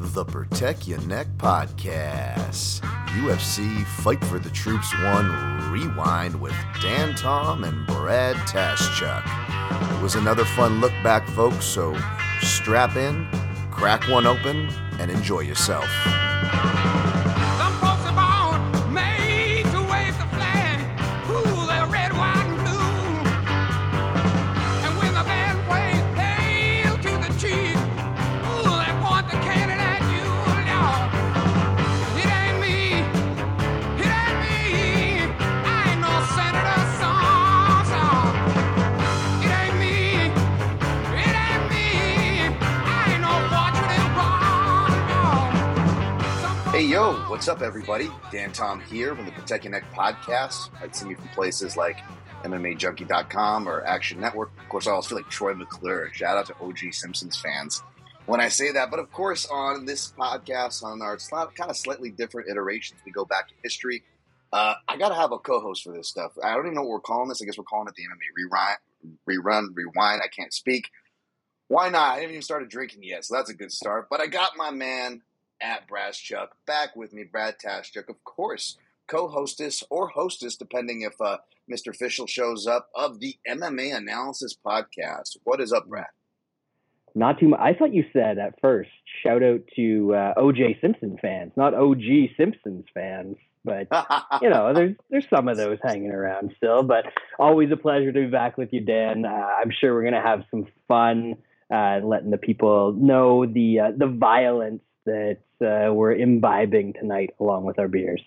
the Protect Your Neck podcast. UFC Fight for the Troops 1 Rewind with Dan Tom and Brad Taschuk. It was another fun look back, folks, so strap in, crack one open, and enjoy yourself. What's up, everybody? Dan Tom here from the Protect Your Neck podcast. I've seen you from places like MMAJunkie.com or Action Network. Of course, I always feel like Troy McClure. Shout out to OG Simpsons fans when I say that. But of course, on this podcast, on our kind of slightly different iterations, we go back to history. Uh, I got to have a co-host for this stuff. I don't even know what we're calling this. I guess we're calling it the MMA rerun, rerun, rewind. I can't speak. Why not? I haven't even started drinking yet, so that's a good start. But I got my man at Chuck back with me, Brad Taschuk, of course, co-hostess or hostess, depending if uh, Mr. Fischel shows up, of the MMA Analysis Podcast. What is up, Brad? Not too much. I thought you said at first, shout out to uh, OJ Simpson fans, not OG Simpsons fans. But you know, there's there's some of those hanging around still. But always a pleasure to be back with you, Dan. Uh, I'm sure we're gonna have some fun, uh, letting the people know the uh, the violence that uh, we're imbibing tonight, along with our beers.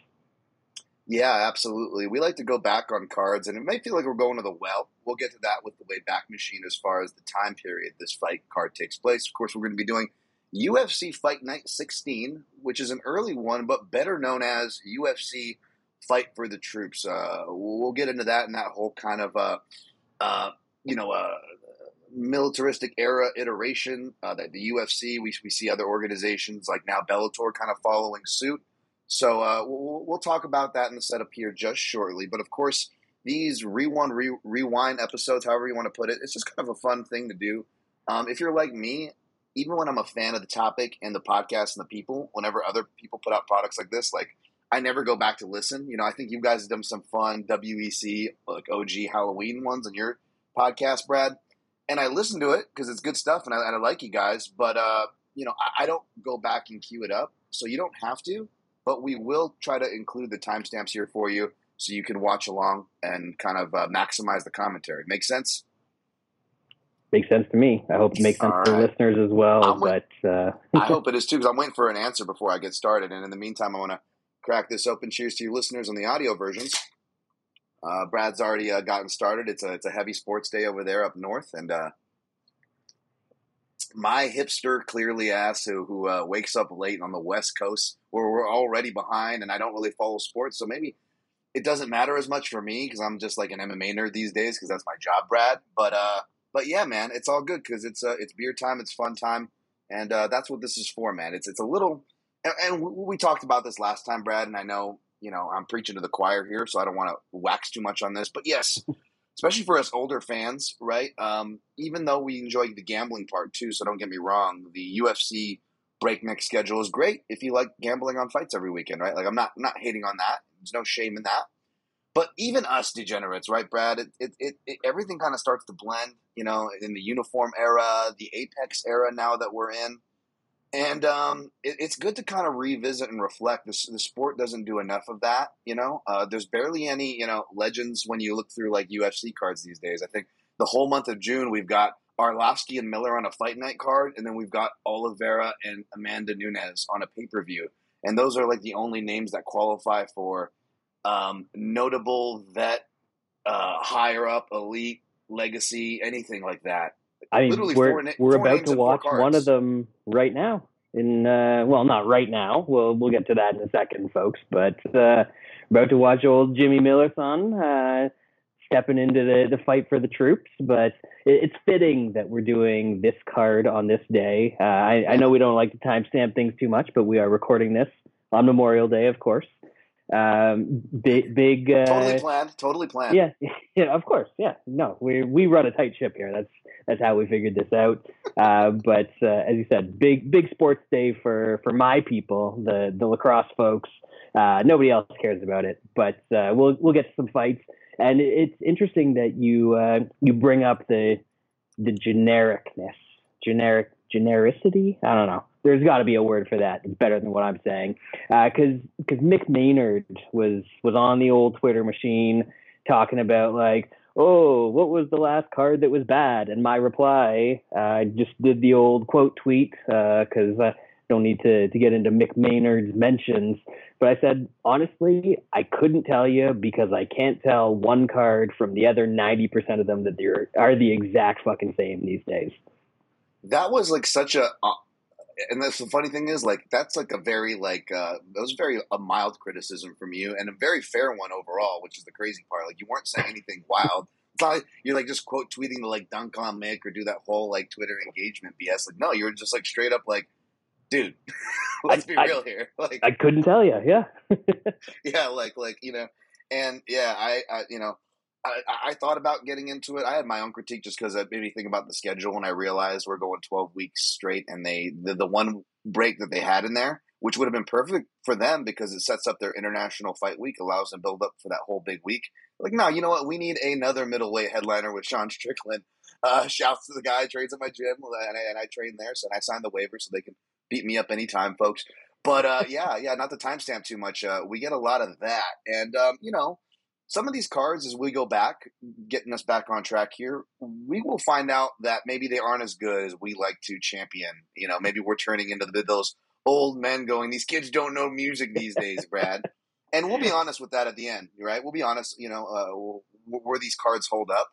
Yeah, absolutely. We like to go back on cards, and it may feel like we're going to the well. We'll get to that with the way back machine as far as the time period this fight card takes place. Of course, we're going to be doing UFC Fight Night 16, which is an early one, but better known as UFC Fight for the Troops. Uh, we'll get into that and that whole kind of, uh, uh, you know, uh, militaristic era iteration uh, that the UFC, we, we see other organizations like now Bellator kind of following suit. So uh, we'll, we'll talk about that in the setup here just shortly. But of course, these rewind, re- rewind episodes, however you want to put it, it's just kind of a fun thing to do. Um, if you're like me, even when I'm a fan of the topic and the podcast and the people, whenever other people put out products like this, like I never go back to listen. You know, I think you guys have done some fun WEC, like OG Halloween ones on your podcast, Brad. And I listen to it because it's good stuff and I, and I like you guys. But, uh, you know, I, I don't go back and queue it up. So you don't have to but we will try to include the timestamps here for you so you can watch along and kind of uh, maximize the commentary. Make sense? Makes sense to me. I hope it makes sense All to right. listeners as well. But uh, I hope it is too, because I'm waiting for an answer before I get started. And in the meantime, I want to crack this open. Cheers to you listeners on the audio versions. Uh, Brad's already uh, gotten started. It's a it's a heavy sports day over there up north, and uh, my hipster clearly ass who who uh, wakes up late on the West Coast, where we're already behind, and I don't really follow sports, so maybe it doesn't matter as much for me because I'm just like an MMA nerd these days because that's my job, Brad. But uh, but yeah, man, it's all good because it's uh, it's beer time, it's fun time, and that's what this is for, man. It's it's a little, and, and we talked about this last time, Brad, and I know you know I'm preaching to the choir here, so I don't want to wax too much on this, but yes. Especially for us older fans, right? Um, even though we enjoy the gambling part too, so don't get me wrong. The UFC breakneck schedule is great if you like gambling on fights every weekend, right? Like I'm not I'm not hating on that. There's no shame in that. But even us degenerates, right, Brad? It, it, it, it everything kind of starts to blend, you know, in the uniform era, the Apex era now that we're in, and um, it, it's good to kind of revisit and reflect. This the sport doesn't do enough of that, you know. Uh, there's barely any, you know, legends when you look through like UFC cards these days. I think the whole month of June we've got Arlovsky and Miller on a fight night card, and then we've got Oliveira and Amanda Nunes on a pay per view, and those are like the only names that qualify for um, notable vet, uh, higher up, elite, legacy, anything like that. I mean, Literally we're four na- we're about to watch one of them right now. In uh, well, not right now. We'll we'll get to that in a second, folks. But uh, about to watch old Jimmy Millerson uh, stepping into the the fight for the troops. But it, it's fitting that we're doing this card on this day. Uh, I, I know we don't like to timestamp things too much, but we are recording this on Memorial Day, of course. Um, big big. Uh, Totally planned. Totally planned. yeah, yeah, of course. Yeah, no, we we run a tight ship here. That's that's how we figured this out. Uh, but uh, as you said, big big sports day for for my people, the the lacrosse folks. Uh, nobody else cares about it, but uh, we'll we'll get to some fights. And it's interesting that you uh, you bring up the the genericness, generic genericity. I don't know. There's got to be a word for that. It's better than what I'm saying. Because uh, because Mick Maynard was was on the old Twitter machine talking about like, oh, what was the last card that was bad? And my reply, uh, I just did the old quote tweet because uh, I don't need to to get into Mick Maynard's mentions. But I said honestly, I couldn't tell you because I can't tell one card from the other ninety percent of them that they are the exact fucking same these days. That was like such a uh, and that's the funny thing is like that's like a very like uh that was very a mild criticism from you and a very fair one overall which is the crazy part. Like you weren't saying anything wild. It's not like you're like just quote tweeting to like dunk on mick or do that whole like twitter engagement bs like no you were just like straight up like dude let's be I, real here. Like i couldn't tell you yeah. Yeah like like you know and yeah i, I you know I, I, thought about getting into it. I had my own critique just because it made me think about the schedule, and I realized we're going 12 weeks straight, and they the, the one break that they had in there, which would have been perfect for them because it sets up their international fight week, allows them build up for that whole big week. Like, no, you know what? We need another middleweight headliner with Sean Strickland. Uh, shouts to the guy trains at my gym, and I, and I train there, so I signed the waiver so they can beat me up anytime, folks. But uh, yeah, yeah, not to timestamp too much. Uh, we get a lot of that, and um, you know some of these cards, as we go back, getting us back on track here, we will find out that maybe they aren't as good as we like to champion. You know, maybe we're turning into the, those old men going, these kids don't know music these days, Brad. and we'll be honest with that at the end, right? We'll be honest, you know, uh, where these cards hold up.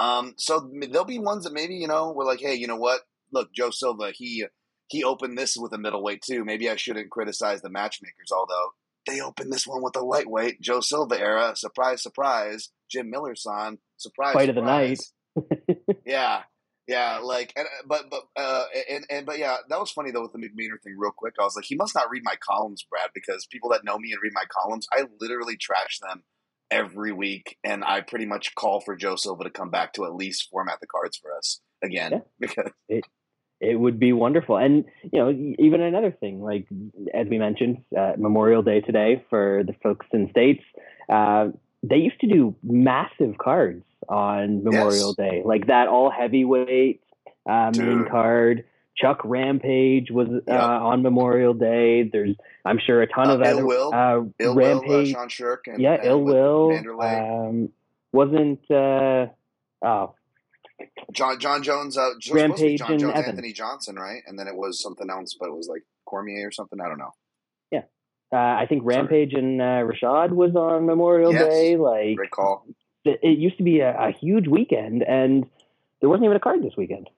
Um, so there'll be ones that maybe, you know, we're like, hey, you know what? Look, Joe Silva, he he opened this with a middleweight too. Maybe I shouldn't criticize the matchmakers, although they opened this one with a lightweight, Joe Silva era. Surprise, surprise. Jim Miller son. Surprise. Fight surprise. of the night. yeah. Yeah, like, and, but, but, uh, and, and, but yeah, that was funny though with the Mick Maynard thing. Real quick, I was like, he must not read my columns, Brad, because people that know me and read my columns, I literally trash them every week, and I pretty much call for Joe Silva to come back to at least format the cards for us again yeah. because it, it would be wonderful. And you know, even another thing, like as we mentioned, uh, Memorial Day today for the folks in states, uh, they used to do massive cards on Memorial yes. Day, like that all heavyweight uh, main card. Chuck Rampage was uh, yep. on Memorial Day. There's, I'm sure, a ton uh, of other will. Uh, Ill Rampage. Will, Sean Sherk and, yeah, and Ill Will. Um, wasn't oh Jon Jon Jones, uh, Rampage Jon Jones, Evan. Anthony Johnson, right? And then it was something else, but it was like Cormier or something. I don't know. Yeah, uh, I think Rampage Sorry. and uh, Rashad was on Memorial yes. Day. Like, great call. It, it used to be a, a huge weekend, and there wasn't even a card this weekend.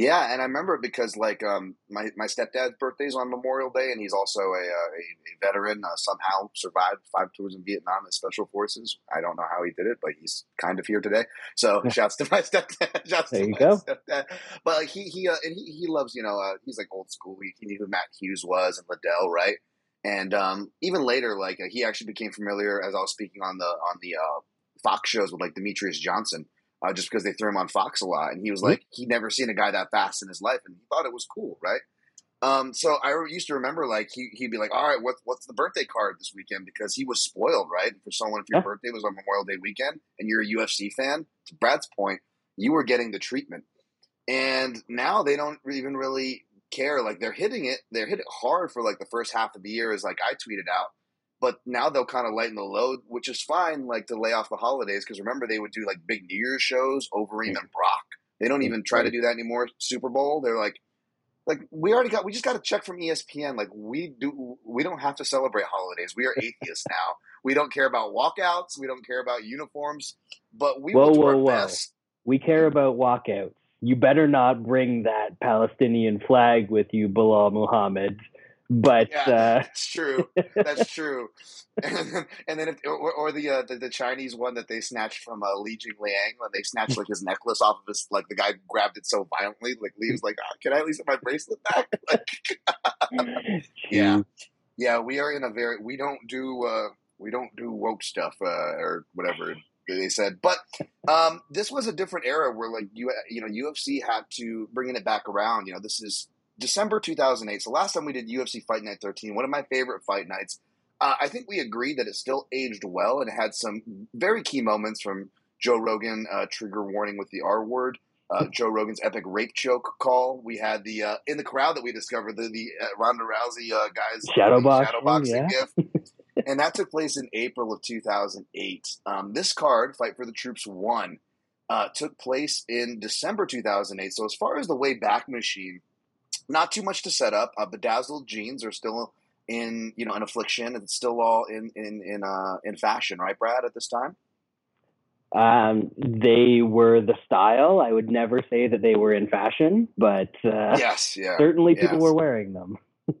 Yeah, and I remember it because like um, my my stepdad's birthday is on Memorial Day, and he's also a a, a veteran. Uh, somehow survived five tours in Vietnam as special forces. I don't know how he did it, but he's kind of here today. So shouts to my stepdad. Shouts there to you my go. stepdad. But like he he uh, and he, he loves you know uh, he's like old school. He, he, knew who Matt Hughes was and Liddell, right? And um, even later, like uh, he actually became familiar as I was speaking on the on the uh, Fox shows with like Demetrious Johnson uh, just because they threw him on Fox a lot. And he was like, he'd never seen a guy that fast in his life, and he thought it was cool, right? Um, so I used to remember like he, he'd be like, all right, what, what's the birthday card this weekend? Because he was spoiled, right? For someone, if your Yeah. birthday was on Memorial Day weekend and you're a UFC fan, to Brad's point, you were getting the treatment. And now they don't even really care. Like they're hitting it, they're hitting it hard for like the first half of the year, as like I tweeted out. But now they'll kind of lighten the load, which is fine, like to lay off the holidays. Because remember, they would do like big New Year's shows, Overeem and Brock. They don't even try to do that anymore. Super Bowl, they're like, like we already got, we just got a check from ESPN. Like we do, we don't have to celebrate holidays. We are atheists now. We don't care about walkouts. We don't care about uniforms. But we Whoa, whoa, whoa. best. We care about walkouts. You better not bring that Palestinian flag with you, Belal Muhammad. But Yeah, uh, that's true. That's true. And then, and then if, or, or the, uh, the the Chinese one that they snatched from uh, Li Jingliang when they snatched like his necklace off of his like the guy grabbed it so violently like Lee was like oh, can I at least have my bracelet back like yeah yeah we are in a very we don't do uh we don't do woke stuff uh, or whatever they said. But um, this was a different era where like you you know UFC had to bringing it back around. You know, this is December 2008. So last time we did UFC Fight Night 13, one of my favorite fight nights. Uh, I think we agreed that it still aged well and had some very key moments from Joe Rogan uh, trigger warning with the R word. Uh, Joe Rogan's epic rape choke call. We had the uh, in the crowd that we discovered the the uh, Ronda Rousey uh, guys Shadowbox, shadowboxing yeah. gift, and that took place in April of 2008. Um, this card, Fight for the Troops One, uh, took place in December 2008. So as far as the way back machine, not too much to set up. Uh, bedazzled jeans are still in you know an affliction. It's still all in in in uh, in fashion, right, Brad? At this time. Um, they were the style. I would never say that they were in fashion, but uh, Yes, yeah. certainly people Yes. were wearing them.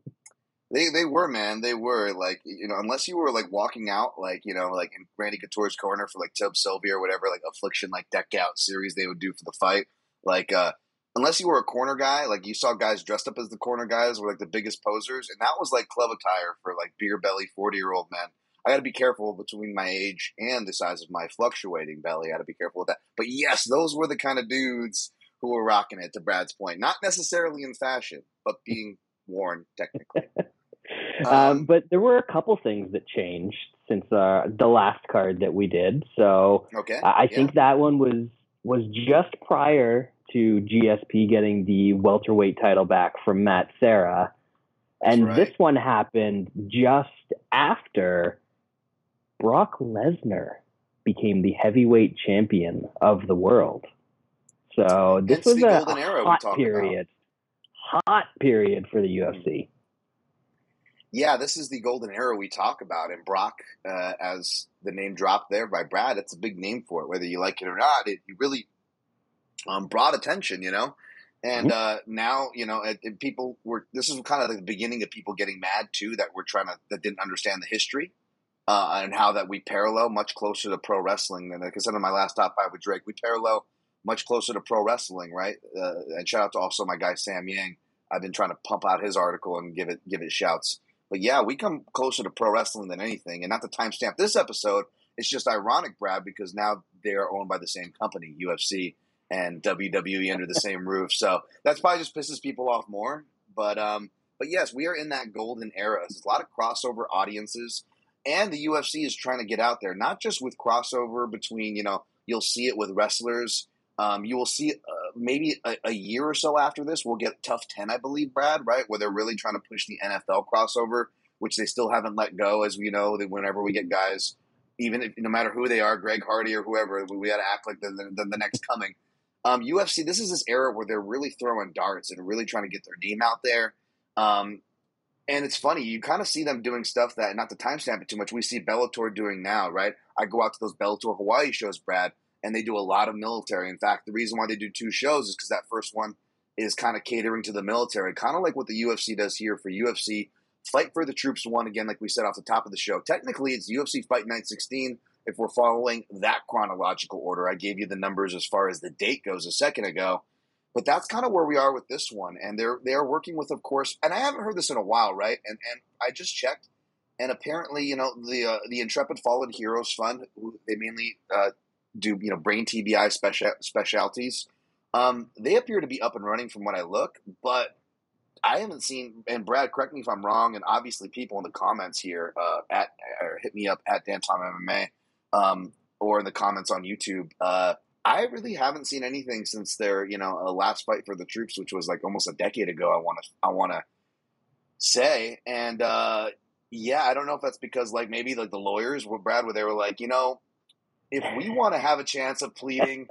They they were man. They were like you know unless you were like walking out like you know like in Randy Couture's corner for like Tub Sylvia or whatever like affliction like deck out series they would do for the fight. Like uh unless you were a corner guy, like you saw guys dressed up as the corner guys were like the biggest posers, and that was like club attire for like beer belly forty year old men. I got to be careful between my age and the size of my fluctuating belly. I got to be careful with that. But yes, those were the kind of dudes who were rocking it. To Brad's point, not necessarily in fashion, but being worn technically. Um, Um, but there were a couple things that changed since uh, the last card that we did. So Okay, I I yeah. think that one was was just prior to GSP getting the welterweight title back from Matt Serra, and right. this one happened just after Brock Lesnar became the heavyweight champion of the world. So this was the a, a era hot talk about. period, hot period for the UFC. Yeah, this is the golden era we talk about, and Brock, uh, as the name dropped there by Brad, it's a big name for it, whether you like it or not. It, it really um, brought attention, you know. And uh, now, you know, it, it- people were. This is kind of the beginning of people getting mad too that we're trying to that didn't understand the history uh, and how that we parallel much closer to pro wrestling than like I said in my last top five with Drake. We parallel much closer to pro wrestling, right? Uh, and shout out to also my guy Sam Yang. I've been trying to pump out his article and give it give it shouts. But yeah, we come closer to pro wrestling than anything. And not to timestamp this episode, it's just ironic, Brad, because now they are owned by the same company, UFC and WWE under the same roof. So that's probably just pisses people off more. But um, but yes, we are in that golden era. There's a lot of crossover audiences, and the UFC is trying to get out there, not just with crossover between you know you'll see it with wrestlers. Um, you will see uh, maybe a, a year or so after this, we'll get TUF 10, I believe, Brad, right? Where they're really trying to push the NFL crossover, which they still haven't let go, as we know, that whenever we get guys, even if, no matter who they are, Greg Hardy or whoever, we, we got to act like they're the, next coming. Um, UFC, this is this era where they're really throwing darts and really trying to get their name out there. Um, and it's funny, you kind of see them doing stuff that, not to timestamp it too much, we see Bellator doing now, right? I go out to those Bellator Hawaii shows, Brad, and they do a lot of military. In fact, the reason why they do two shows is because that first one is kind of catering to the military, kind of like what the UFC does here for UFC Fight for the Troops one again, like we said off the top of the show. Technically, it's UFC Fight Night 16 if we're following that chronological order. I gave you the numbers as far as the date goes a second ago, but that's kind of where we are with this one. And they're they're working with, of course, and I haven't heard this in a while, right? And and I just checked, and apparently, you know, the uh, the Intrepid Fallen Heroes Fund, they mainly uh, do, you know, brain TBI special specialties. Um, they appear to be up and running from what I look, but I haven't seen. And Brad, correct me if I'm wrong. And obviously, people in the comments here uh, at hit me up at Dan Tom MMA um, or in the comments on YouTube. Uh, I really haven't seen anything since their you know uh, last fight for the troops, which was like almost a decade ago. I want to I want to say, and uh, yeah, I don't know if that's because like maybe like the lawyers were Brad, where they were like, you know, if we want to have a chance of pleading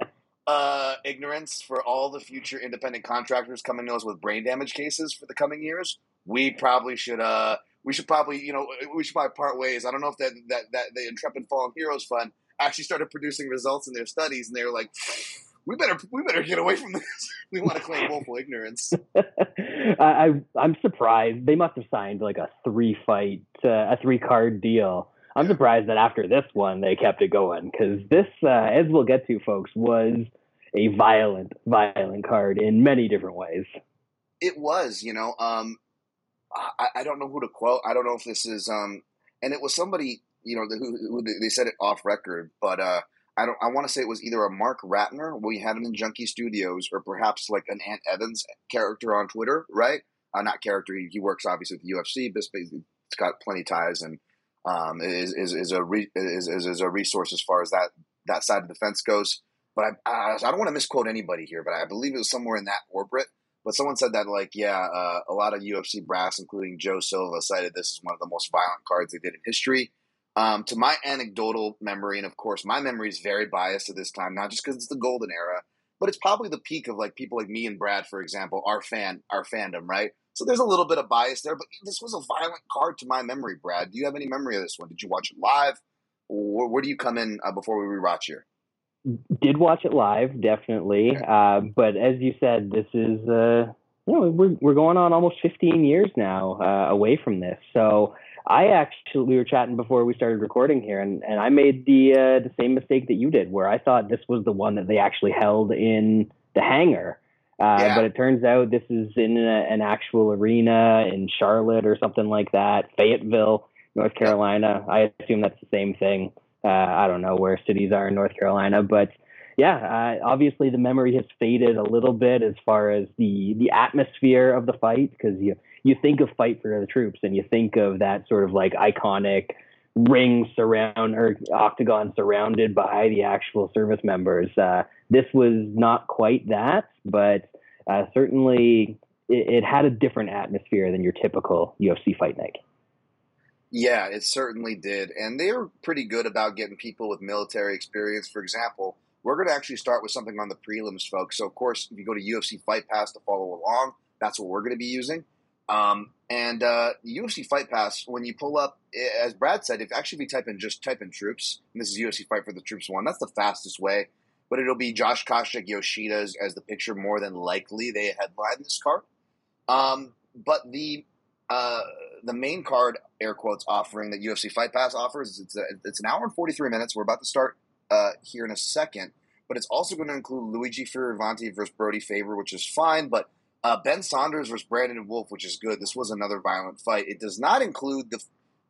uh, ignorance for all the future independent contractors coming to us with brain damage cases for the coming years, we probably should uh we should probably you know we should probably part ways. I don't know if that that, that the Intrepid Fallen Heroes Fund actually started producing results in their studies, and they were like, we better we better get away from this. we want to claim willful ignorance. I, I I'm surprised they must have signed like a three fight uh, a three card deal. I'm Yeah. surprised that after this one they kept it going because this, uh, as we'll get to, folks, was a violent, violent card in many different ways. It was, you know, um, I, I don't know who to quote. I don't know if this is, um, and it was somebody, you know, who, who they said it off record, but uh, I don't. I want to say it was either a Mark Ratner, we had him in Junkie Studios, or perhaps like an Ant Evans character on Twitter, right? Uh, not character. He, he works obviously with the UFC, but it's got plenty ties and um, is, is is a re, is, is a resource as far as that that side of the fence goes. But I I, I don't want to misquote anybody here, but I believe it was somewhere in that orbit. But someone said that like yeah, uh, a lot of UFC brass, including Joe Silva, cited this as one of the most violent cards they did in history. Um, to my anecdotal memory, and of course, my memory is very biased at this time, not just because it's the golden era, but it's probably the peak of like people like me and Brad, for example, our fan, our fandom, right? So there's a little bit of bias there, but this was a violent card to my memory. Brad, do you have any memory of this one? Did you watch it live? Where, where do you come in uh, before we rewatch here? Did watch it live, definitely. Uh, but as you said, this is uh, you know we're we're going on almost 15 years now uh, away from this. So I actually we were chatting before we started recording here, and, and I made the uh, the same mistake that you did, where I thought this was the one that they actually held in the hangar. Uh, Yeah. But it turns out this is in a, an actual arena in Charlotte or something like that, Fayetteville, North Carolina. I assume that's the same thing. Uh, I don't know where cities are in North Carolina, but yeah, uh, obviously the memory has faded a little bit as far as the the atmosphere of the fight because you you think of fight for the troops and you think of that sort of like iconic ring surround or octagon surrounded by the actual service members. Uh, this was not quite that, but uh, certainly it, it had a different atmosphere than your typical UFC fight night. Yeah, it certainly did. And they were pretty good about getting people with military experience. For example, we're going to actually start with something on the prelims, folks. So, of course, if you go to UFC Fight Pass to follow along, that's what we're going to be using. Um, and uh, UFC Fight Pass, when you pull up, eh, as Brad said, if actually if you type in just type in troops, and this is UFC Fight for the Troops one, that's the fastest way. But it'll be Josh Koscheck, Yoshida as, as the picture more than likely. They headline this card. Um, but the uh, the main card, air quotes, offering that UFC Fight Pass offers, it's a, it's an hour and forty three minutes. We're about to start uh, here in a second, but it's also going to include Luigi Fioravanti versus Brodie Farber, which is fine. But uh, Ben Saunders versus Brandon Wolff, which is good. This was another violent fight. It does not include the,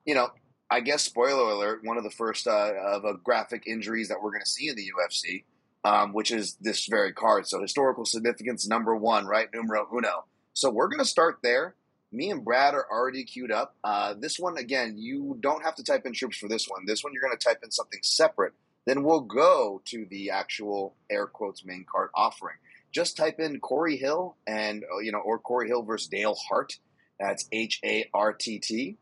you know, I guess spoiler alert, one of the first uh, of uh, graphic injuries that we're going to see in the UFC, um, which is this very card. So historical significance number one, right? Numero uno. So we're going to start there. Me and Brad are already queued up. Uh, this one, again, you don't have to type in troops for this one. This one, you're going to type in something separate. Then we'll go to the actual air quotes main card offering. Just type in Corey Hill and, uh, you know, or Corey Hill versus Dale Hartt. That's H A R T T.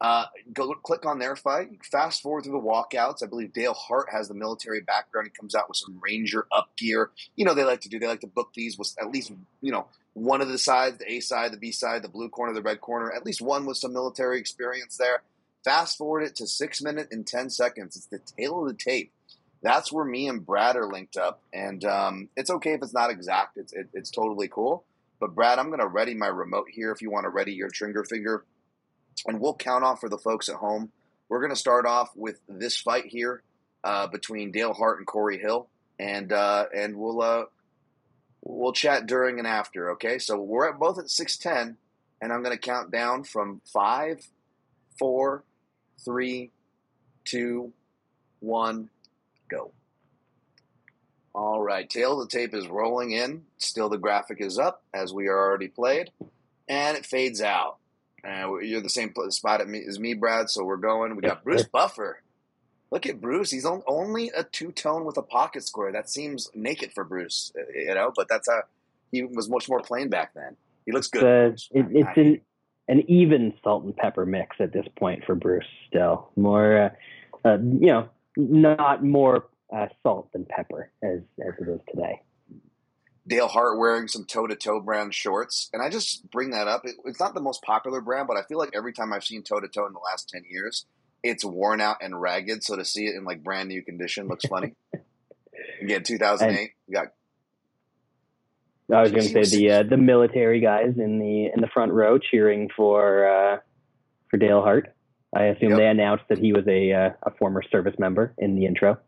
Uh, go click on their fight. Fast forward through the walkouts. I believe Dale Hartt has the military background. He comes out with some Ranger up gear. You know they like to do. They like to book these with at least you know one of the sides, the A side, the B side, the blue corner, the red corner. At least one with some military experience there. Fast forward it to six minutes and ten seconds. It's the tail of the tape. That's where me and Brad are linked up, and um, it's okay if it's not exact. It's it, it's totally cool. But Brad, I'm going to ready my remote here. If you want to ready your trigger finger and we'll count off for the folks at home. We're going to start off with this fight here uh, between Dale Hartt and Corey Hill, and uh, and we'll uh, we'll chat during and after. Okay, so we're at both at six ten, and I'm going to count down from five, four, three, two, one, go. All right, tail of the tape is rolling in. Still, the graphic is up as we are already played, and it fades out. Uh, you're the same spot me, as me, Brad. So we're going. We got Bruce Buffer. Look at Bruce. He's on, only a two tone with a pocket square. That seems naked for Bruce, uh, you know. But that's how he was much more plain back then. He looks good. It's, a, it, it's an an even salt and pepper mix at this point for Bruce. Still more, uh, uh, you know, not more uh, salt than pepper as as it is today. Dale Hartt wearing some toe to toe brand shorts, and I just bring that up. It, it's not the most popular brand, but I feel like every time I've seen toe to toe in the last ten years, it's worn out and ragged. So to see it in like brand new condition looks funny. Again, two thousand eight. You got I was going to say the uh, the military guys in the in the front row cheering for uh, for Dale Hartt. I assume Yep. they announced that he was a uh, a former service member in the intro.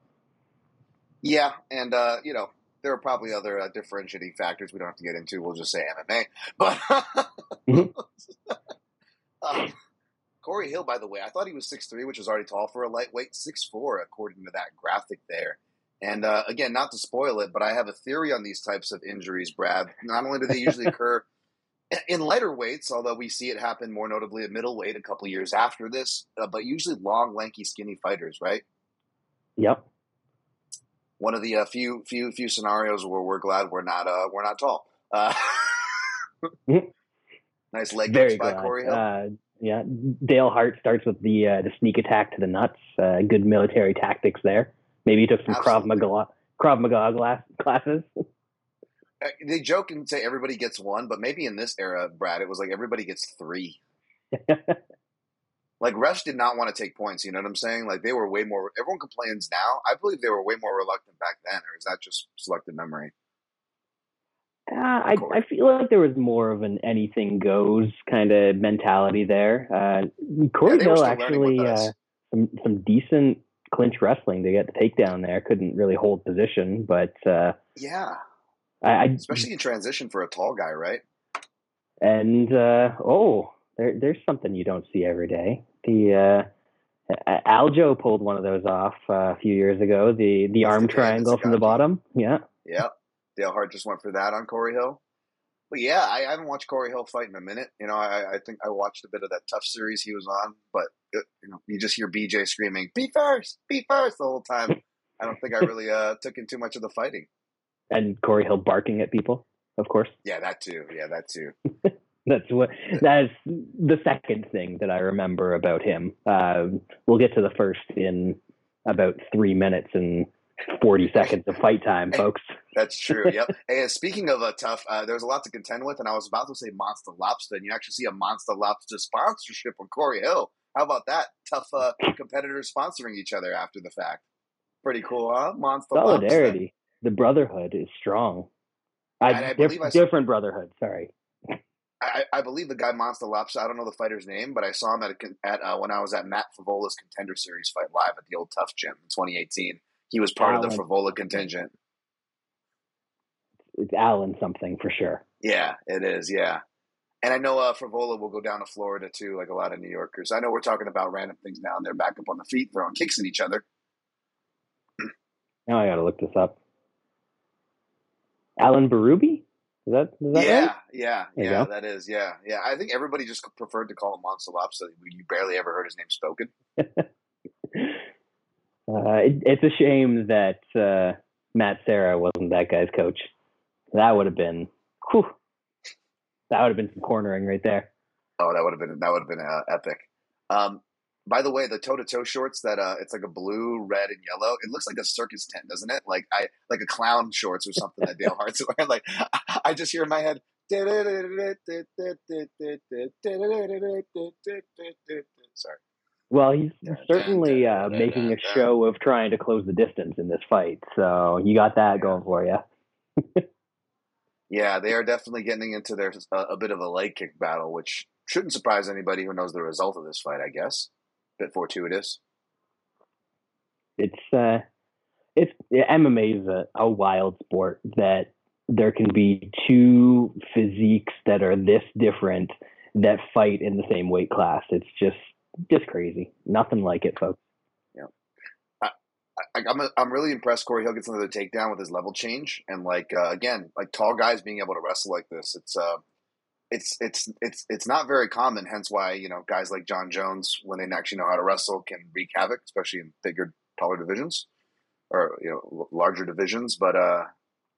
Yeah, and uh, you know there are probably other uh, differentiating factors we don't have to get into. We'll just say MMA. But Mhm. Corey Hill, by the way, I thought he was six three, which is already tall for a lightweight. Six four, according to that graphic there. And uh, again, not to spoil it, but I have a theory on these types of injuries, Brad. Not only do they usually occur in lighter weights, although we see it happen more notably at middleweight a couple years after this, uh, but usually long, lanky, skinny fighters, right? Yep. One of the uh, few, few, few scenarios where we're glad we're not, uh, we're not tall. Uh, nice leg kicks by glad. Corey Hill. Yeah, Dale Hartt starts with the uh, the sneak attack to the nuts. Uh, good military tactics there. Maybe he took some Krav Maga Krav Maga glass, classes. Uh, they joke and say everybody gets one, but maybe in this era, Brad, it was like everybody gets three. Like Rush did not want to take points. You know what I'm saying? Like they were way more. Everyone complains now. I believe they were way more reluctant back then, or is that just selective memory? Uh, I, I feel like there was more of an anything goes kind of mentality there. Uh, Corey were Hill actually uh, some some decent clinch wrestling to get the takedown there. Couldn't really hold position, but uh, Yeah, I, I especially in transition for a tall guy, right? and uh, oh, there, there's something you don't see every day. The uh, Aljo pulled one of those off uh, a few years ago. The the That's arm the triangle from the bottom. Yeah, Yeah, Dale Hartt just went for that on Corey Hill. But yeah, I, I haven't watched Corey Hill fight in a minute. You know, I, I think I watched a bit of that TUF series he was on, but it, you know, you just hear BJ screaming "Be first, be first the whole time. I don't think I really uh, took in too much of the fighting. and Corey Hill barking at people, of course. Yeah, that too. Yeah, that too. That's what that's the second thing that I remember about him. Um, we'll get to the first in about three minutes and forty seconds of fight time, folks. That's true. Yep. and speaking of a TUF, uh, there's a lot to contend with, and I was about to say Monster Lobster, and you actually see a Monster Lobster sponsorship on Corey Hill. How about that? TUF uh, competitors sponsoring each other after the fact. Pretty cool, huh? Monster Lobster. Solidarity, the brotherhood is strong. I, I diff- I different brotherhood. Sorry. I, I believe the guy Monster Lobster. I don't know the fighter's name, but I saw him at a, at uh, when I was at Matt Frevola's Contender Series fight live at the old TUF Gym in 2018. He was part of the. Frevola contingent. It's Alan something for sure. Yeah, it is. Yeah. And I know uh, Frevola will go down to Florida too, like a lot of New Yorkers. I know we're talking about random things now, and they're back up on the feet, throwing kicks at each other. Now I got to look this up. Alan Berube? Is that is that yeah, right? yeah, There yeah. That is, yeah, yeah. I think everybody just preferred to call him Monster Lobster. You barely ever heard his name spoken. Uh, it, it's a shame that uh, Matt Serra wasn't that guy's coach. That would have been, whew, that would have been some cornering right there. Oh, that would have been that would have been uh, epic. Um, by the way, the toe to toe shorts that uh, it's like a blue, red, and yellow. It looks like a circus tent, doesn't it? Like I like a clown shorts or something that Dale Hartt's wearing. Like I just hear in my head. Sorry. Well, he's certainly uh, making a show of trying to close the distance in this fight. So you got that going for you. Yeah, they are definitely getting into their a, a bit of a leg kick battle, which shouldn't surprise anybody who knows the result of this fight. I guess bit fortuitous. It's uh, it's MMA is a, a wild sport that there can be two physiques that are this different that fight in the same weight class. It's just just crazy. Nothing like it, folks. I'm I'm really impressed. Corey Hill gets another takedown with his level change, and like uh, again, like tall guys being able to wrestle like this, it's uh, it's it's it's it's not very common. Hence why you know guys like Jon Jones, when they actually know how to wrestle, can wreak havoc, especially in bigger, taller divisions or you know larger divisions. But uh,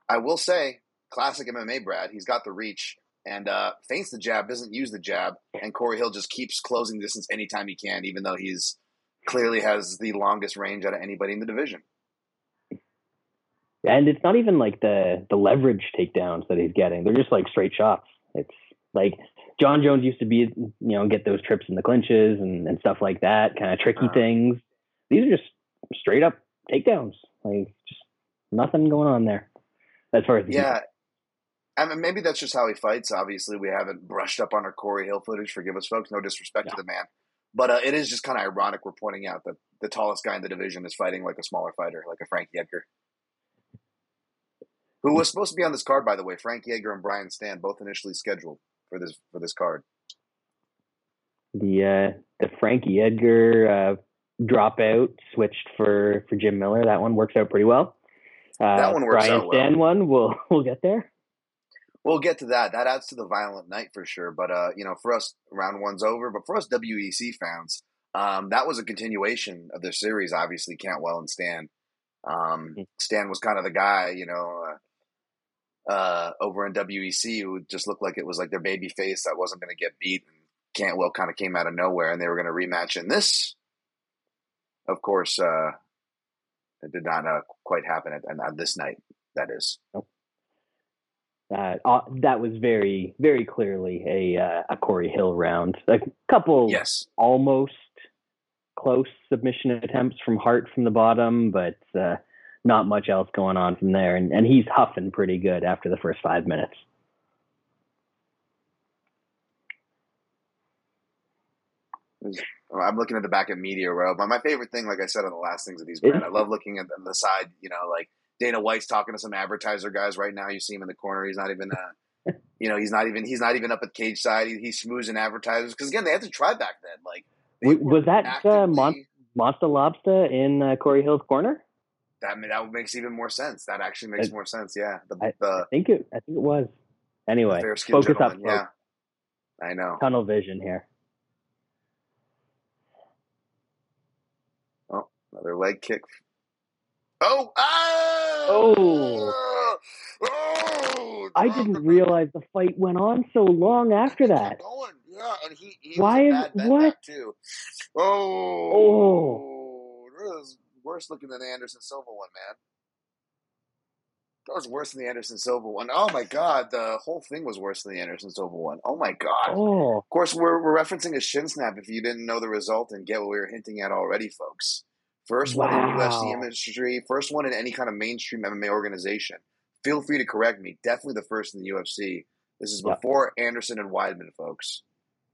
I will say, classic MMA, Brad. He's got the reach and uh, feints the jab, doesn't use the jab, and Corey Hill just keeps closing distance anytime he can, even though he's clearly has the longest range out of anybody in the division. And it's not even like the the leverage takedowns that he's getting. They're just like straight shots. It's like Jon Jones used to be, you know, get those trips in the clinches and, and stuff like that, kind of tricky Uh. things. These are just straight up takedowns. Like just nothing going on there. As far as the Yeah. I mean, maybe that's just how he fights. Obviously, we haven't brushed up on our Corey Hill footage. Forgive us, folks. No disrespect to the man. But uh, it is just kind of ironic we're pointing out that the tallest guy in the division is fighting like a smaller fighter, like a Frankie Edgar. Who was supposed to be on this card, by the way? Frankie Edgar and Brian Stann, both initially scheduled for this for this card. the uh, the Frankie Edgar uh, dropout switched for for Jim Miller. That one works out pretty well. Uh, That one works Brian out well. Stann one. We'll we'll get there. We'll get to that. That adds to the violent night for sure. But uh, you know, for us, round one's over. But for us WEC fans, um, that was a continuation of their series. Obviously, Cantwell and Stann. Um, Mm. Stann was kind of the guy, you know, uh, uh, over in WEC who just looked like it was like their baby face that wasn't going to get beat. And Cantwell kind of came out of nowhere, and they were going to rematch. And this, of course, uh, it did not uh, quite happen at, at this night. That is. Uh, uh, that was very very clearly a uh, a Corey Hill round. A couple Yes. almost close submission attempts from Hartt from the bottom, but uh, not much else going on from there. And, and he's huffing pretty good after the first five minutes. I'm looking at the back of Media Row. But my favorite thing, like I said on the last things of these, Brad, I love looking at the, the side. You know, like Dana White's talking to some advertiser guys right now. You see him in the corner. He's not even, uh, you know, he's not even he's not even up at cage side. He, he's schmoozing advertisers because again, they had to try back then. Like, was that, uh, Mon- Monster Lobster in uh, Corey Hill's corner? that that makes even more sense. That actually makes I- more sense. Yeah, the I- the, I think it. I think it was. Anyway, focus up. folks. Yeah, I know. Tunnel vision here. Oh, another leg kick. Oh! Oh! Ah! Oh! I didn't realize the fight went on so long after that. Going. Yeah, and he, he Why is- bad what? too. Oh, Oh. that was worse looking than the Anderson Silva one, man. That was worse than the Anderson Silva one. Oh my god, the whole thing was worse than the Anderson Silva one. Oh my god. Oh, Of course, we're, we're referencing a shin snap if you didn't know the result and get what we were hinting at already, folks. First one in UFC Wow. industry, first one in any kind of mainstream MMA organization. Feel free to correct me. Definitely the first in the UFC. This is before Anderson and Weidman, folks.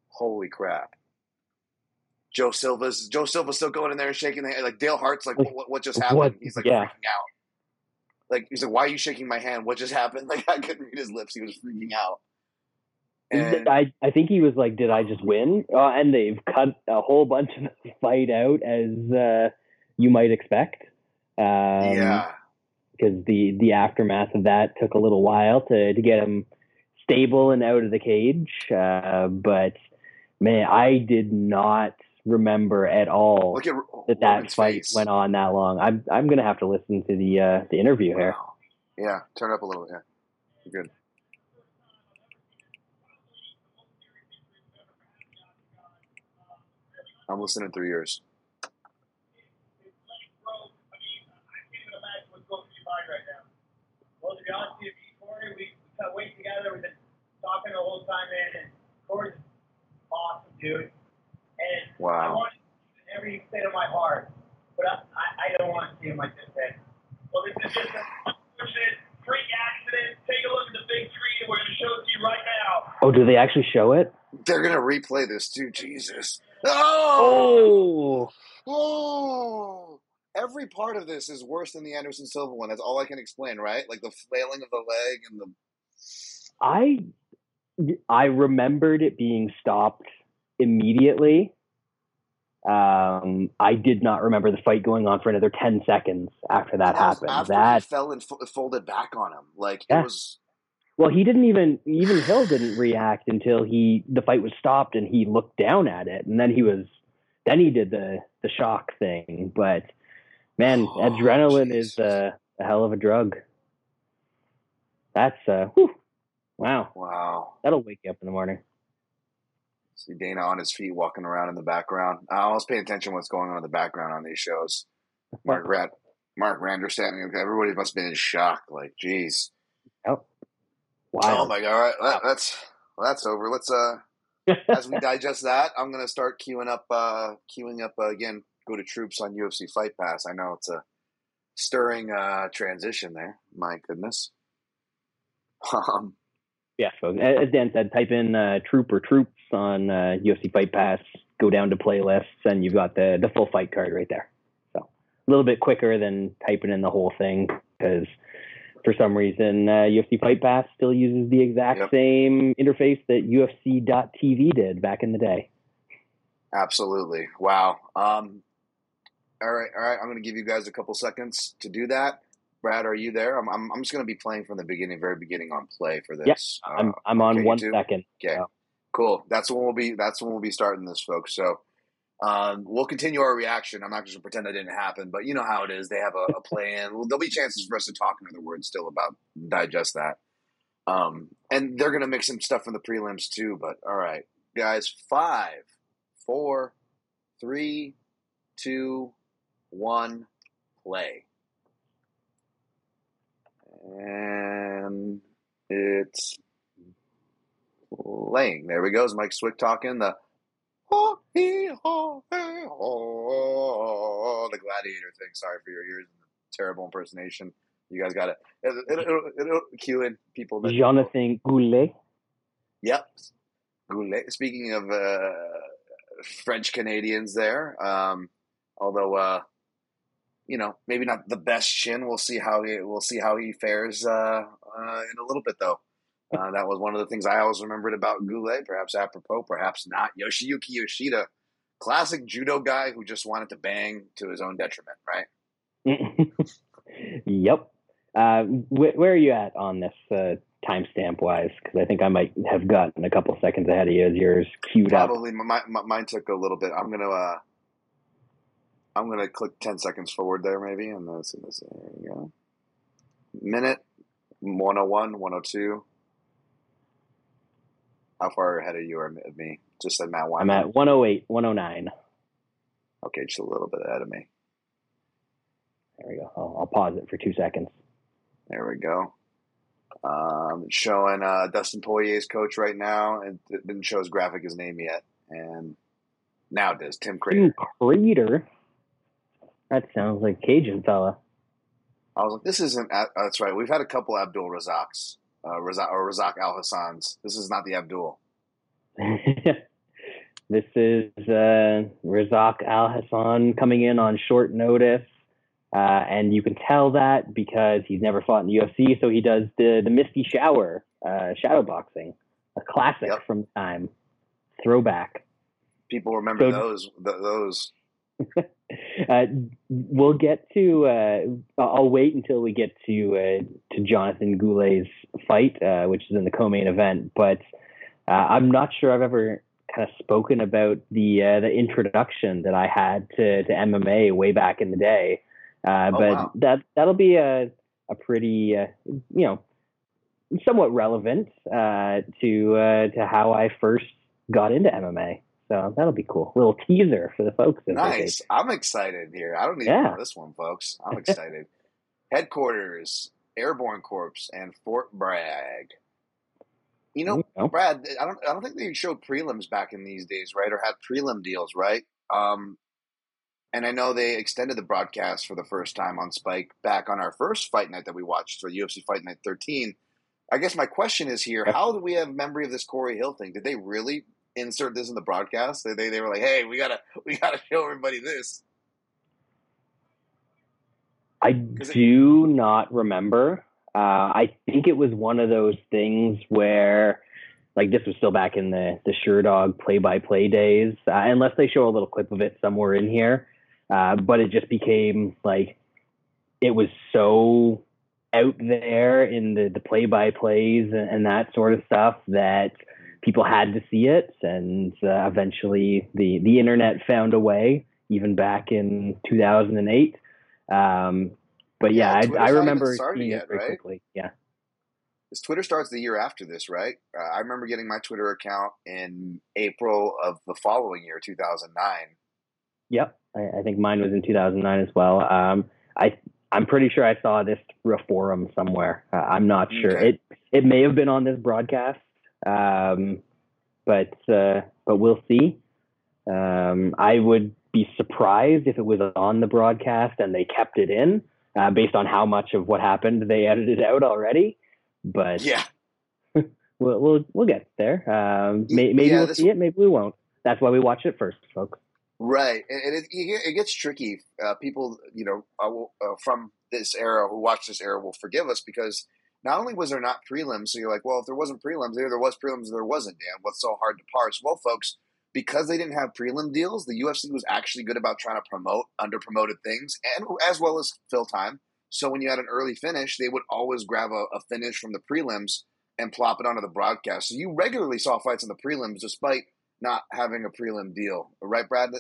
Holy crap. Joe Silva's Joe Silva's still going in there and shaking the hand. Like Dale Hartt's like, what, what just happened? What? He's like Yeah. freaking out. Like he's like, why are you shaking my hand? What just happened? Like I couldn't read his lips. He was freaking out. And I I think he was like, "Did I just win?" Uh, and they've cut a whole bunch of the fight out as uh, you might expect. Um, yeah. because the the aftermath of that took a little while to to get him stable and out of the cage. Uh, but man, I did not remember at all at that that fight face. went on that long. I'm I'm gonna have to listen to the uh, the interview here. Wow. Yeah, turn it up a little. Yeah, You're good. I'm listening through yours. Well, to be honest with you, Corey, we we got weight together. We've been talking the whole time, man. And Corey's awesome, dude. And I Wow. want to see in every state of my heart, but I, I, I don't want to see him like this, man. Well, this is just an unfortunate freak accident. Take a look at the big screen. We're going to show it to you right now. Oh, do they actually show it? They're gonna replay this too. Jesus. Oh. Oh, Oh. Every part of this is worse than the Anderson Silva one. That's all I can explain, right? Like the flailing of the leg and the. I I remembered it being stopped immediately. Um, I did not remember the fight going on for another ten seconds after that happened. After that fell and fo- folded back on him, like Yeah. it was. well, he didn't even even Hill didn't react until he the fight was stopped and he looked down at it, and then he was then he did the the shock thing. But man, Oh, adrenaline is Jesus. a, hell of a drug. That's uh, whew, wow, Wow. that'll wake you up in the morning. See Dana on his feet walking around in the background. I always pay attention to what's going on in the background on these shows. Mark Rat, Mark Ratner standing. Everybody must have been in shock. Like, geez. Oh, Oh my god! All right, that, that's well, that's over. Let's uh, as we digest that, I'm gonna start queuing up, uh, queuing up uh, again. Go to troops on UFC Fight Pass. I know it's a stirring uh transition there. My goodness. Um, Yeah, so as Dan said, type in uh, Troop or Troops on uh, UFC Fight Pass, go down to playlists, and you've got the, the full fight card right there. So a little bit quicker than typing in the whole thing because for some reason uh, UFC Fight Pass still uses the exact Yep. same interface that UFC.tv did back in the day. Absolutely. Wow. Um, all right. All right. I'm going to give you guys a couple seconds to do that. Brad, are you there? I'm I'm, I'm just going to be playing from the beginning, very beginning on play for this. Yeah, I'm Uh, I'm on okay, one YouTube? second. Okay, Yeah. cool. That's when we'll be. That's when we'll be starting this, folks. So. Um, we'll continue our reaction. I'm not just gonna pretend that didn't happen, but you know how it is. They have a, a plan. Well, there'll be chances for us to talk in other words still about digest that. Um, and they're gonna mix some stuff from the prelims too. But all right, guys, five, four, three, two, one, play. And it's playing. There we go. Is Mike Swick talking the oh, haw, hey, haw, the gladiator thing. Sorry for your ears and the terrible impersonation. You guys got it. It'll, it'll, it'll, it'll cue in people. That, Jonathan Goulet. Yep. Goulet. Speaking of uh, French Canadians, there. Um, although, uh, you know, maybe not the best chin. We'll see how he. We'll see how he fares uh, uh, in a little bit, though. Uh, that was one of the things I always remembered about Goulet. Perhaps apropos, perhaps not. Yoshiyuki Yoshida, classic judo guy who just wanted to bang to his own detriment. Right. yep. Uh, wh- where are you at on this uh, timestamp wise? Because I think I might have gotten a couple seconds ahead of you as yours queued up. Probably my, my, mine took a little bit. I'm gonna I'm gonna click ten seconds forward there maybe, and this and this. There we go. Minute 101, 102. How far ahead of you or of me? Just said Matt I'm at 108, 109. Okay, just a little bit ahead of me. There we go. I'll, I'll pause it for two seconds. There we go. Um, showing uh, Dustin Poirier's coach right now. It, it didn't show his graphic his name yet, and now it does. Tim Credeur. Tim Credeur. That sounds like Cajun fella. I was like, this isn't. uh, That's right. We've had a couple Abdul Razaks, uh, Razak, or Razak Al Hassans. This is not the Abdul. this is uh, Razak Al Hassan coming in on short notice. Uh, and you can tell that because he's never fought in the UFC, so he does the, the Misty Shower, uh, shadow boxing, a classic Yep. from time, throwback. People remember So- those. Th- those. Uh, we'll get to. Uh, I'll wait until we get to uh, to Jonathan Goulet's fight, uh, which is in the co-main event. But uh, I'm not sure I've ever kind of spoken about the uh, the introduction that I had to, to MMA way back in the day. Uh, Oh, but wow. that that'll be a a pretty uh, you know somewhat relevant uh, to uh, to how I first got into MMA. So that'll be cool. little teaser for the folks. as they say. Nice. I'm excited here. I don't even Yeah. know this one, folks. I'm excited. Headquarters, Airborne Corps, and Fort Bragg. You know? Brad, I don't, I don't think they showed prelims back in these days, right? Or had prelim deals, right? Um, and I know they extended the broadcast for the first time on Spike back on our first fight night that we watched for UFC Fight Night 13. I guess my question is here: How do we have memory of this Corey Hill thing? Did they really insert this in the broadcast? They they, they were like, "Hey, we gotta we gotta show everybody this." I it- do not remember. Uh, I think it was one of those things where, like, this was still back in the the Sherdog play by play days, uh, unless they show a little clip of it somewhere in here. Uh, but it just became like it was so out there in the the play by plays and, and that sort of stuff that people had to see it, and uh, eventually the the internet found a way, even back in 2008. Um, but yeah, Yeah, I, I remember started seeing yet, it very right? quickly. Yeah. This Twitter starts the year after this, right? Uh, I remember getting my Twitter account in April of the following year, 2009. Yep. I, I think mine was in 2009 as well. Um, I I'm pretty sure I saw this forum somewhere. Uh, I'm not sure. Okay. It it may have been on this broadcast, um, but uh, but we'll see. Um, I would be surprised if it was on the broadcast and they kept it in, uh, based on how much of what happened they edited out already. But Yeah, we'll we'll, we'll get there. Um, may, maybe Yeah, we'll see it. Maybe we won't. That's why we watch it first, folks. right. And and it, it gets tricky. Uh, people, you know, uh, uh, from this era who watch this era will forgive us because not only was there not prelims, so you're like, well, if there wasn't prelims, either there was prelims or there wasn't. Dan, what's so hard to parse? Well, folks, because they didn't have prelim deals, the UFC was actually good about trying to promote under promoted things, and as well as fill time. So when you had an early finish, they would always grab a, a finish from the prelims and plop it onto the broadcast. So you regularly saw fights in the prelims despite not having a prelim deal. Right, Brad?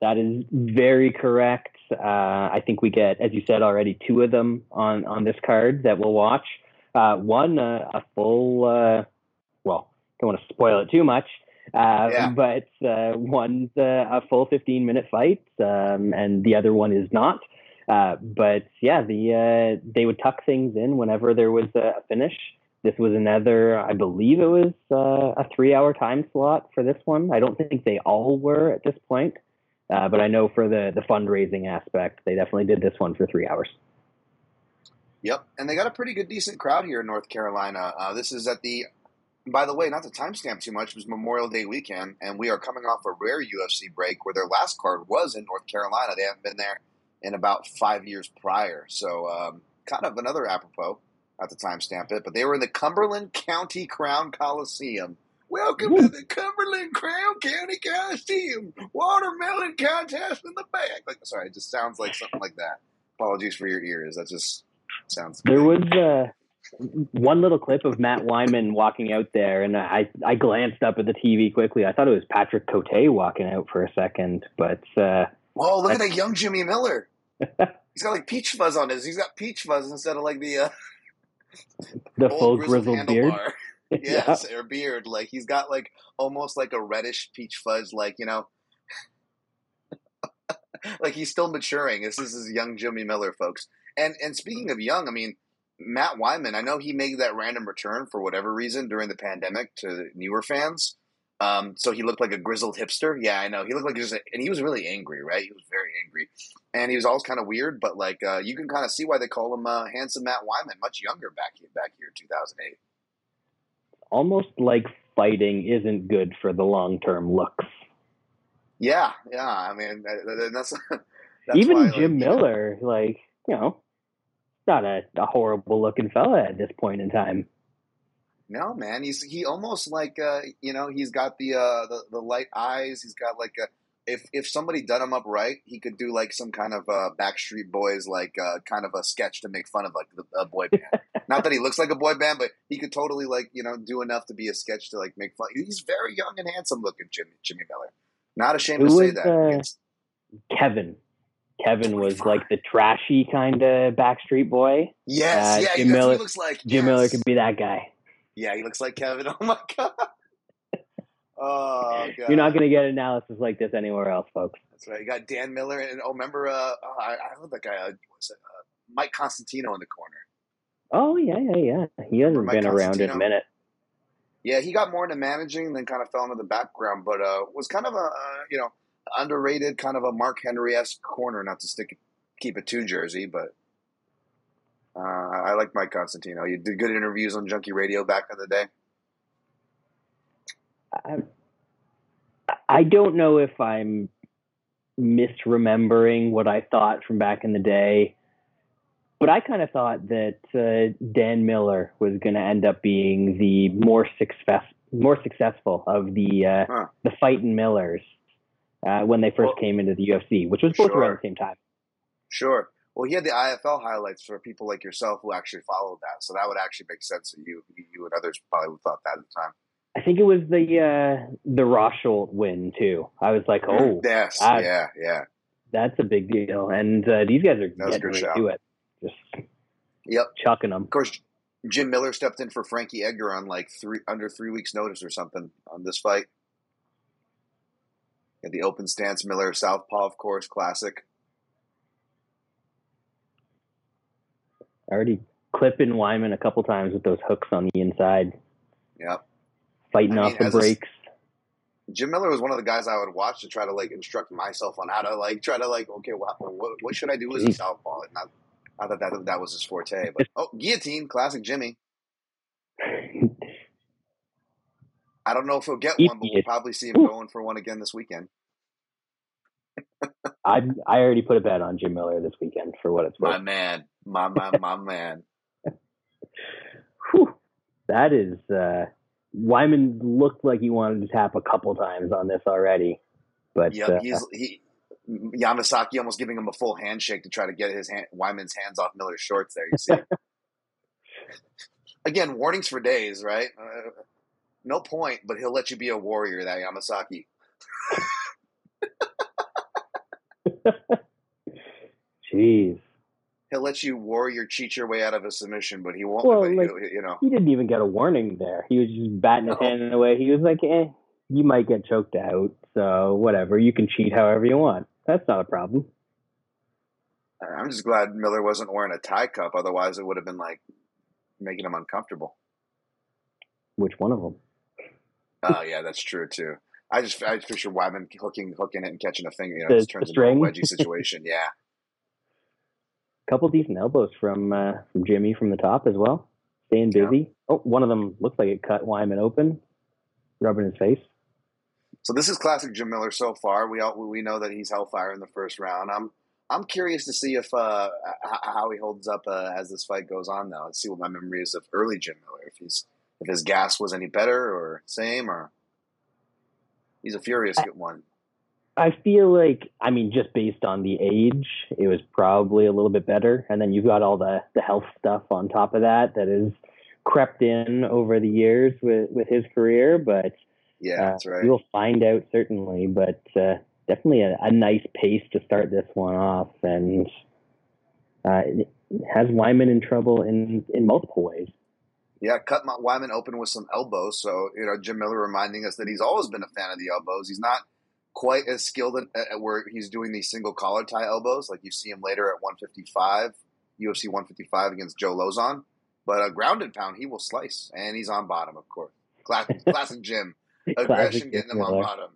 That is very correct. Uh, I think we get, as you said already, two of them on, on this card that we'll watch. Uh, one, uh, a full, uh, well, don't want to spoil it too much, uh, Yeah. but uh, one's uh, a full 15 minute fight, um, and the other one is not. Uh, but yeah, the uh, they would tuck things in whenever there was a finish. This was another, I believe it was uh, a three hour time slot for this one. I don't think they all were at this point. Uh, but I know for the the fundraising aspect, they definitely did this one for three hours. Yep, and they got a pretty good, decent crowd here in North Carolina. Uh, this is at the, by the way, not to timestamp too much, it was Memorial Day weekend, and we are coming off a rare UFC break where their last card was in North Carolina. They haven't been there in about five years prior, so um, kind of another apropos. Not to timestamp it, but they were in the Cumberland County Crown Coliseum. Welcome to the Cumberland Crown County Coliseum. Watermelon contest in the back. Like, sorry, it just sounds like something like that. Apologies for your ears. That just sounds. There was uh, one little clip of Matt Wiman walking out there, and I I glanced up at the TV quickly. I thought it was Patrick Cote walking out for a second, but uh, Whoa! Look at that young Jimmy Miller. He's got like peach fuzz on his. He's got peach fuzz instead of like the uh, the full grizzled grizzled beard. yes, or beard. Like he's got like almost like a reddish peach fuzz. Like you know, like he's still maturing. This is his young Jimmy Miller, folks. And and speaking of young, I mean. Matt Wiman, I know he made that random return for whatever reason during the pandemic to newer fans. Um, so he looked like a grizzled hipster. Yeah, I know. He looked like just, a, and he was really angry, right? He was very angry, and he was always kind of weird. But like, uh, you can kind of see why they call him uh, handsome Matt Wiman, much younger back here, back here, two thousand eight. Almost like fighting isn't good for the long term looks. Yeah, yeah. I mean, that, that- that's, that's Even why, Jim know- Miller, like you know, not a, a horrible looking fella at this point in time. No, man, he's he almost like uh, you know he's got the uh, the the light eyes. He's got like a if if somebody done him up right, he could do like some kind of uh, Backstreet Boys like uh, kind of a sketch to make fun of like the, a boy band. Not that he looks like a boy band, but he could totally like you know do enough to be a sketch to like make fun. He's very young and handsome looking, Jimmy Jimmy Miller. Not ashamed to say was, that. uh, Kevin. Kevin was like the trashy kind of Backstreet Boy. yes, uh, yeah, Jim Miller- he looks like. Jim yes. Miller could be that guy. Yeah, he looks like Kevin. Oh my god. Oh god. You're not going to get analysis like this anywhere else, folks. That's right. You got Dan Miller and oh, remember? Uh, oh, I, I love that guy. Uh, was it uh, Mike Constantino in the corner? Oh yeah, yeah, yeah. He hasn't been around in a minute. Yeah, he got more into managing, then kind of fell into the background, but uh, was kind of a uh, you know underrated, kind of a Mark Henry esque corner. Not to stick keep it too Jersey, but uh, I like Mike Constantino. You did good interviews on Junkie Radio back in the day. I, I don't know if I'm misremembering what I thought from back in the day, but I kind of thought that uh, Dan Miller was going to end up being the more success more successful of the uh, Huh. the fighting Millers uh, when they first Well, came into the UFC, which was both sure. around the same time. Sure. Well, he had the IFL highlights for people like yourself who actually followed that, so that would actually make sense to you. You and others probably thought that at the time. I think it was the uh, the Rosholt win too. I was like, oh, yes, I- yeah, yeah. that's a big deal, and uh, these guys are That was a getting right to it, just Yep. chucking them. Of course, Jim Miller stepped in for Frankie Edgar on like three under three weeks' notice or something on this fight. At the open stance Miller Southpaw, of course, classic. already clipping Wiman a couple times with those hooks on the inside, Yep. Fighting I off the as a- Jim Miller was one of the guys I would watch to try to like instruct myself on how to like try to like okay, what what, what should I do as a southpaw? Not, not that, that that was his forte, but oh, guillotine, classic Jimmy. I don't know if he'll get one, but we'll probably see him going for one again this weekend. I I already put a bet on Jim Miller this weekend for what it's worth. My man, my my my man. Whew. That is uh, Wiman looked like he wanted to tap a couple times on this already, but Yep, uh, he's he. Yamasaki almost giving him a full handshake to try to get his hand, Wiman's hands off Miller's shorts. There, you see. Again, warnings for days, right? Uh, no point, but he'll let you be a warrior. That Yamasaki. Jeez. He'll let you warrior cheat your way out of a submission, but he won't. Well, like- you know, He didn't even get a warning there. He was just batting his No. hand away. He was like, eh, you might get choked out. So whatever. You can cheat however you want. That's not a problem. I'm just glad Miller wasn't wearing a tie cup. Otherwise, it would have been like making him uncomfortable. Which one of them? Oh yeah, that's true too. I just I just picture Wiman hooking hooking it and catching a finger. You know, The- it just turns into a wedgie situation. Yeah, couple decent elbows from uh, from Jimmy from the top as well. Staying Yeah. busy. Oh, one of them looks like it cut Wiman open, rubbing his face. So this is classic Jim Miller so far. We all we know that he's hellfire in the first round. I'm I'm curious to see if uh, how he holds up uh, as this fight goes on. Though, let's see what my memory is of early Jim Miller. If he's if his gas was any better or same or he's a furious good one. I feel like, I mean, just based on the age, it was probably a little bit better. And then you've got all the, the health stuff on top of that that has crept in over the years with, with his career. But Yeah, uh, that's right. we'll find out certainly. But uh, definitely a, a nice pace to start this one off. And uh, it has Wiman in trouble in, in multiple ways. Yeah, cut my Wiman open with some elbows. So you know, Jim Miller reminding us that he's always been a fan of the elbows. He's not quite as skilled at, at where he's doing these single collar tie elbows, like you see him later at 155, UFC 155 against Joe Lauzon. But a grounded pound, he will slice, and he's on bottom, of course. Classic, classic Jim aggression, getting him on bottom.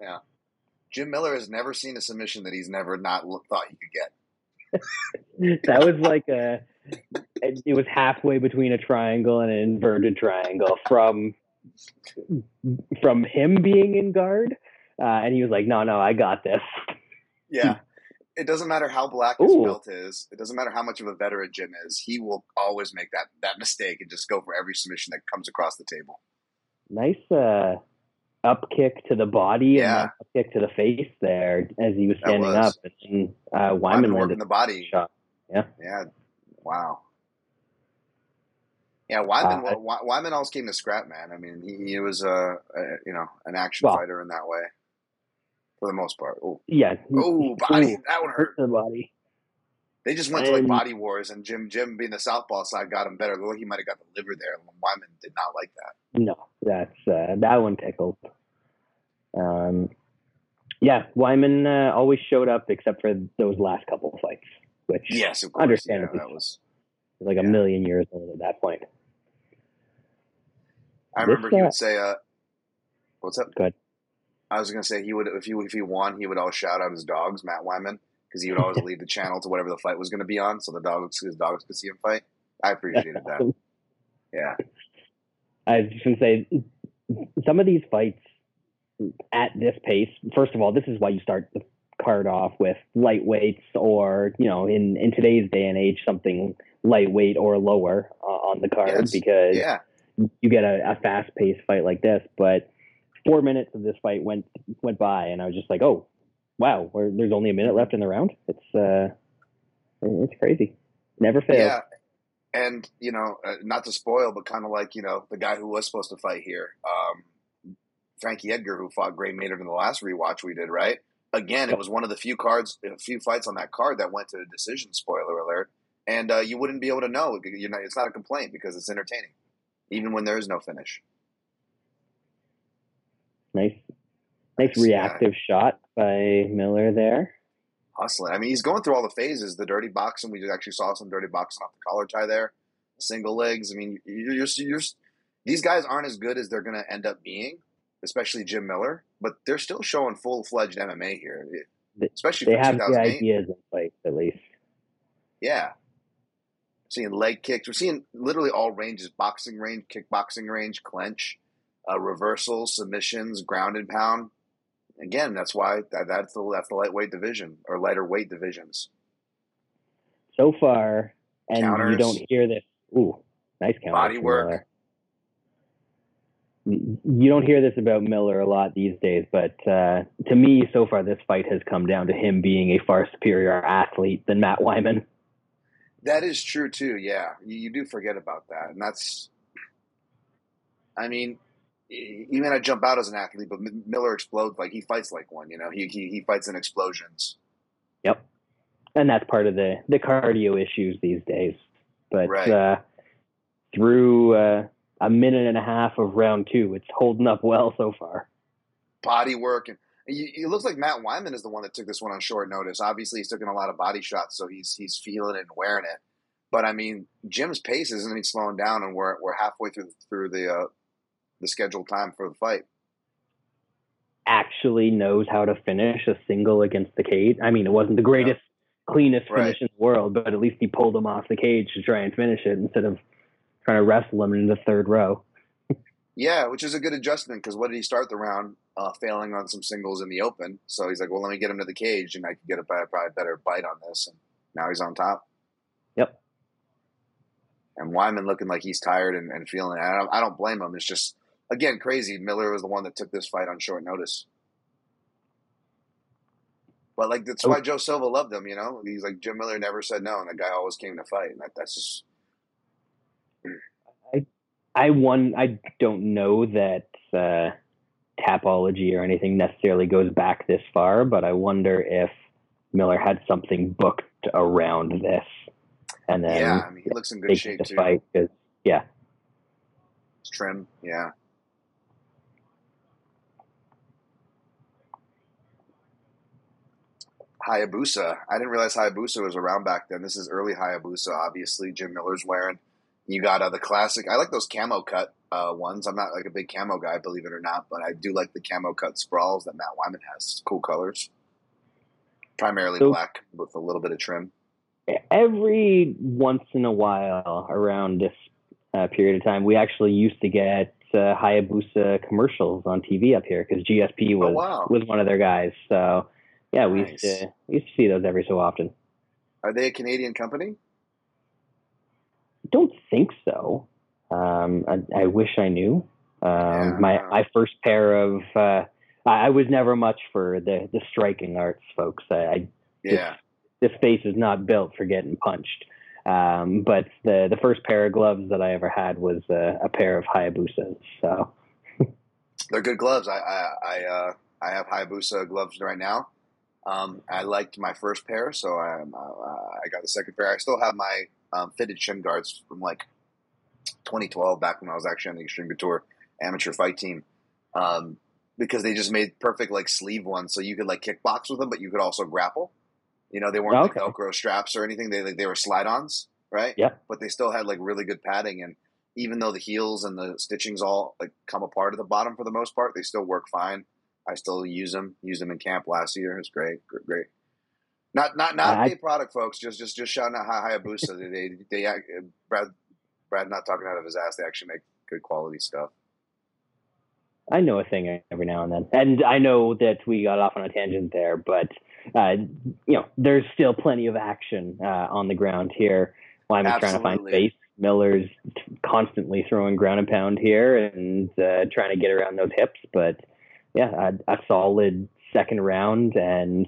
Yeah, Jim Miller has never seen a submission that he's never not lo- thought he could get. that was like a it was halfway between a triangle and an inverted triangle from from him being in guard uh, and he was like no no i got this Yeah. It doesn't matter how black his Ooh. belt is. It doesn't matter how much of a veteran Jim is. He will always make that that mistake and just go for every submission that comes across the table. nice uh up kick to the body Yeah. and up kick to the face there as he was standing was. up and uh, Wiman Wiman landed the body. shot Yeah. Yeah. Wow. Yeah, Wiman. Uh, Wiman always came to scrap, man. I mean, he, he was a, a you know an action Well- fighter in that way, for the most part. Oh, yeah oh, body. Ooh, That one hurt the body They just went to like body wars, and Jim Jim being the southpaw side got him better. Well, he might have got the liver there. Wiman did not like that. No, that's uh, that one tickled. Um, yeah, Wiman uh, always showed up except for those last couple fights, which Yes, of course. Understandably Yeah, that was. like a million years old at that point. I This, remember he uh, would say, uh, "What's up?" Go ahead. I was going to say he would if he if he won, he would always shout out his dogs, Matt Wiman, because he would always lead the channel to whatever the fight was going to be on, so the dogs his dogs could see him fight. I appreciated that. Yeah, I was just gonna say some of these fights at this pace. First of all, this is why you start the card off with lightweights, or you know, in in today's day and age, something lightweight or lower uh, on the card Yes. because yeah, you get a, a fast paced fight like this. But four minutes of this fight went went by, and I was just like, oh wow, there's only a minute left in the round. It's uh, it's crazy. Never fails. yeah. And you know, uh, not to spoil, but kind of like you know the guy who was supposed to fight here, um, Frankie Edgar, who fought Gray Maynard in the last rewatch we did, right? Again, it was one of the few cards, a few fights on that card that went to a decision. Spoiler alert! And uh, you wouldn't be able to know. You're not, it's not a complaint because it's entertaining, even when there is no finish. Nice, nice reactive shot by Miller there. hustling. I mean, he's going through all the phases. The dirty boxing, we actually saw some dirty boxing off the collar tie there. Single legs. I mean, you're, you're, you're these guys aren't as good as they're going to end up being, especially Jim Miller. But they're still showing full fledged MMA here, especially They for have the 2008. ideas in place at least. Yeah, seeing leg kicks. We're seeing literally all ranges: boxing range, kickboxing range, clench, uh, reversals, submissions, ground and pound. Again, that's why that, that's the that's the lightweight division or lighter weight divisions. So far, and you don't hear this. Ooh, nice counter. Body work. Miller. you don't hear this about Miller a lot these days, but uh, to me, so far, this fight has come down to him being a far superior athlete than Matt Wiman. That is true too. Yeah, you, you do forget about that, and that's. I mean, he may not jump out as an athlete, but Miller explodes like he fights like one. You know, he he, he fights in explosions. Yep. And that's part of the, the cardio issues these days. But Right. uh, through uh, a minute and a half of round two, it's holding up well so far. body work and it looks like Matt Wiman is the one that took this one on short notice. Obviously, he's taking a lot of body shots, so he's he's feeling it and wearing it. But I mean, Jim's pace isn't even slowing down, and we're we're halfway through through the uh, the scheduled time for the fight. Actually knows how to finish a single against the cage. I mean, it wasn't the greatest, cleanest Right. finish in the world, but at least he pulled him off the cage to try and finish it instead of trying to wrestle him in the third row. Yeah, which is a good adjustment because what did he start the round uh, failing on some singles in the open? So he's like, well, let me get him to the cage, and I can get a better, probably better bite on this. And now he's on top. Yep. And Wiman looking like he's tired and, and feeling it. I don't, I don't blame him. It's just again crazy. Miller was the one that took this fight on short notice. But like that's why Joe Silva loved him. You know, he's like Jim Miller never said no, and the guy always came to fight. And that, that's just I I one I don't know that uh, Tapology or anything necessarily goes back this far, but I wonder if Miller had something booked around this, and then yeah. I mean, he looks in good shape too. fight yeah, It's trim. Yeah. Hayabusa. I didn't realize Hayabusa was around back then. This is early Hayabusa, obviously. Jim Miller's wearing. You got uh, the classic. I like those camo cut uh, ones. I'm not like a big camo guy, believe it or not, but I do like the camo cut sprawls that Matt Wiman has. Cool colors. Primarily So- black with a little bit of trim. every once in a while around this uh, period of time, we actually used to get uh, Hayabusa commercials on TV up here because GSP was Oh, wow. was one of their guys. So yeah, we used to we used to see those every so often. Are they a Canadian company? don't think so. Um, I, I wish I knew. Um, Yeah. my my first pair of uh, I I was never much for the the striking arts, folks. I, I Yeah. this face is not built for getting punched. Um, but the the first pair of gloves that I ever had was uh, a pair of Hayabusas. So They're good gloves. I I I, uh, I have Hayabusa gloves right now. Um, I liked my first pair, so I uh, I got the second pair. I still have my um, fitted shin guards from like 2012, back when I was actually on the Extreme Couture amateur fight team, um, because they just made perfect like sleeve ones, so you could like kickbox with them, but you could also grapple. You know, they weren't Okay. like Velcro straps or anything. They like, they were slide-ons, right? Yeah. But they still had like really good padding, and even though the heels and the stitchings all like come apart at the bottom for the most part, they still work fine. I still use them. Use them in camp last year. It's great, great, great. Not not not a product, folks. Just just just shouting out Hay- Hayabusa. they they, they Brad Brad not talking out of his ass. They actually make good quality stuff. I know a thing every now and then, and I know that we got off on a tangent there, but uh, you know, there's still plenty of action uh, on the ground here. Wiman's trying to find space. Miller's constantly throwing ground and pound here and uh, trying to get around those hips, but yeah, a, a solid second round, and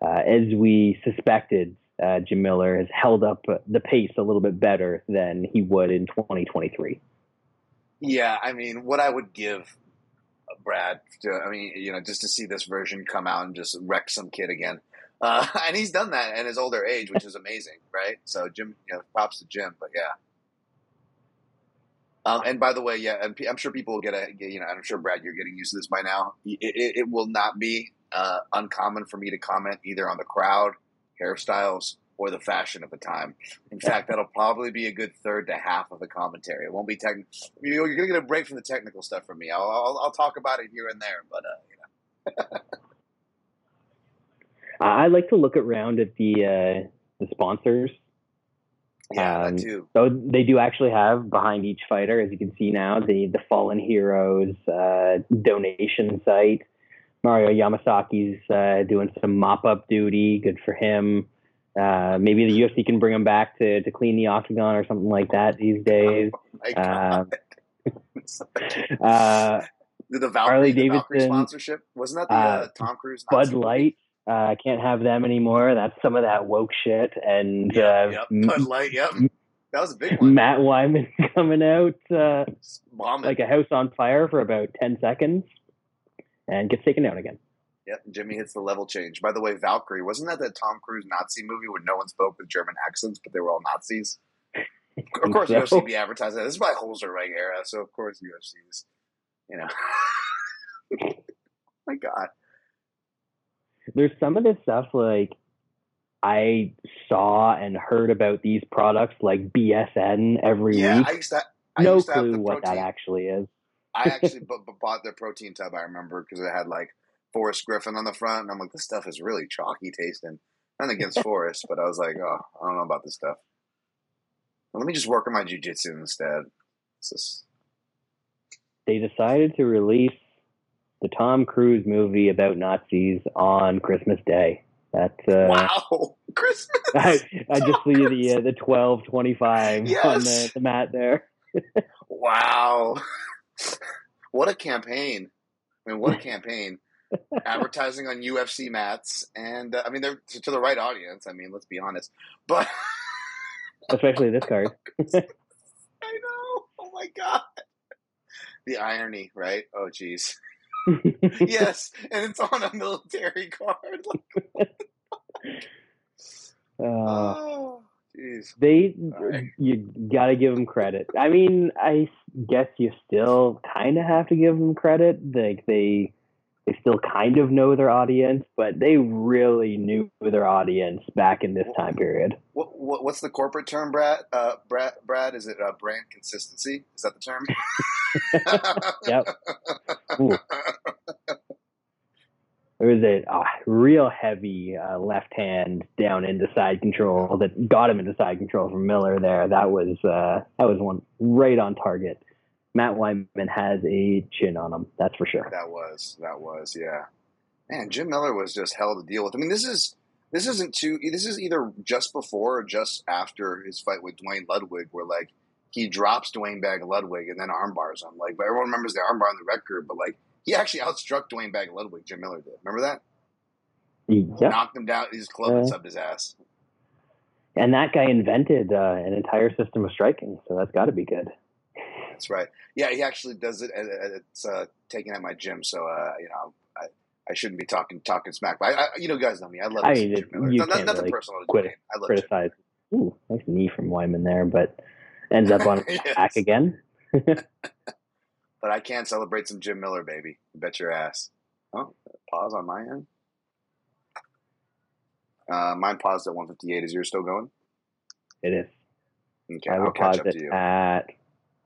uh, as we suspected, uh, Jim Miller has held up the pace a little bit better than he would in 2023. Yeah, I mean, what I would give Brad, to, I mean, you know, just to see this version come out and just wreck some kid again. Uh, and he's done that at his older age, which is amazing, right? So, Jim, you know, props to Jim, but yeah. Um, and by the way, yeah, pe- I'm sure people will get a, you know, I'm sure Brad, you're getting used to this by now. It, it, it will not be uh, uncommon for me to comment either on the crowd, hairstyles, or the fashion of the time. In fact, that'll probably be a good third to half of the commentary. It won't be tech. You're going to get a break from the technical stuff from me. I'll, I'll, I'll talk about it here and there, but uh, you know. I I like to look around at the uh, the sponsors. Yeah, Um, too. So they do actually have behind each fighter, as you can see now, the the Fallen Heroes uh, donation site. Mario Yamasaki's uh, doing some mop up duty. Good for him. Uh, maybe the UFC can bring him back to, to clean the octagon or something like that these days. My God. Um, uh, the Valkyrie, Harley the Valkyrie Davidson, sponsorship wasn't that the uh, uh, Tom Cruise Bud Nazi movie? Light. Uh, can't have them anymore. That's some of that woke shit. And uh, Yep, Bud Light. Yep, that was a big one. Matt Wiman coming out uh, like a house on fire for about 10 seconds and gets taken down again. Yep, Jimmy hits the level change. By the way, Valkyrie wasn't that that Tom Cruise Nazi movie where no one spoke with German accents, but they were all Nazis? Of course, so. UFC be advertising that. This is my Holzerweg era, so of course UFC is, you know. my God. There's some of this stuff like I saw and heard about these products like BSN every Yeah, week. I used to. I no used to have clue what that actually is. I actually b- b- bought the protein tub. I remember because it had like Forrest Griffin on the front, and I'm like, this stuff is really chalky tasting. Nothing against Forrest, but I was like, oh, I don't know about this stuff. Well, let me just work on my jujitsu instead. Just, They decided to release the Tom Cruise movie about Nazis on Christmas Day. That's uh, wow, Christmas. I, I just see the uh, the twelve twenty five on the, the mat there. Wow. what a campaign. I mean, what a campaign. Advertising on UFC mats. And, uh, I mean, they're to, to the right audience. I mean, let's be honest. But Especially this card. I know. Oh, my God. The irony, right? Oh, jeez. Yes. And it's on a military card. Like, uh, oh, jeez. they Alright. you got to give them credit. I mean, I guess you still kind of have to give them credit. Like they they still kind of know their audience, but they really knew their audience back in this time period. What, what, what's the corporate term, Brad? Uh, Brad, Brad, is it uh, brand consistency? Is that the term? Yep. Ooh. There was a uh, real heavy uh, left hand down into side control that got him into side control from Miller. There, that was uh, that was one right on target. Matt Wiman has a chin on him, that's for sure. That was that was yeah. Man, Jim Miller was just hell to deal with. I mean, this is this isn't too. This is either just before or just after his fight with Duane Ludwig, where like he drops Duane Bang Ludwig and then armbars him. Like, but everyone remembers the armbar on the record, but like he actually outstruck Duane Bang Ludwig. Jim Miller did. Remember that? Yeah, Knocked him down. His club Yeah. subbed his ass. and that guy invented uh, an entire system of striking, so that's got to be good. That's right. Yeah, he actually does it. It's uh, taken at my gym, so uh, you know. I, I shouldn't be talking talking smack, but I, I, you know, guys know me. I love I mean, Jim Miller. you No- can't nothing really personal quit- I love Jim. Criticize. Ooh, nice knee from Wiman there, but ends up on Yes. back again. But I can celebrate some Jim Miller, baby. Bet your ass. Oh, pause on my end. Uh, mine paused at 158. Is yours still going? It is. Okay, I I'll will catch up to you. at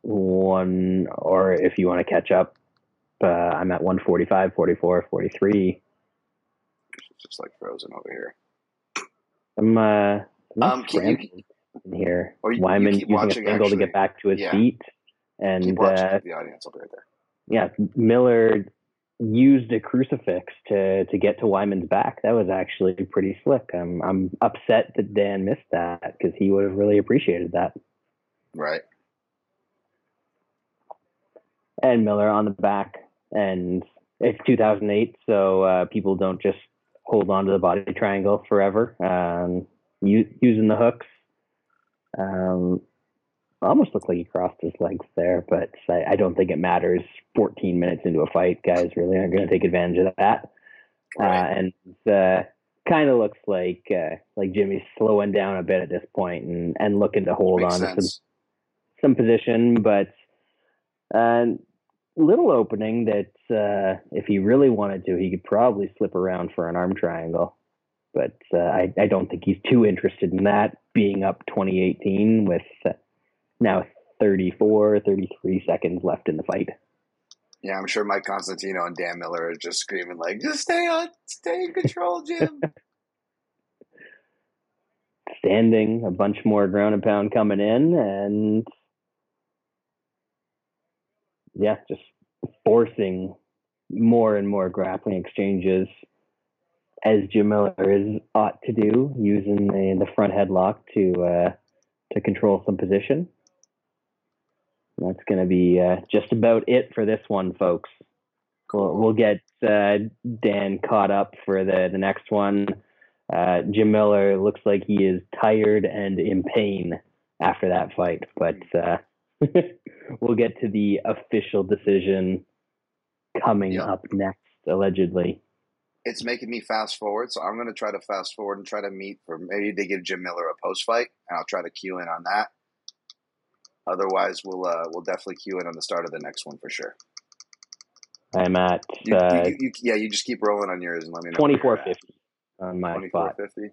one, or if you want to catch up, uh, I'm at 145, 44, 43. Just like frozen over here. I'm, uh, I'm Um, you- in here. Or you- you Wiman keep using a single to get back to his Yeah. feet. And uh, the audience. I'll be right there. yeah, Miller used a crucifix to to get to Wiman's back. That was actually pretty slick. I'm I'm upset that Dan missed that because he would have really appreciated that. Right. And Miller on the back, and it's 2008, so uh, people don't just hold on to the body triangle forever. Um, u- using the hooks, um, almost looked like he crossed his legs there, but I, I don't think it matters. 14 minutes into a fight, guys really aren't going to take advantage of that. Uh, and uh, kind of looks like uh, like Jimmy's slowing down a bit at this point and, and looking to hold Makes on to some some position, but uh, little opening that uh, if he really wanted to, he could probably slip around for an arm triangle. But uh, I, I don't think he's too interested in that, being up 2018 with uh, now 34, 33 seconds left in the fight. Yeah, I'm sure Mike Constantino and Dan Miller are just screaming like, "Just stay on, stay in control, Jim." Standing, a bunch more ground and pound coming in, and yeah, just forcing more and more grappling exchanges as Jim Miller is ought to do, using the, the front headlock to uh, to control some position. that's going to be uh, just about it for this one, folks. We'll, we'll get uh, Dan caught up for the, the next one. Uh, Jim Miller looks like he is tired and in pain after that fight, but uh, we'll get to the official decision coming Yeah. up next, allegedly. It's making me fast forward, so I'm going to try to fast forward and try to meet for maybe they give Jim Miller a post fight, and I'll try to cue in on that. Otherwise, we'll uh, we'll definitely cue in on the start of the next one for sure. I'm at You, uh, you, you, yeah, you just keep rolling on yours and let me know. twenty four fifty on my Twenty four spot. fifty.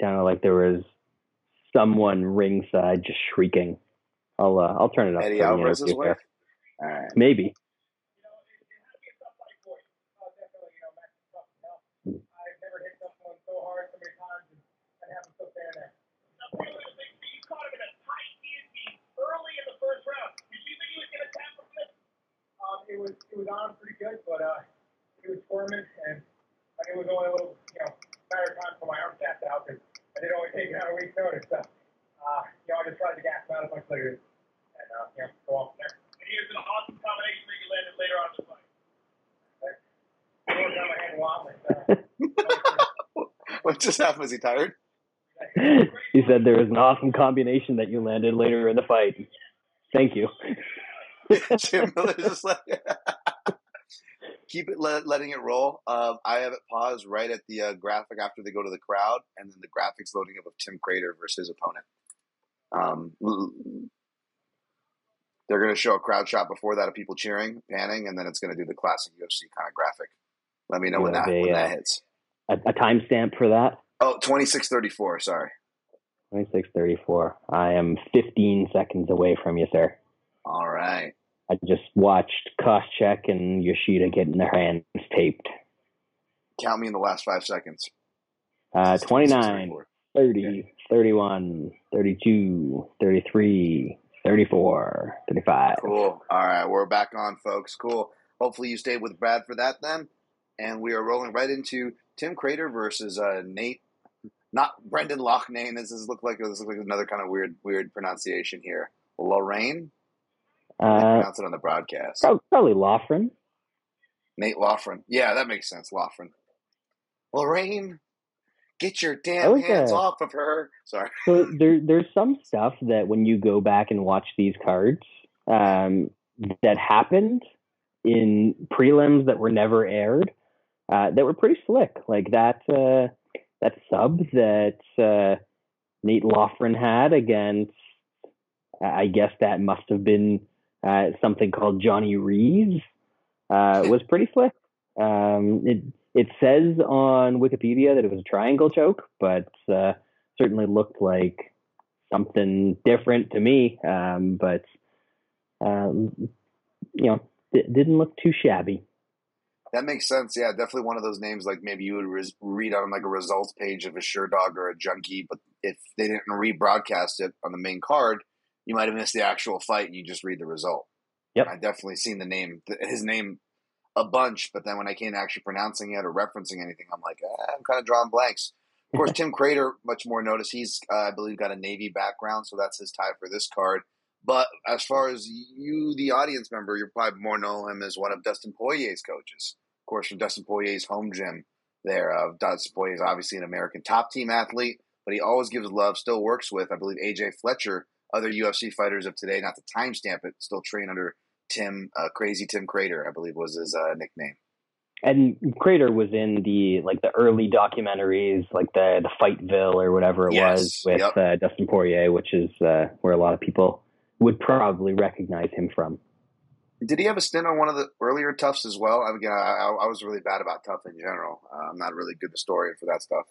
Okay. Sounded like there was someone ringside just shrieking. I'll uh, I'll turn it up. Eddie for you Alvarez's if wife. care. Maybe. It, it had to be a tough fight for you. Uh, definitely, you know, Max is tough as hell. I've never hit someone so hard so many times and, and have him still stand there. Now, Taylor, the big thing, you caught him in a tight guillotine early in the first round. Did you think he was going to tap him this? It was on pretty good, but uh, he was squirming, and I it was only a little, you know, matter of time for my arm tapped out because I did only take it out a week's notice. So, uh, you know, I just tried to gas him out as much as I could, and uh, you know, go off from there. And here's an awesome combination that you landed later on in the fight. Okay. I my hand wobbling. So. What just happened? Was he tired? he said there was an awesome combination that you landed later in the fight. Thank you. Jim Miller's just like keep it let, letting it roll. Um, I have it paused right at the uh, graphic after they go to the crowd, and then the graphics loading up of Tim Credeur versus his opponent. Um, they're going to show a crowd shot before that of people cheering, panning, and then it's going to do the classic UFC kind of graphic. Let me know when that they, when uh, that hits. A, a timestamp for that. Oh, 2634, sorry. Twenty six thirty four. I am fifteen seconds away from you, sir. All right. I just watched Koscheck and Yoshida getting their hands taped. Count me in the last five seconds. Uh, 29, 26:34. 30, 31, 32, 33, 34, 35. Cool. All right, we're back on, folks. Cool. Hopefully you stayed with Brad for that then. And we are rolling right into Tim Credeur versus uh, Nate, not Brendan Lochnane. This is look like this looks like another kind of weird weird pronunciation here. Lorraine. Uh, pronounce it on the broadcast. prob- probably Loughran. Nate Loughran. Yeah, that makes sense. Loughran. Lorraine, get your damn hands off of her. Sorry. So there, there's some stuff that when you go back and watch these cards um, that happened in prelims that were never aired uh, that were pretty slick. Like that uh, that sub that uh, Nate Loughran had against, I guess that must have been uh, something called Johnny Reeves. Uh, was pretty slick. Um, it it says on Wikipedia that it was a triangle choke, but uh, certainly looked like something different to me. Um, but um, you know, it didn't look too shabby. That makes sense. Yeah, definitely one of those names like maybe you would res- read on like a results page of a Sherdog or a junkie, but if they didn't rebroadcast it on the main card, you might have missed the actual fight and you just read the result. Yep. I definitely seen the name, his name, a bunch, but then when I came to actually pronouncing it or referencing anything, I'm like, ah, I'm kind of drawing blanks. Of course, Tim Credeur, much more notice. He's, uh, I believe, got a Navy background, so that's his tie for this card. But as far as you, the audience member, you probably more know him as one of Dustin Poirier's coaches. Of course, from Dustin Poirier's home gym there. Uh, Dustin Poirier is obviously an American top team athlete, but he always gives love, still works with, I believe, AJ Fletcher, other UFC fighters of today, not to timestamp it, still train under Tim, uh, Crazy Tim Credeur, I believe was his uh, nickname. And Credeur was in the like the early documentaries, like the the Fightville or whatever it Yes, was with yep. uh, Dustin Poirier, which is uh, where a lot of people would probably recognize him from. Did he have a stint on one of the earlier TUFs as well? I, again, I, I was really bad about TUF in general. Uh, I'm not really good historian for that stuff.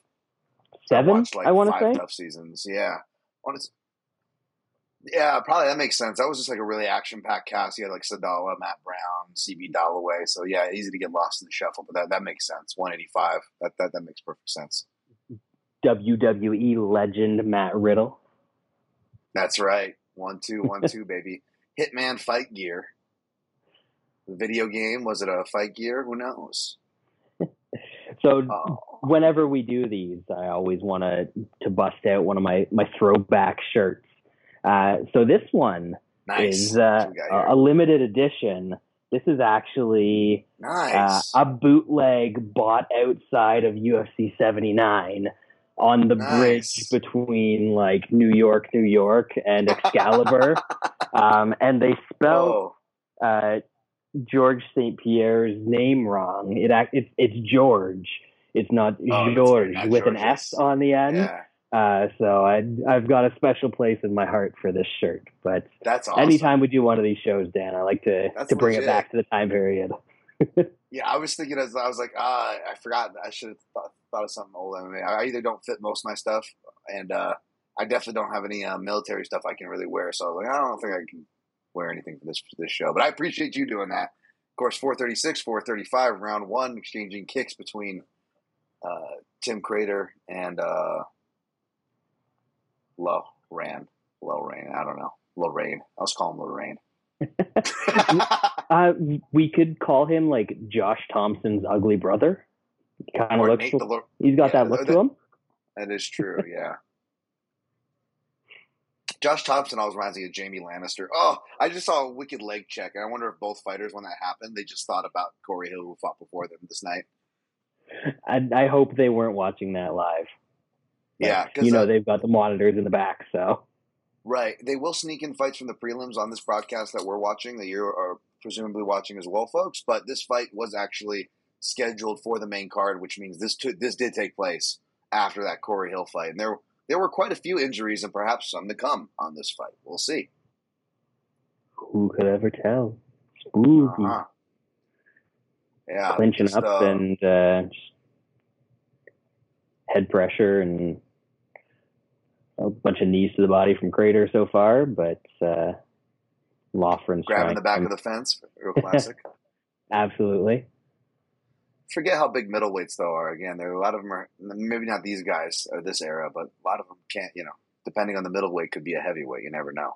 Seven, watched, like, I want to say. TUF seasons. Yeah, yeah, probably that makes sense. That was just like a really action-packed cast. You had like Sadollah, Matt Brown, CB Dollaway. So yeah, easy to get lost in the shuffle, but that, that makes sense. 185. That, that that makes perfect sense. WWE legend Matt Riddle. That's right. One two one two baby. Hitman Fight Gear. The video game was it a Fight Gear? Who knows? So Oh, whenever we do these, I always want to to bust out one of my my throwback shirts. Uh, so this one nice. is uh, What we got a, limited edition. This is actually uh, a bootleg bought outside of UFC 79 on the Nice. bridge between like New York, New York, and Excalibur. um, and they spell uh, George St. Pierre's name wrong. It it's it's George. It's not Oh, it's George not with an S on the end. yeah. Uh, so I I've got a special place in my heart for this shirt. But That's awesome. anytime we do one of these shows, Dan, I like to That's to bring legit. it back to the time period. Yeah, I was thinking as I was like, ah, I forgot. I should have thought, thought of something old MMA. I either don't fit most of my stuff, and uh, I definitely don't have any uh, military stuff I can really wear. So I was like, I don't think I can wear anything for this for this show. But I appreciate you doing that. Of course, 436, 435, round one, exchanging kicks between uh, Tim Credeur and Low Ran. Low Rain. I don't know. Lorraine. I was calling Lorraine. Uh, we could call him like Josh Thomson's ugly brother. Kind of looks. He's got yeah, that look the- to him. That is true, yeah. Josh Thomson always reminds me of Jaime Lannister. Oh, I just saw a wicked leg check, and I wonder if both fighters, when that happened, they just thought about Corey Hill, who fought before them this night. I, I hope they weren't watching that live. Yeah, because you know they've got the monitors in the back, so right, they will sneak in fights from the prelims on this broadcast that we're watching, that you are presumably watching as well, folks. But this fight was actually scheduled for the main card, which means this took this did take place after that Corey Hill fight, and there there were quite a few injuries and perhaps some to come on this fight. We'll see. who could ever tell? Spooky, Uh-huh. Yeah, clinching just, up uh, and uh, head pressure and a bunch of knees to the body from Credeur so far, but uh, Loughran's grabbing the back of the fence, real classic. absolutely. Forget how big middleweights though are. Again, there are a lot of them are maybe not these guys or this era, but a lot of them can't. You know, depending on the middleweight, could be a heavyweight. You never know.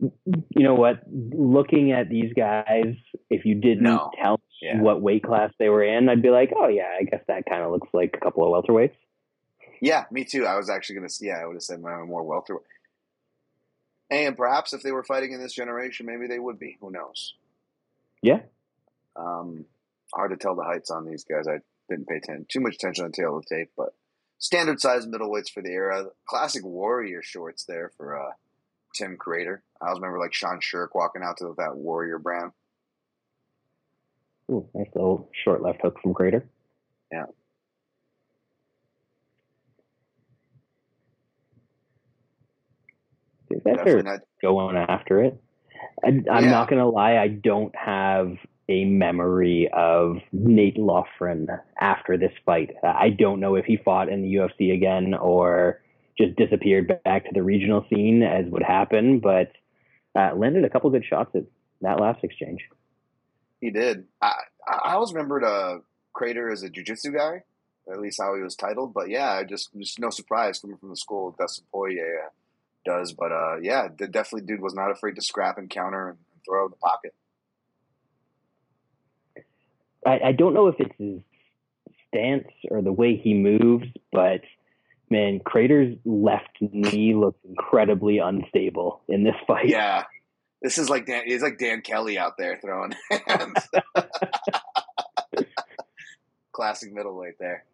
You know what? Looking at these guys, if you didn't No. tell me Yeah. what weight class they were in, I'd be like, oh yeah, I guess that kind of looks like a couple of welterweights. Yeah, me too. I was actually gonna. See yeah, I would have said more welterweight. And perhaps if they were fighting in this generation, maybe they would be. Who knows? Yeah. Um, hard to tell the heights on these guys. I didn't pay atten- too much attention on the tail of the tape, but standard size middleweights for the era. Classic warrior shorts there for uh, Tim Credeur. I always remember like Sean Sherk walking out to that warrior brand. Ooh, nice little short left hook from Credeur. Yeah. Dude, that Definitely hurt. not. going after it. I, I'm Yeah. not going to lie, I don't have a memory of Nate Loughran after this fight. I don't know if he fought in the UFC again or just disappeared back to the regional scene, as would happen, but uh, landed a couple good shots at that last exchange. He did. I I always remembered uh, Credeur as a jujitsu guy, at least how he was titled. But yeah, just just no surprise coming from the school of Dustin Poirier uh, does. But uh, yeah, the, definitely dude was not afraid to scrap and counter and throw in the pocket. I, I don't know if it's his stance or the way he moves, but man, Credeur's left knee looks incredibly unstable in this fight. Yeah, this is like Dan. He's like Dan Kelly out there throwing hands. Classic middleweight there.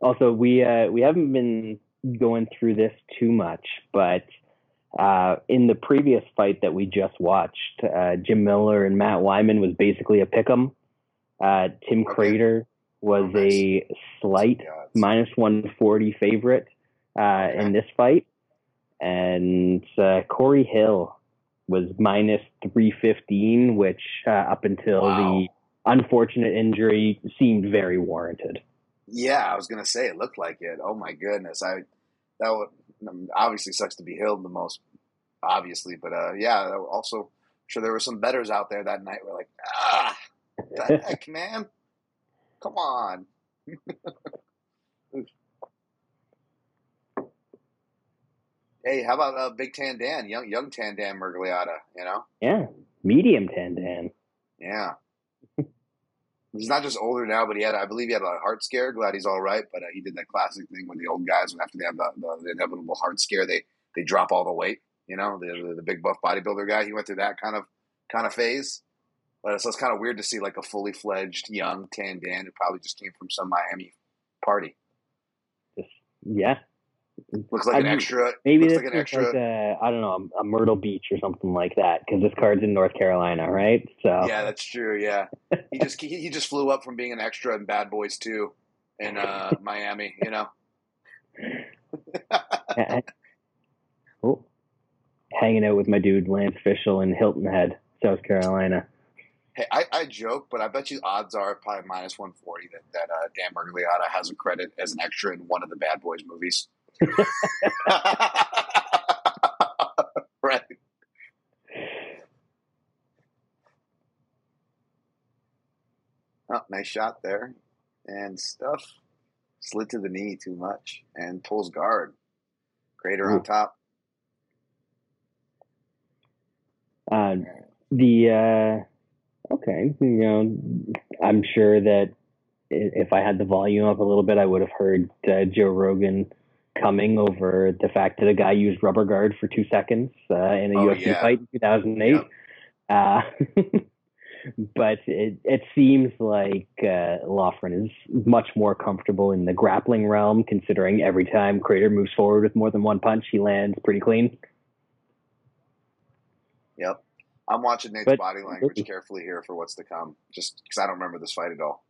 Also, we uh, we haven't been going through this too much, but uh, in the previous fight that we just watched, uh, Jim Miller and Matt Wiman was basically a pick'em. Uh, Tim. Credeur was Oh, nice. a slight minus 140 favorite uh, Okay. in this fight, and uh, Corey Hill was minus 315, which uh, up until Wow. the unfortunate injury seemed very warranted. Yeah, I was gonna say it looked like it. Oh my goodness, I that would um, obviously sucks to be Hill the most, obviously, but uh, yeah, also I'm sure there were some betters out there that night. We're like, ah, the heck, man, come on. hey, how about uh, Big Tan Dan, young young Tan Dan Miragliotta? You know, Yeah, medium Tandan. yeah. He's not just older now, but he had, I believe, he had a heart scare. Glad he's all right, but uh, he did that classic thing with the old guys when after they have the, the, the inevitable heart scare, they they drop all the weight. You know, the, the the big buff bodybuilder guy. He went through that kind of kind of phase. But so it's kind of weird to see like a fully fledged young Tan Dan who probably just came from some Miami party. Just yeah, Looks like I an mean, extra. maybe this like an extra. like a, I don't know a Myrtle Beach or something like that because this card's in North Carolina, right? So Yeah, that's true. Yeah, he just he, he just flew up from being an extra in Bad Boys Two in uh, Miami. You know. Oh, hanging out with my dude Lance Fishel in Hilton Head, South Carolina. Hey, I, I joke, but I bet you odds are probably minus one forty that that uh, Dan Miragliotta has a credit as an extra in one of the Bad Boys movies. right. Oh, nice shot there, and stuff slid to the knee too much and pulls guard. Credeur on top. Uh, the uh, okay, you know, I'm sure that if I had the volume up a little bit, I would have heard uh, Joe Rogan coming over the fact that a guy used rubber guard for two seconds uh, in a Oh, UFC yeah. fight in 2008. Uh, but it, it seems like uh, is much more comfortable in the grappling realm, considering every time Credeur moves forward with more than one punch, he lands pretty clean. Yep. I'm watching Nate's But- body language carefully here for what's to come, just because I don't remember this fight at all.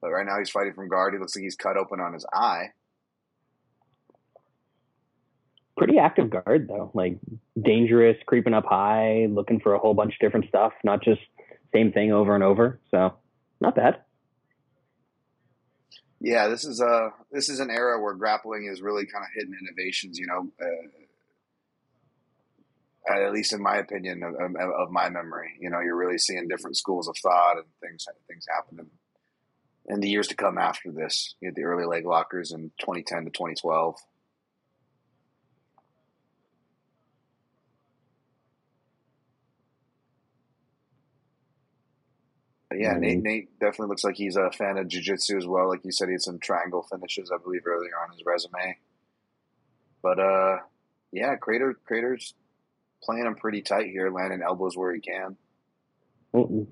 But right now he's fighting from guard. He looks like he's cut open on his eye. Pretty active guard though like dangerous creeping up high looking for a whole bunch of different stuff not just same thing over and over so not bad Yeah, this is a this is an era where grappling is really kind of hitting innovations. You know, uh, at least in my opinion of, of, of my memory. You know, you're really seeing different schools of thought and things things happening in the years to come after this. You had the early leg lockers in 2010 to 2012. But yeah, Mhm. Nate Nate definitely looks like he's a fan of jiu-jitsu as well. Like you said, he had some triangle finishes, I believe, earlier on his resume. But uh, yeah, Credeur Credeur's playing him pretty tight here, landing elbows where he can.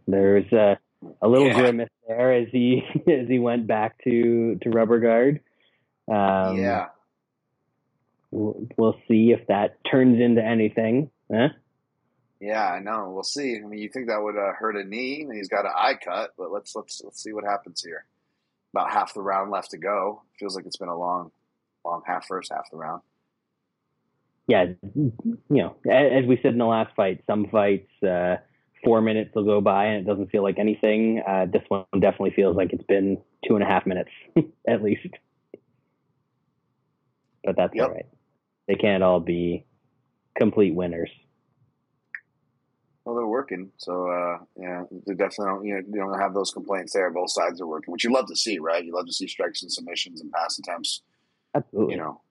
There's a, a little Yeah. grimace there as he as he went back to to rubber guard um, yeah, we'll, we'll see if that turns into anything huh? Yeah, I know. We'll see. I mean, you think that would uh, hurt a knee, and he's got an eye cut, but let's let's let's see what happens here. About half the round left to go. Feels like it's been a long, long half first half the round. yeah, you know, as we said in the last fight, some fights, uh, four minutes will go by and it doesn't feel like anything. Uh, this one definitely feels like it's been two and a half minutes at least. But that's Yep. all right. They can't all be complete winners. Well, they're working, so uh, yeah, they definitely don't. You know, you don't have those complaints there. Both sides are working, which you love to see, right? You love to see strikes and submissions and pass attempts. Absolutely. You know,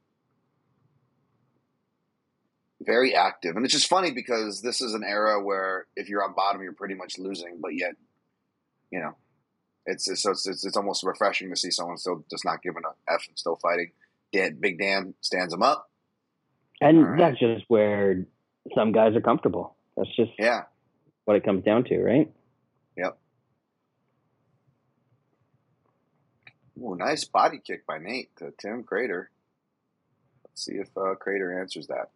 very active, and it's just funny because this is an era where if you're on bottom, you're pretty much losing, but yet, you know, it's it's so it's, it's, it's almost refreshing to see someone still just not giving a f and still fighting. Dan, Big Dan stands him up. and right. that's just where some guys are comfortable. That's just Yeah, what it comes down to, right? Yep. Ooh, nice body kick by Nate to Tim Credeur. Let's see if uh, Credeur answers that.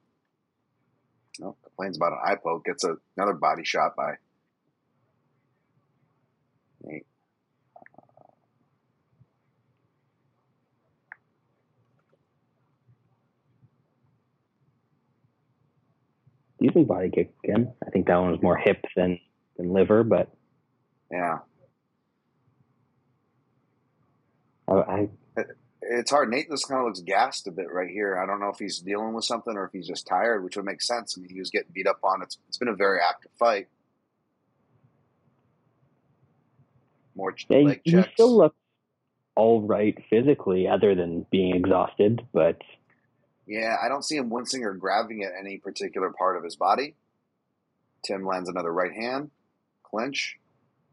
No, complains about an eye poke. Gets a, another body shot by Nate. Decent body kick again. I think that one was more hip than, than liver, but Yeah, I, I it's hard. Nate just kind of looks gassed a bit right here. I don't know if he's dealing with something or if he's just tired, which would make sense. I mean, he was getting beat up on. It's it's been a very active fight. More Yeah, leg he checks. still looks all right physically, other than being exhausted. But Yeah, I don't see him wincing or grabbing at any particular part of his body. Tim lands another right hand, clinch.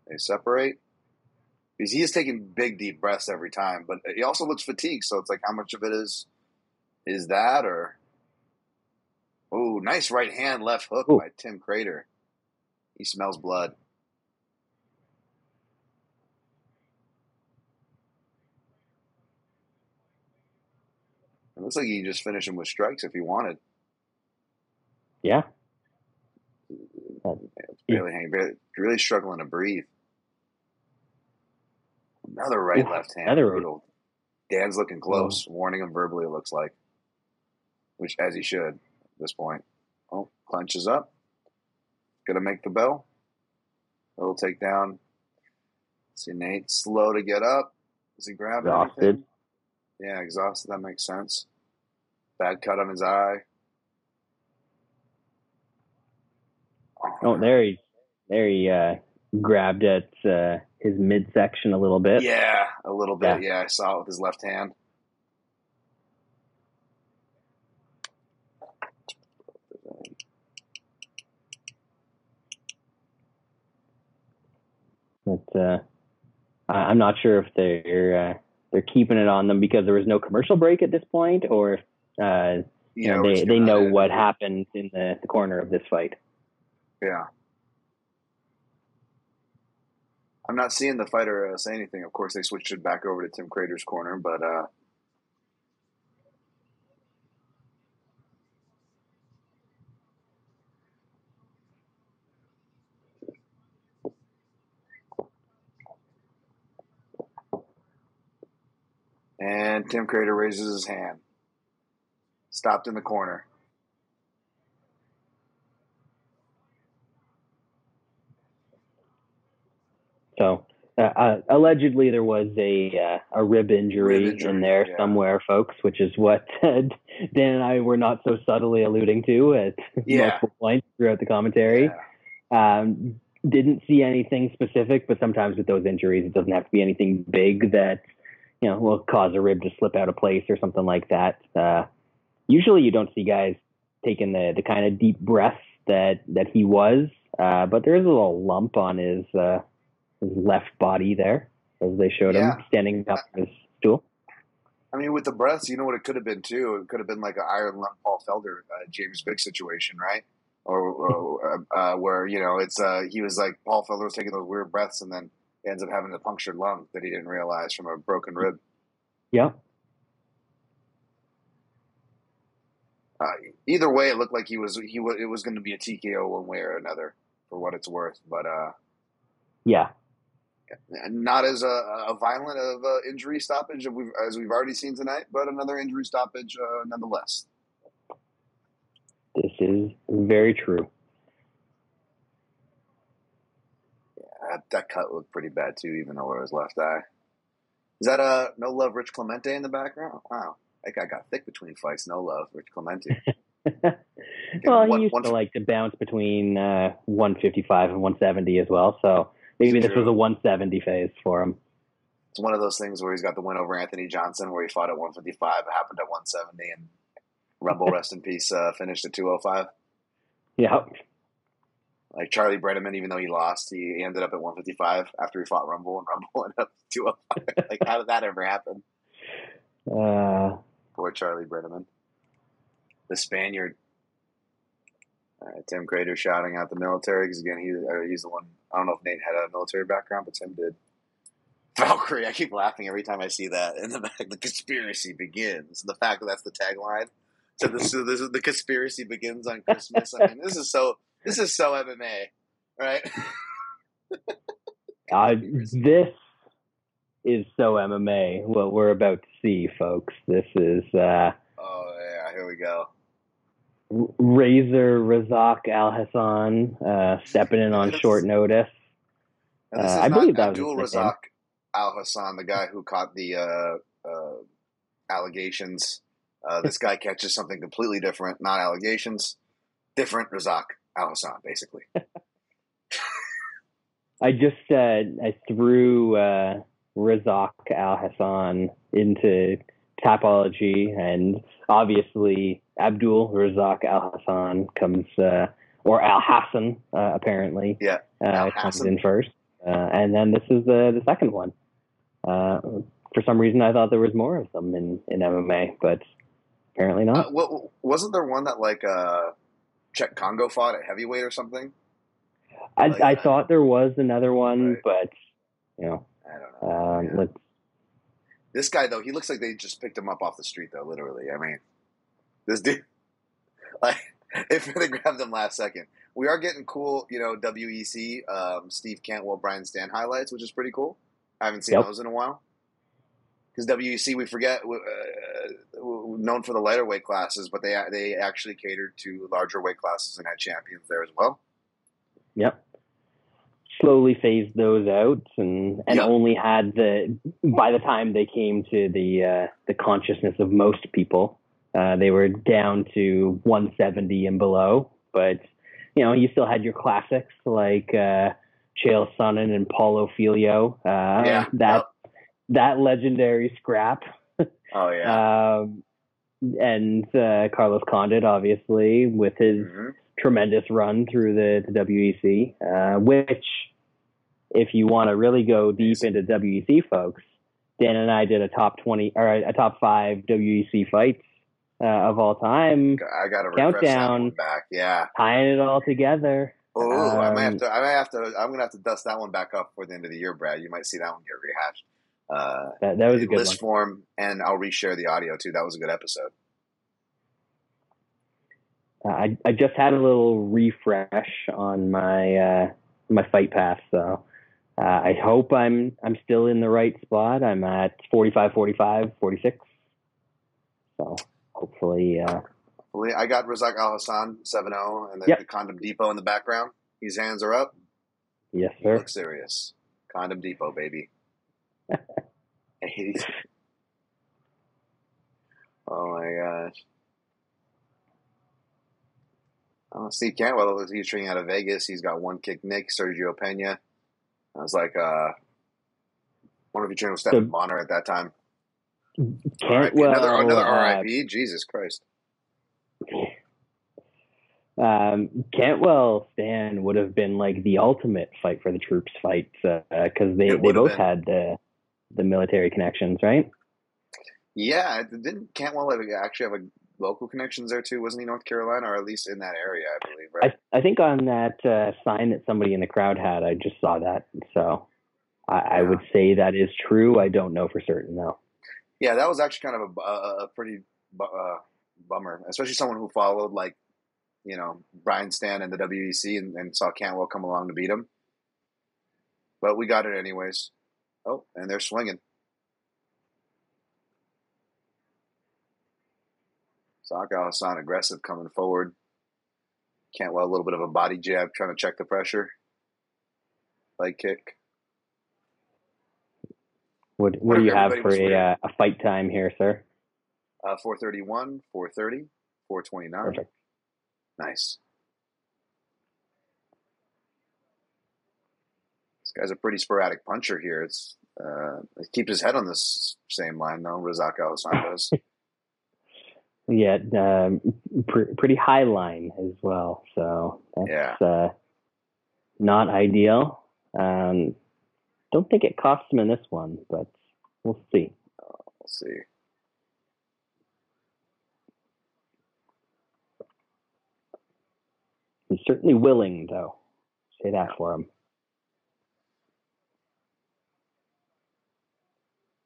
They separate. Because he is taking big, deep breaths every time, but he also looks fatigued. So it's like, how much of it is is that, or oh, nice right hand, left hook Ooh. by Tim Credeur. He smells blood. It looks like he can just finish him with strikes if he wanted. Yeah. Barely hanging, barely, really struggling to breathe. Another right Ooh, left hand. another brutal. Dan's looking close, oh. warning him verbally, it looks like. Which, as he should at this point. Oh, clenches up. Gonna make the bell. Little takedown. See Nate slow to get up. Does he grab anything? Yeah, exhausted. That makes sense. Bad cut on his eye. Oh, there he, there he uh, grabbed at uh, his midsection a little bit. Yeah, a little bit. Yeah. I saw it with his left hand. But uh, I'm not sure if they're uh, they're keeping it on them because there was no commercial break at this point, or uh, you know, they they know what happened in the, the corner of this fight. Yeah. I'm not seeing the fighter uh, say anything. Of course, they switched it back over to Tim Credeur's corner, but uh, and Tim Credeur raises his hand. Stopped in the corner. So uh, uh, allegedly there was a uh, a rib injury, Rib injury, in there yeah. somewhere, folks, which is what uh, Dan and I were not so subtly alluding to at Yeah. multiple points throughout the commentary. Yeah. Um, didn't see anything specific, but sometimes with those injuries, it doesn't have to be anything big that you know will cause a rib to slip out of place or something like that. Uh, usually, you don't see guys taking the the kind of deep breaths that that he was, uh, but there is a little lump on his uh, his left body there, as they showed Yeah. him standing up in his stool. I mean, with the breaths, you know what it could have been too. It could have been like an Iron Lung Paul Felder, uh, James Vick situation, right? Or, or uh, uh, where you know it's uh, he was like Paul Felder was taking those weird breaths and then ends up having the punctured lung that he didn't realize from a broken rib. Yeah, Uh, either way, it looked like he was he was it was going to be a TKO one way or another for what it's worth, but uh, yeah, not as a, a violent of uh, injury stoppage as we've, as we've already seen tonight, but another injury stoppage uh, nonetheless. this is very true. That, that cut looked pretty bad too, even over his left eye. Is that uh no love Rich Clemente in the background? Wow, that guy got thick between fights. No love Rich Clemente. well, one- he used one- to like to bounce between uh, 155 and 170 as well. So maybe this was a 170 phase for him. It's one of those things where he's got the win over Anthony Johnson, where he fought at 155, it happened at 170, and Rumble, rest in peace, uh, finished at 205. Yeah, Like Charlie Brenneman, even though he lost, he ended up at 155 after he fought Rumble, and Rumble ended up at 205. like, how did that ever happen? uh, Poor Charlie Brenneman. The Spaniard. Uh, Tim Credeur shouting out the military because again he uh, he's the one. I don't know if Nate had a military background, but Tim did. Valkyrie. I keep laughing every time I see that And the back. The conspiracy begins. The fact that that's the tagline. So this, so this is the conspiracy begins on Christmas. I mean, this is so this is so MMA, right? uh, this is so MMA. What we're about to see, folks. This is uh, Oh yeah, here we go. Razor Razak Al Hassan uh, stepping in on short notice. Uh, is I not believe that was Abdul name. Razak Al Hassan, the guy who caught the uh, uh, allegations. Uh, this guy catches something completely different, not allegations, different Razak Al Hassan, basically. I just uh, I threw uh, Razak Al Hassan into Tapology, and obviously Abdul Razak Al Hassan comes, uh, or Al Hassan uh, apparently, Yeah, uh, Al comes in first, uh, and then this is the the second one. Uh, for some reason, I thought there was more of them in, in MMA, but apparently Uh, not. what, wasn't there one that like uh, Cheick Kongo fought at heavyweight or something? I, like I thought there was another one, Right. but you know, I don't know. um, Yeah. let's This guy though, he looks like they just picked him up off the street though, literally. I mean, this dude, like, if they grabbed him last second, we are getting cool, you know, WEC, um, Steve Cantwell, Brian Stann highlights, which is pretty cool. I haven't seen Yep. those in a while. Because WEC, we forget, uh, known for the lighter weight classes, but they they actually catered to larger weight classes and had champions there as well. Yep. Slowly phased those out and, and Yep. only had the by the time they came to the uh, the consciousness of most people, uh, they were down to 170 and below. But you know, you still had your classics like uh, Chael Sonnen and Paulo Filho. Uh, Yeah. that that legendary scrap. Oh yeah. Um, and uh, Carlos Condit, obviously, with his hmm tremendous run through the, the WEC, uh, which, if you want to really go deep into WEC, folks, Dan and I did a top 20 or a top five WEC fights uh, of all time, I got to that Countdown. one back. Yeah. tying it all together. Oh, I might have Um, to. I might have to. I'm gonna have to dust that one back up for the end of the year, Brad. You might see that one get rehashed. Uh, That, that was a good list one. form, and I'll reshare the audio too. That was a good episode. Uh, I, I just had a little refresh on my uh, my fight pass, so uh, I hope I'm I'm still in the right spot. I'm at 45, 45, 46. So hopefully, uh, I got Razak Al Hassan 7-0, and then Yep. the Condom Depot in the background. His hands are up. yes, He sir. looks serious. Condom Depot, baby. Hey. oh my gosh. Oh, Steve Cantwell, he's training out of Vegas. He's got one kick Nick, Sergio Penha. I was like, uh, wonder if he trained with Stephan Bonnar at that time. Cantwell, another another uh, RIP. Jesus Christ. um, Cantwell Stann would have been like the ultimate fight for the troops fight because they, they both been. had the the military connections, right? Yeah, didn't Cantwell have, actually have a local connections there too? Wasn't he North Carolina or at least in that area? I believe, right? I, I think on that uh, sign that somebody in the crowd had, I just saw that. So I, I would say that is true. I don't know for certain though. Yeah, that was actually kind of a, a, a pretty uh, bummer, especially someone who followed like, you know, Brian Stann and the WEC and, and saw Cantwell come along to beat him. But we got it anyways. Oh, and they're swinging. Saka Hassan aggressive coming forward. Cantwell a little bit of a body jab trying to check the pressure. Leg kick. What What do you have for a uh, a fight time here, sir? Uh, 431, 430, 429. Perfect. Nice. This guy's a pretty sporadic puncher here. It's uh, he keeps his head on this same line though. Razak Al Hassan does. Yeah, um, pr- pretty high line as well. So that's Yeah. uh, not ideal. Um, don't think it cost him in this one, but we'll see. We'll see. He's certainly willing, though. Say that for him.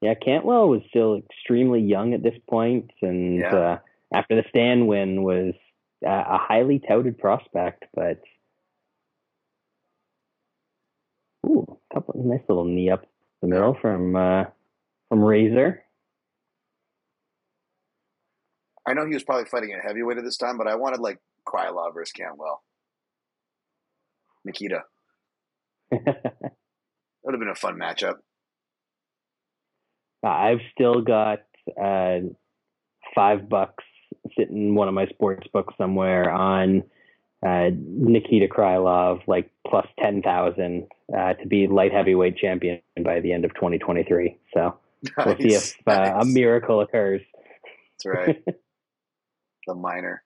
Yeah, Cantwell was still extremely young at this point, and Yeah. uh, after the Stann win, was uh, a highly touted prospect. But ooh, a couple nice little knee up the middle from uh, from Razor. I know he was probably fighting at heavyweight at this time, but I wanted like Krylov versus Cantwell. Nikita. That would have been a fun matchup. I've still got uh, five bucks sitting in one of my sports books somewhere on uh, Nikita Krylov, like plus 10,000 uh, to be light heavyweight champion by the end of 2023. So we'll see Nice, if uh, a miracle occurs. That's right. the minor.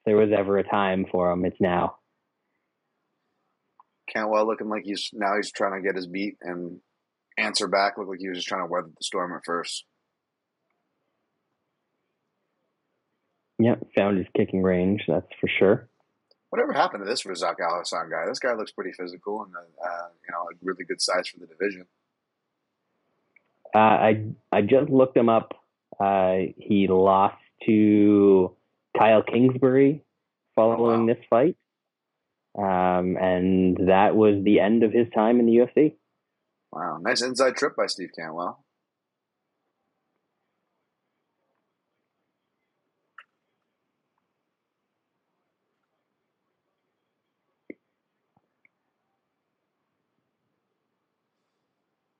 If there was ever a time for him, it's now. Cantwell looking like he's now he's trying to get his beat, and answer back. Looked like he was just trying to weather the storm at first. Yeah, found his kicking range, that's for sure. Whatever happened to this Razak Al Hassan guy? This guy looks pretty physical and uh, you know a really good size for the division. Uh, I I just looked him up. Uh, he lost to Kyle Kingsbury following Wow. this fight, um, and that was the end of his time in the UFC. Wow, nice inside trip by Steve Cantwell.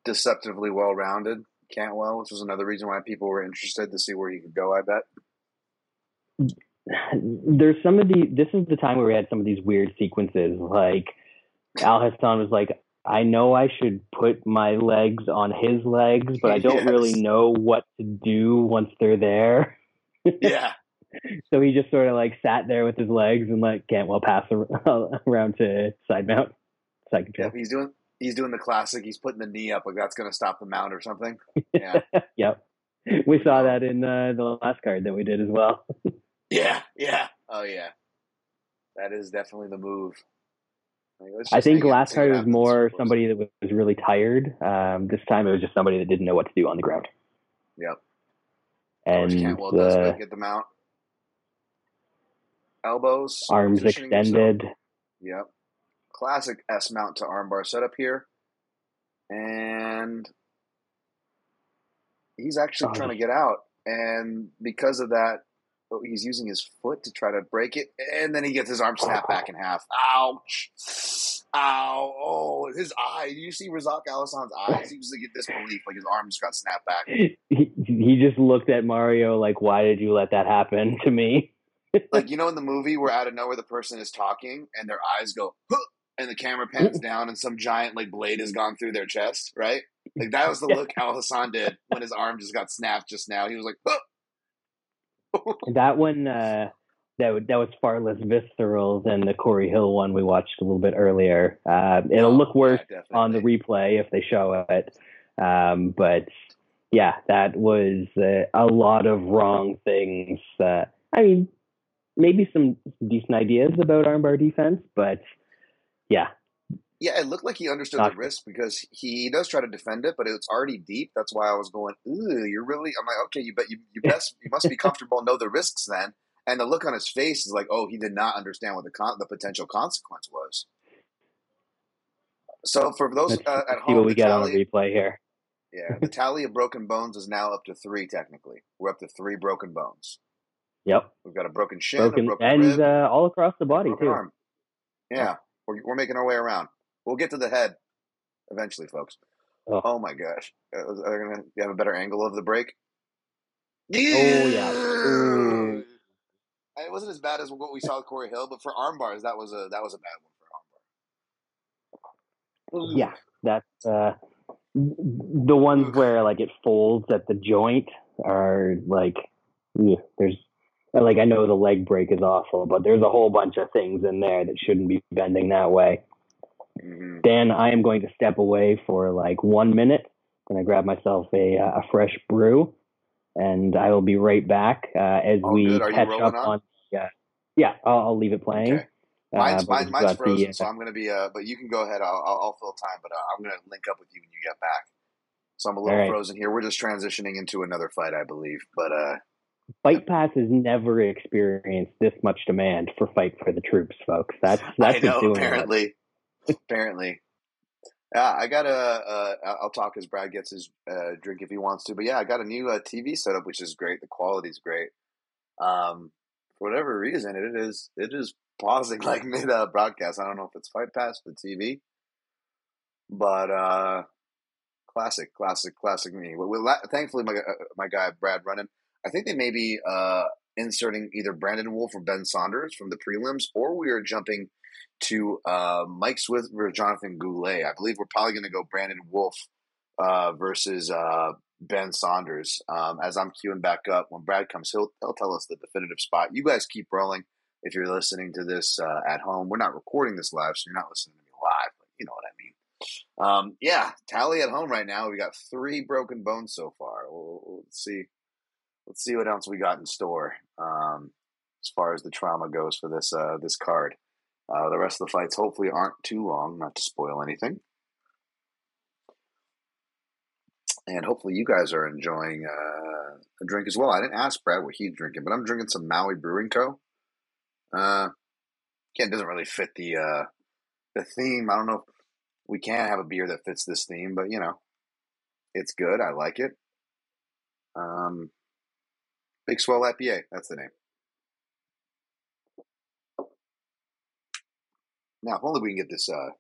Deceptively well rounded, Cantwell, which was another reason why people were interested to see where he could go. I bet. There's some of the. This is the time where we had some of these weird sequences. Like Al Hassan was like, "I know I should put my legs on his legs, but I don't Yes. really know what to do once they're there." Yeah, So he just sort of like sat there with his legs and let Cantwell pass around to side mount, side control. He's doing he's doing the classic. He's putting the knee up like that's going to stop the mount or something. Yeah, yep. We saw that in uh, the last card that we did as well. yeah, yeah. Oh yeah, that is definitely the move. Like, I think it last card what was more somebody that was really tired. Um, this time it was just somebody that didn't know what to do on the ground. Yep. And Cantwell does uh, get them out. Elbows, arms himself. extended. Yep. Classic S mount to armbar setup here. And he's actually Oh, trying to get out. And because of that, he's using his foot to try to break it. And then he gets his arm snapped back in half. Ouch. Ow. Oh, his eye. Do you see Razak Al Hassan's eyes? He was like in disbelief, like his arm just got snapped back. He, he just looked at Mario like, "Why did you let that happen to me?" like you know in the movie where out of nowhere the person is talking and their eyes go huh, and the camera pans down and some giant like blade has gone through their chest right like that was the look al hassan did when his arm just got snapped just now he was like huh. That one, uh, that that was far less visceral than the Corey Hill one we watched a little bit earlier. Uh, it'll Oh, look worse yeah, on the replay if they show it, um, but yeah, that was uh, a lot of wrong things. Uh, I mean, maybe some decent ideas about armbar defense, but yeah, yeah it looked like he understood Not- the risk because he does try to defend it but it's already deep that's why i was going ooh you're really i'm like okay you bet you, you best you must be comfortable and know the risks then and the look on his face is like oh he did not understand what the con- the potential consequence was so for those uh, at see home what we get on the replay here. Yeah, the tally of broken bones is now up to three. Technically, we're up to three broken bones. Yep, We've got a broken shin, broken, a broken and rib, uh, all across the body too. arm. Yeah, we're, we're making our way around. We'll get to the head eventually, folks. Oh. Oh, my gosh, uh, are they gonna you have a better angle of the break? Yeah. Oh, yeah. Ooh. It wasn't as bad as what we saw with Corey Hill, but for arm bars, that was a that was a bad one for arm bar. Yeah, that's uh, the ones where like it folds at the joint are like yeah, there's like I know the leg break is awful, but there's a whole bunch of things in there that shouldn't be bending that way. Hmm Dan, I am going to step away for like one minute. I'm gonna grab myself a uh, a fresh brew, and I will be right back uh, as All we good. Are you catch up on? Yeah, yeah, I'll, I'll leave it playing. Okay. Uh, Mine's, but mine, we've the, frozen, uh, so I'm going to be. But you can go ahead. I'll, I'll, I'll fill time, but uh, I'm going to link up with you when you get back. So I'm a little right. frozen here. We're just transitioning into another fight, I believe. But uh, Fight Pass has never experienced this much demand for Fight for the Troops, folks. That's I that's know doing it. apparently, apparently. Yeah, I got a. Uh, I'll talk as Brad gets his uh, drink if he wants to. But yeah, I got a new uh, TV setup, which is great. The quality's great. Um, for whatever reason, it is it is pausing like mid uh, broadcast. I don't know if it's Fight Pass for TV, but uh, classic, classic, classic me. Well, thankfully, my uh, my guy Brad running. I think they may be uh, inserting either Brandon Wolff or Ben Saunders from the prelims, or we are jumping to uh, Mike Swick versus Jonathan Goulet. I believe we're probably going to go Brandon Wolff uh, versus uh, Ben Saunders. Um, as I'm queuing back up, when Brad comes, he'll, he'll tell us the definitive spot. You guys keep rolling if you're listening to this uh, at home. We're not recording this live, so you're not listening to me live, but you know what I mean. Um, yeah, tally at home right now. We got three broken bones so far. We'll, we'll see. Let's see what else we got in store um, as far as the trauma goes for this uh, this card. Uh, the rest of the fights hopefully aren't too long, not to spoil anything. And hopefully you guys are enjoying uh, a drink as well. I didn't ask Brad what he's drinking, but I'm drinking some Maui Brewing Co. Uh, again, doesn't really fit the uh, the theme. I don't know if we can have a beer that fits this theme, but you know, it's good. I like it. Um, Big Swell IPA. That's the name. Now, if only we can get this uh,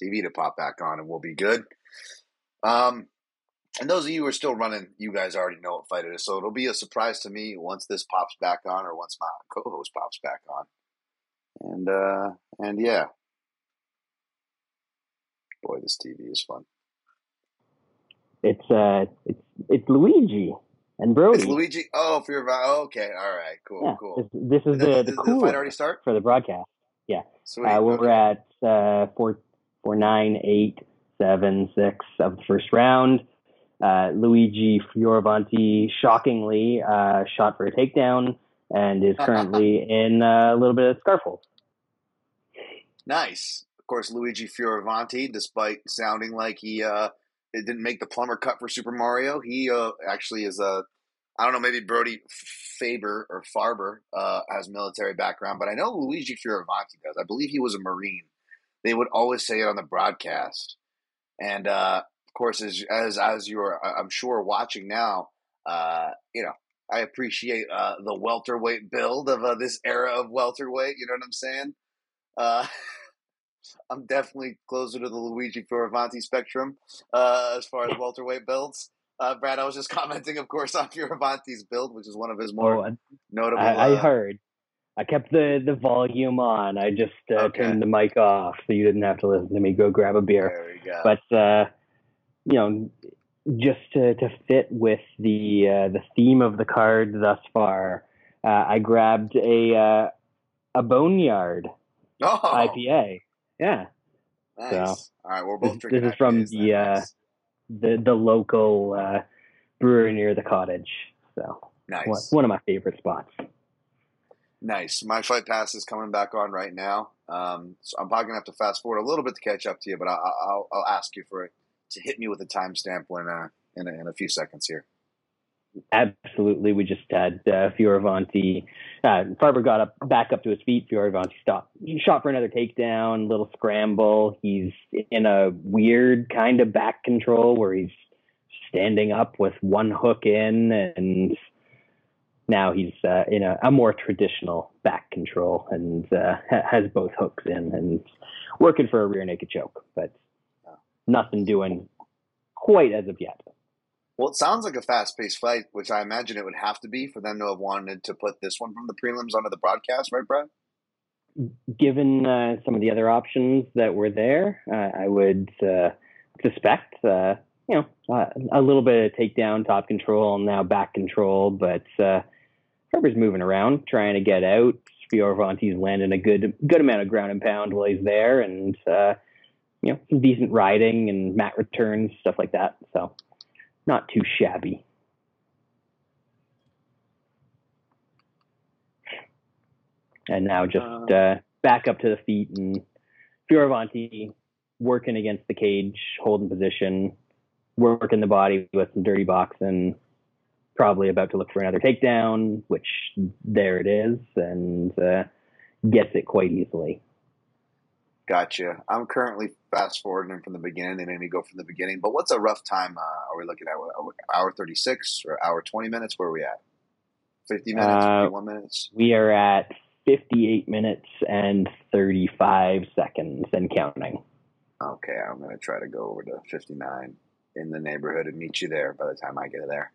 TV to pop back on, and we'll be good. Um, and those of you who are still running, you guys already know what fight it is, so it'll be a surprise to me once this pops back on, or once my co-host pops back on. And uh, and yeah, boy, this TV is fun. It's uh, it's it's Luigi and Brodie. It's Luigi. Oh, for your oh, okay, all right, cool, yeah, cool. This, this is the the the cool fight already start? for the broadcast. Sweet. Uh, we're okay. at uh, four, four, nine, eight, seven, six of the first round. Uh, Luigi Fioravanti, shockingly, uh, shot for a takedown and is currently in uh, a little bit of scarf hold. Nice. Of course, Luigi Fioravanti, despite sounding like he uh, it didn't make the plumber cut for Super Mario, he uh, actually is a I don't know, maybe Brodie Faber or Farber uh, has military background, but I know Luigi Fioravanti does. I believe he was a Marine. They would always say it on the broadcast, and uh, of course, as as as you're, I'm sure, watching now, uh, you know, I appreciate uh, the welterweight build of uh, this era of welterweight. You know what I'm saying? Uh, I'm definitely closer to the Luigi Fioravanti spectrum as far as welterweight builds. Uh, Brad, I was just commenting, of course, on Fioravanti's build, which is one of his more Oh, notable. I, I uh, heard. I kept the, the volume on. I just uh, Okay. turned the mic off so you didn't have to listen to me go grab a beer. There we go. but uh, you know, just to, to fit with the uh, the theme of the card thus far, uh, I grabbed a uh, a boneyard oh, IPA. Yeah, nice. so, All right, we're both this- drinking. this is from the, uh, Nice. The the local uh, brewery near the cottage. So nice. one, one of my favorite spots. Nice. My flight pass is coming back on right now. Um, so I'm probably gonna have to fast forward a little bit to catch up to you, but I, I- I'll, I'll ask you for it to hit me with a timestamp when uh, in a, in a few seconds here. Absolutely, we just had uh, Fioravanti. Uh, Farber got up back up to his feet. Fioravanti stopped, he shot for another takedown, little scramble. He's in a weird kind of back control where he's standing up with one hook in, and now he's uh, in a, a more traditional back control and uh, ha- has both hooks in and working for a rear naked choke, but nothing doing quite as of yet. Well, it sounds like a fast paced fight, which I imagine it would have to be for them to have wanted to put this one from the prelims onto the broadcast, right, Brad? given uh, some of the other options that were there, uh, I would uh, suspect, uh, you know, uh, a little bit of takedown, top control, now back control. But uh, Farber's moving around, trying to get out. Fioravanti's landing a good good amount of ground and pound while he's there, and uh, you know, some decent riding and mat returns, stuff like that. So, not too shabby. and now just Uh. uh, back up to the feet and Fioravanti working against the cage, holding position, working the body with some dirty boxing, probably about to look for another takedown, which there it is, and uh, gets it quite easily. Gotcha. I'm currently fast forwarding from the beginning. They made me go from the beginning. But what's a rough time? Uh, are we looking at hour 36 or hour 20 minutes? Where are we at? 50 minutes, Uh, 51 minutes? We are at 58 minutes and 35 seconds and counting. Okay, I'm going to try to go over to 59 in the neighborhood and meet you there by the time I get there.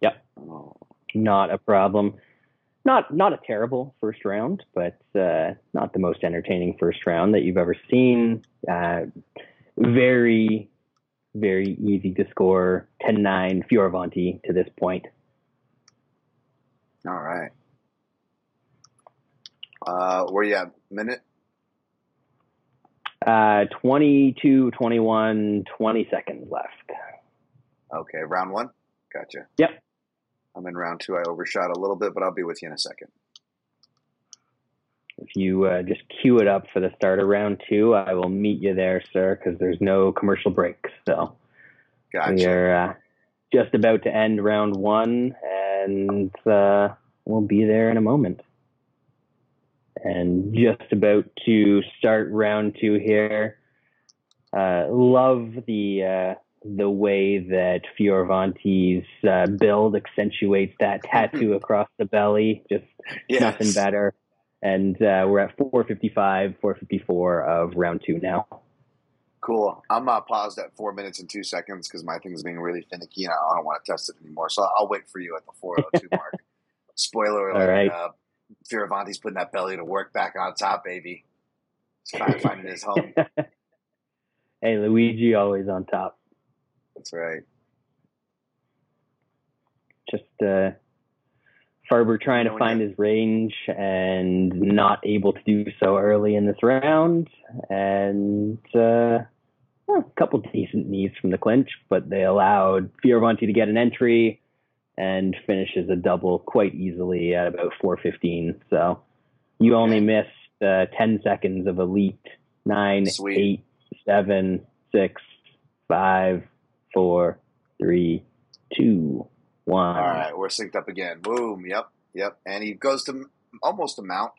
Yep. Oh, not a problem. Not not a terrible first round, but uh, not the most entertaining first round that you've ever seen. Uh, very, very easy to score. 10-9 Fioravanti to this point. all right. Uh, where you at? Minute? Uh, 22, 21, 20 seconds left. Okay, round one. Gotcha. Yep. I'm in round two. I overshot a little bit, but I'll be with you in a second. If you uh, just cue it up for the start of round two, I will meet you there, sir, because there's no commercial breaks. So we are uh, just about to end round one, and uh, we'll be there in a moment. And just about to start round two here. Uh, love the uh, the way that Fioravanti's uh, build accentuates that tattoo across the belly. Just Yes. nothing better. And uh, we're at 455, 454 of round two now. Cool. I'm uh, paused at four minutes and two seconds because my thing's being really finicky and I don't want to test it anymore. So I'll wait for you at the 402 mark. Spoiler alert. All right. Uh, Fioravanti's putting that belly to work back on top, baby. He's fi- finding his home. hey, Luigi always on top. That's right. Just uh, Farber trying to find his range and not able to do so early in this round. And uh, well, a couple decent knees from the clinch, but they allowed Fioravanti to get an entry and finishes a double quite easily at about 415. So you only missed uh, 10 seconds of elite. Nine, Sweet. eight, seven, six, five, four, three, two, one. All right, we're synced up again. Boom. Yep. Yep. And he goes to almost a mount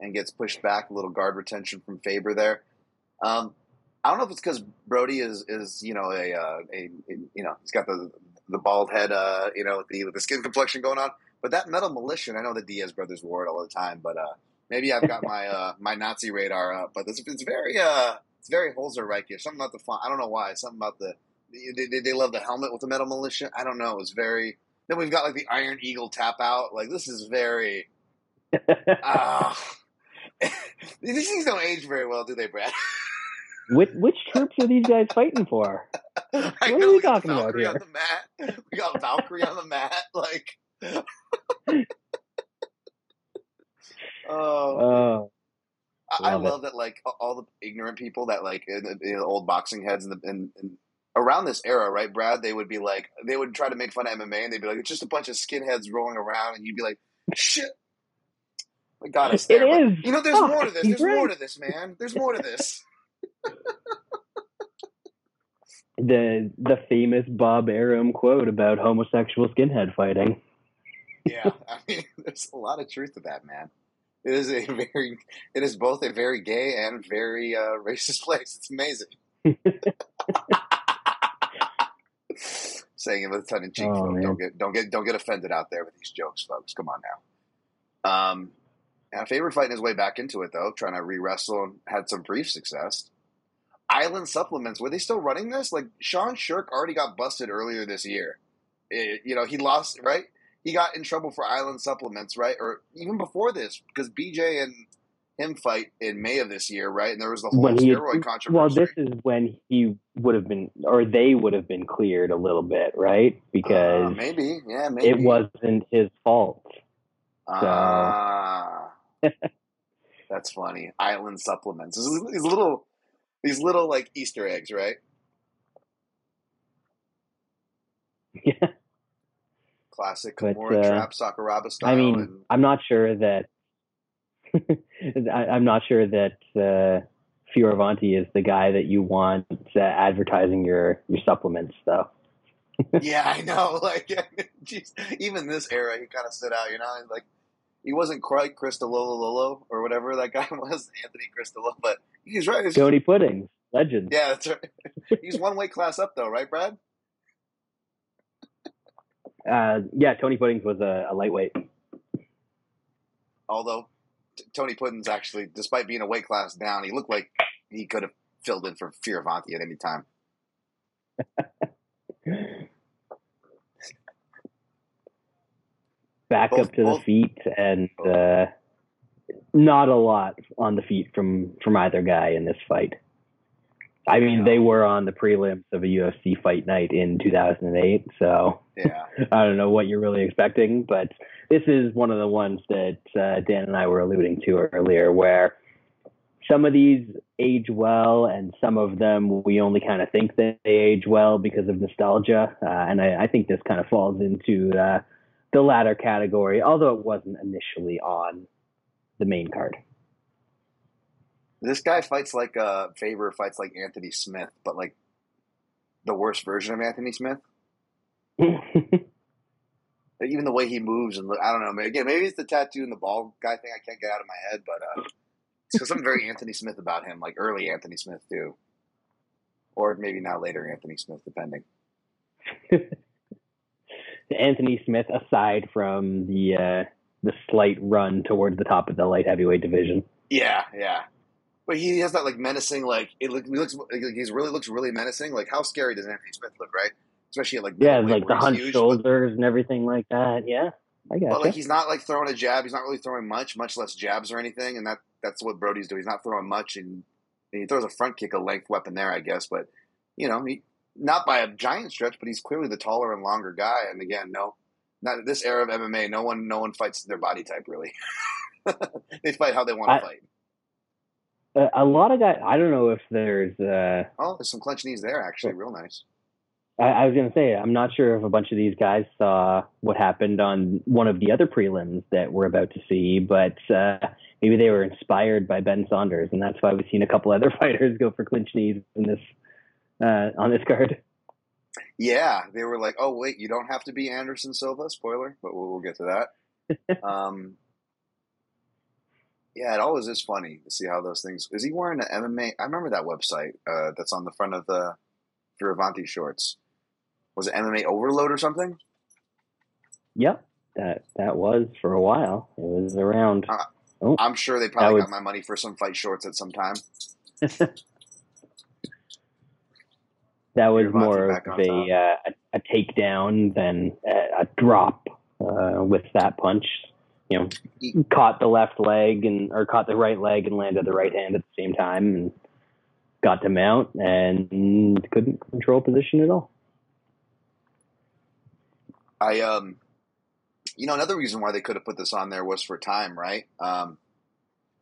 and gets pushed back. A little guard retention from Farber there. Um, I don't know if it's because Brodie is is you know a, uh, a, a you know he's got the the bald head uh you know with the with the skin complexion going on, but that Metal Mulisha. I know the Diaz brothers wore it all the time, but uh maybe I've got my uh my Nazi radar up. But it's, it's very uh it's very Holzer Reichish. Something about the font. I don't know why. Something about the they, they, they love the helmet with the Metal Mulisha. I don't know. It's very. Then we've got like the Iron Eagle tap out. Like this is very. Ah, these things don't age very well, do they, Brad? which, which troops are these guys fighting for? What are we we got talking about Valkyrie on the mat. We got Valkyrie on the mat. Like, oh, Oh, I, I love it. love that. Like all the ignorant people that like in the, in the old boxing heads and the and around this era, right, Brad? They would be like, they would try to make fun of MMA, and they'd be like, it's just a bunch of skinheads rolling around, and you'd be like, shit. We got us It there. but, is. You know, there's Fuck, more to this. he's There's more to this, man. There's more to this. the the famous Bob Arum quote about homosexual skinhead fighting. Yeah, I mean, there's a lot of truth to that, man. It is a very, it is both a very gay and very uh, racist place. It's amazing. Saying it with a tongue in cheek, Oh, Don't get, don't get, don't get offended out there with these jokes, folks. Come on now. Um, and Farber fighting his way back into it though, trying to re wrestle and had some brief success. Island supplements were they still running this? Like Sean Sherk already got busted earlier this year. It- you know he lost right. He got in trouble for Island supplements, right? Or even before this, because BJ and him fight in May of this year, right? And there was the whole When he steroid controversy. well, this is when he would have been, or they would have been cleared a little bit, right? Because Uh, maybe, yeah, maybe it wasn't his fault. Ah, that's funny. Island supplements. These little, these little like Easter eggs, right? Yeah. Classic But, Kimura uh, trap Sakuraba style. I mean, and, I'm not sure that I, I'm not sure that uh, Fioravanti is the guy that you want uh, advertising your your supplements, though. yeah, I know. Like, geez, even this era, he kind of stood out. You know, like he wasn't quite Cristololo Lolo or whatever that guy was, Anthony Cristolo, but he's right. Tony Puddings, legend. Yeah, that's right. He's one weight class up though, right, Brad? Uh, yeah, Tony Puddings was a, a lightweight. Although t- Tony Puddin's actually, despite being a weight class down, he looked like he could have filled in for Fioravanti at any time. Back Both- up to both- the feet, and uh, not a lot on the feet from from either guy in this fight. I mean, Yeah. they were on the prelims of a UFC fight night in 2008, so Yeah, I don't know what you're really expecting, but this is one of the ones that uh, Dan and I were alluding to earlier, where some of these age well, and some of them we only kind of think that they age well because of nostalgia. Uh, and I, I think this kind of falls into uh, the latter category, although it wasn't initially on the main card. This guy fights like uh Farber fights like Anthony Smith, but like the worst version of Anthony Smith. Even the way he moves and I don't know. Maybe, again, maybe it's the tattoo and the ball guy thing I can't get out of my head, but uh, it's something very Anthony Smith about him, like early Anthony Smith too, or maybe not later Anthony Smith, depending. Anthony Smith, aside from the uh, the slight run towards the top of the light heavyweight division. Yeah, yeah. But he has that like menacing, like it look, he looks, like, he's really looks really menacing. Like how scary does Anthony Smith look, right? Especially at like Yeah, like the hunched huge, but- shoulders and everything like that. Yeah, I got But like he's not like throwing a jab. He's not really throwing much, much less jabs or anything. And that that's what Brodie's doing. He's not throwing much, and, and he throws a front kick, a length weapon there, I guess. But you know, he not by a giant stretch, but he's clearly the taller and longer guy. And again, no, not this era of MMA. No one, no one fights their body type really. they fight how they want to fight. A, a lot of guys. I don't know if there's. Uh, Oh, there's some clench knees there, actually, real nice. I, I was gonna say I'm not sure if a bunch of these guys saw what happened on one of the other prelims that we're about to see, but uh, maybe they were inspired by Ben Saunders, and that's why we've seen a couple other fighters go for clinch knees in this uh, on this card. Yeah, they were like, "Oh wait, you don't have to be Anderson Silva." Spoiler, but we'll, we'll get to that. um, yeah, it always is funny to see how those things. Is he wearing an MMA? I remember that website uh, that's on the front of the Fioravanti shorts. Was it MMA Overload or something? Yep, that that was for a while. It was around. I'm sure they probably got my money for some fight shorts at some time. That was Fioravanti more of a, uh, a a takedown than a, a drop uh, with that punch. You know, caught the left leg and or caught the right leg and landed the right hand at the same time and got to mount and couldn't control position at all. I um, you know, another reason why they could have put this on there was for time, right? Um,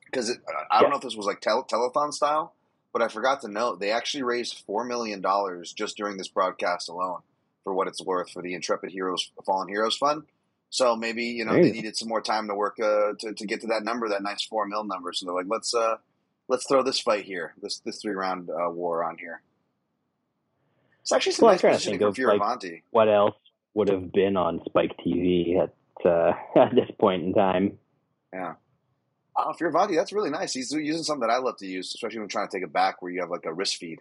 because I don't Yeah. know if this was like tel- telethon style, but I forgot to note they actually raised four million dollars just during this broadcast alone, for what it's worth, for the Intrepid Heroes Fallen Heroes Fund. So maybe you know they needed some more time to work uh, to to get to that number, that nice four mil number. So they're like, let's uh, let's throw this fight here, this this three round uh, war on here. It's actually some Well, nice positioning for of, like, Fioravanti. What else would have been on Spike TV at uh, at this point in time? Yeah. Oh, Fioravanti, that's really nice. He's using something that I love to use, especially when trying to take it back, where you have like a wrist feed,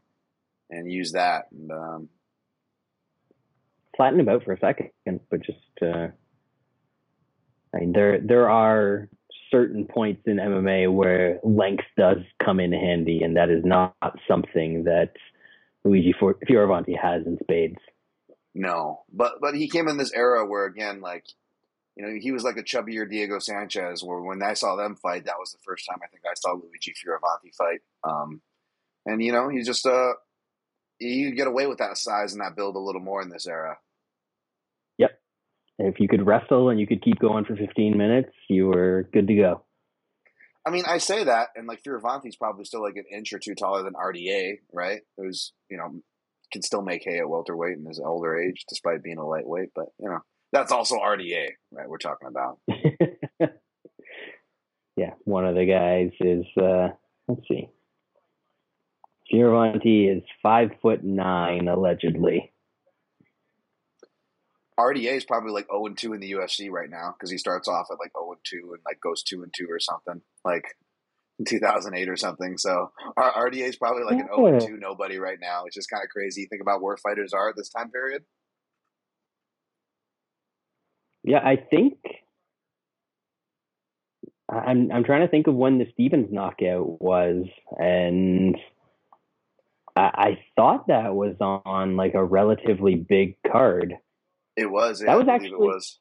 and use that. And um, flatten him out for a second, but just uh, Mean, there there are certain points in MMA where length does come in handy, and that is not something that Luigi Fioravanti has in spades. no, but but he came in this era where again, like you know, he was like a chubbier Diego Sanchez. Where when I saw them fight, that was the first time I think I saw Luigi Fioravanti fight. Um, and you know, he's just uh, you get away with that size and that build a little more in this era. If you could wrestle and you could keep going for 15 minutes, you were good to go. I mean, I say that, and like Fioravanti's probably still like an inch or two taller than RDA, right? Who's you know can still make hay at welterweight in his older age, despite being a lightweight. But you know that's also RDA, right? We're talking about. yeah, one of the guys is uh, let's see. Fioravanti is five foot nine allegedly. RDA is probably like zero and two in the UFC right now because he starts off at like zero and two and like goes two and two or something like in 2008 or something. So R- RDA is probably like an 0 and 2 nobody right now, which is kind of crazy. Think about where fighters are at this time period. Yeah, I think I'm I'm trying to think of when the Stephens knockout was, and I, I thought that was on like a relatively big card. It was. Yeah, That was I actually- it was.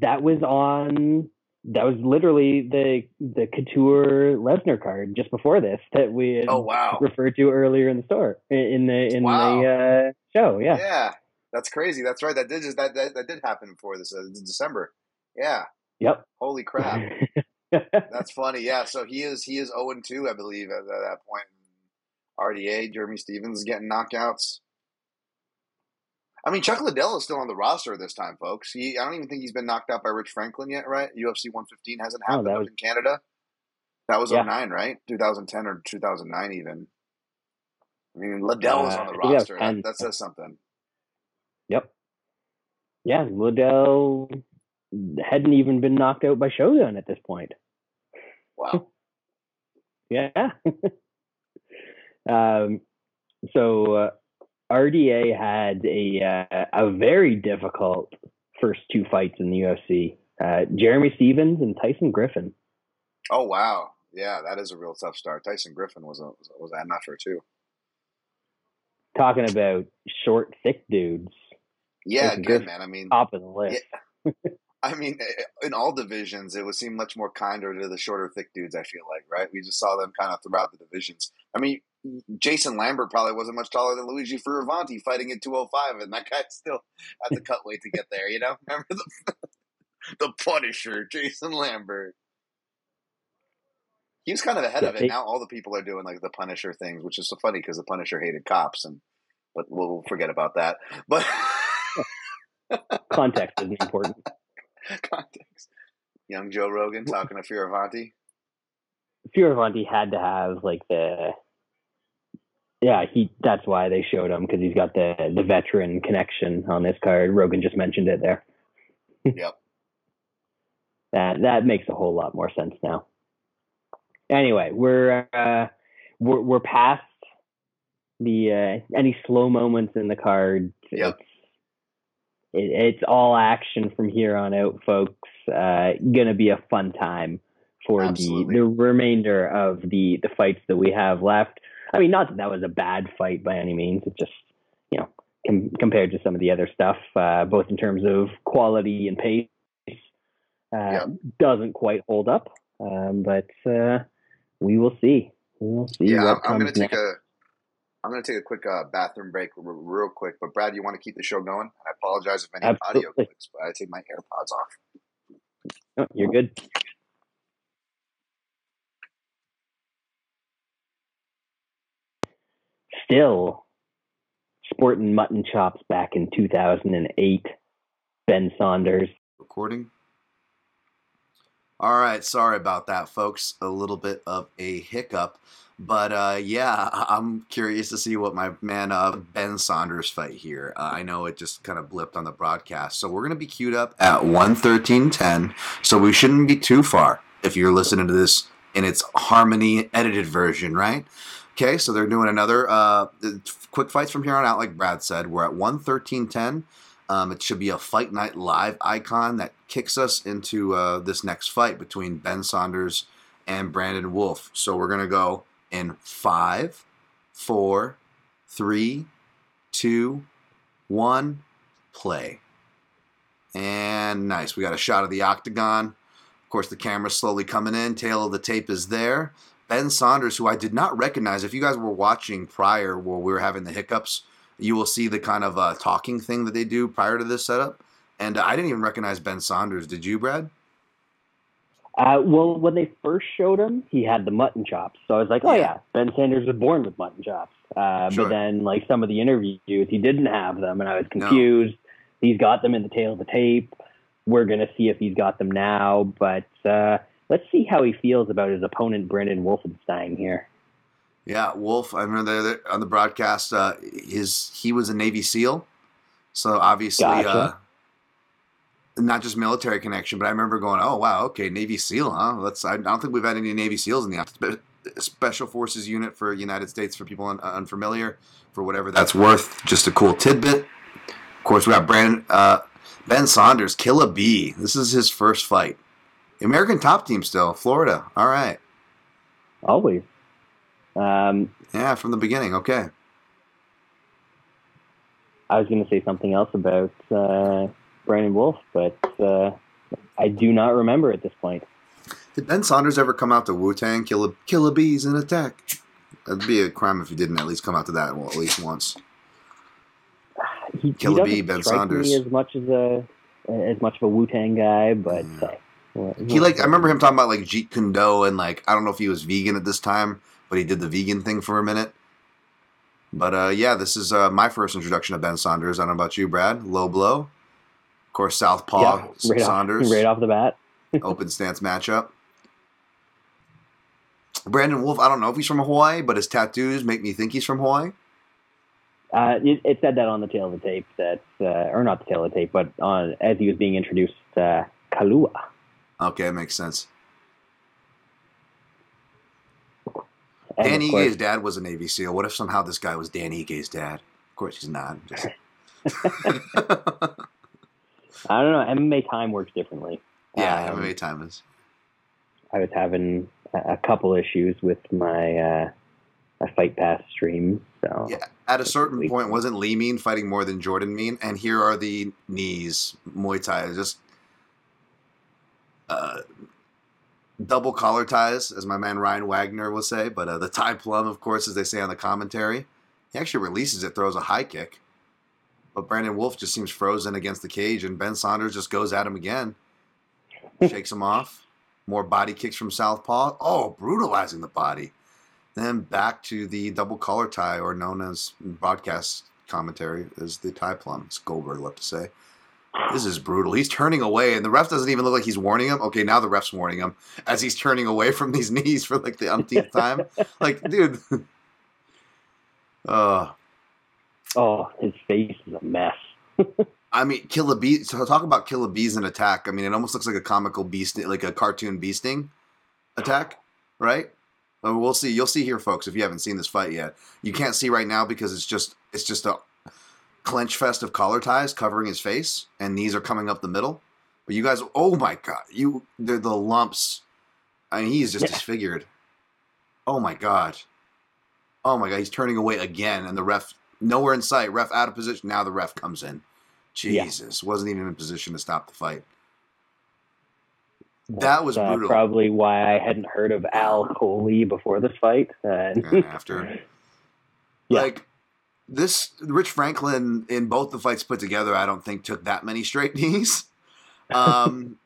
That was on. That was literally the the Couture Lesnar card just before this that we had Oh wow. referred to earlier in the store in the in Wow. the uh, show. Yeah. Yeah, that's crazy. That's right. That did just that that, that did happen before this uh, December. Yeah. Yep. Holy crap. That's funny. Yeah. So he is he is zero and two, I believe, at, at that point. RDA, Jeremy Stephens getting knockouts. I mean, Chuck Liddell is still on the roster this time, folks. He, I don't even think he's been knocked out by Rich Franklin yet, right? UFC 115 hasn't Oh, happened up was- in Canada. That was Yeah. 09, right? 2010 or 2009 even. I mean, Liddell was Uh, on the I think that was roster. That, that says something. Yep. Yeah, Liddell hadn't even been knocked out by Shogun at this point. Wow. Yeah. um, so uh, RDA had a uh, a very difficult first two fights in the UFC. Uh, Jeremy Stephens and Tyson Griffin. Oh, wow. Yeah, that is a real tough start. Tyson Griffin was a, was, was an effort, too. Talking about short, thick dudes, Yeah, Tyson good, Griffin. man. I mean, top of the list. I mean, in all divisions, it would seem much more kinder to the shorter, thick dudes. I feel like, right? We just saw them kind of throughout the divisions. I mean, Jason Lambert probably wasn't much taller than Luigi Fioravanti fighting at 205, and that guy still had to cut weight to get there. You know, remember the the Punisher, Jason Lambert. He was kind of ahead Yeah, of it. Now all the people are doing like the Punisher things, which is so funny because the Punisher hated cops, and but we'll forget about that. But Context is important. context. Young Joe Rogan talking to Fioravanti. Fioravanti had to have like the yeah he that's why they showed him because he's got the the veteran connection on this card rogan just mentioned it there Yep. that that makes a whole lot more sense now anyway we're uh we're, we're past the uh any slow moments in the card Yep. it's it, it's all action from here on out folks uh gonna be a fun time for the, the remainder of the the fights that we have left. I mean, not that that was a bad fight by any means. It just you know com- compared to some of the other stuff, uh, both in terms of quality and pace, uh, Yep. doesn't quite hold up. Um, but uh, we will see. We will see. Yeah, I'm, I'm going to take next. a. I'm going to take a quick uh, bathroom break r- real quick. But Brad, you want to keep the show going? I apologize if any audio Absolutely. clicks, but I take my AirPods off. Oh, you're good. Still sporting mutton chops back in 2008. Ben Saunders. Recording. All right, sorry about that, folks. A little bit of a hiccup, but uh, yeah, I'm curious to see what my man uh, Ben Saunders fight here. Uh, I know it just kind of blipped on the broadcast, so we're gonna be queued up at 1:13:10, so we shouldn't be too far if you're listening to this in its harmony edited version, right? Okay, so they're doing another uh, quick fights from here on out, like Brad said. We're at 113.10. Um, it should be a Fight Night Live icon that kicks us into uh, this next fight between Ben Saunders and Brandon Wolff. So we're going to go in five, four, three, two, one, play. And nice. We got a shot of the octagon. Of course, the camera's slowly coming in. Tail of the tape is there. Ben Saunders, who I did not recognize, if you guys were watching prior while we were having the hiccups, you will see the kind of uh, talking thing that they do prior to this setup. And uh, I didn't even recognize Ben Saunders. Did you, Brad? Uh, well, when they first showed him, he had the mutton chops. So I was like, oh, Yeah. Ben Saunders was born with mutton chops. Uh, Sure. But then, like, some of the interviews, he didn't have them, and I was No. confused. He's got them in the tail of the tape. We're going to see if he's got them now. But uh, let's see how he feels about his opponent, Brendan Wolfenstein, here. Yeah, Wolff. I remember on the broadcast. Uh, his he was a Navy SEAL, so obviously Gotcha. uh, not just military connection. But I remember going, "Oh wow, okay, Navy SEAL, huh?" Let's. I don't think we've had any Navy SEALs in the Special Forces unit for United States for people un- unfamiliar. For whatever that's worth, just a cool tidbit. Of course, we got Brandon uh, Ben Saunders, Kill a Bee. This is his first fight. American top team still, Florida. All right, Always. Um, yeah, from the beginning. Okay. I was going to say something else about uh, Brandon Wolff, but uh, I do not remember at this point. Did Ben Saunders ever come out to Wu Tang? Kill a kill a bees and attack. That'd be a crime if he didn't at least come out to that well, at least once. He, Killer he Bee, Ben Saunders. as much as a as much of a Wu Tang guy, but Yeah. He like I remember him talking about like Jeet Kune Do and like I don't know if he was vegan at this time, but he did the vegan thing for a minute. But uh, yeah, this is uh, my first introduction to Ben Saunders. I don't know about you, Brad. Low blow, of course, Southpaw Yeah, right Saunders off, right off the bat. open stance matchup. Brandon Wolff, I don't know if he's from Hawaii, but his tattoos make me think he's from Hawaii. Uh, it, it said that on the tail of the tape that, uh, or not the tail of the tape, but on as he was being introduced, uh, Kalua. Okay, makes sense. Dan Ike's dad was a Navy SEAL. What if somehow this guy was Dan Ike's dad? Of course he's not. Just- I don't know. MMA time works differently. yeah, Um, MMA time is. I was having a, couple issues with my uh, a fight pass stream. So Yeah, at a certain point, wasn't Lee Mein fighting more than Jordan Mein? And here are the knees. Muay Thai just uh, double collar ties, as my man Ryan Wagner will say. But uh, the Thai plum, of course, as they say on the commentary, he actually releases it, throws a high kick. But Brandon Wolff just seems frozen against the cage, and Ben Saunders just goes at him again, shakes him off. More body kicks from Southpaw. Oh, brutalizing the body. Then back to the double collar tie, or known as broadcast commentary is the Thai plum, as Goldberg loved to say. This is brutal. He's turning away, and the ref doesn't even look like he's warning him. Okay, now the ref's warning him as he's turning away from these knees for like the umpteenth time. Like, dude. Uh, oh, his face is a mess. I mean, kill a bee. So talk about kill a bees in attack. I mean, it almost looks like a comical beast, like a cartoon bee sting attack, right? We'll see. You'll see here, folks. If you haven't seen this fight yet, you can't see right now because it's just it's just a clench fest of collar ties covering his face, and these are coming up the middle. But you guys, oh my god, you they're the lumps. I mean, he's just Yeah. disfigured. Oh my god. Oh my god, he's turning away again, and the ref nowhere in sight. Ref out of position. Now the ref comes in. Yeah. Jesus, wasn't even in position to stop the fight. That was uh, probably why I hadn't heard of Al Coley before this fight. Uh, And after, Yeah. like this, Rich Franklin in both the fights put together, I don't think took that many straight knees. Um,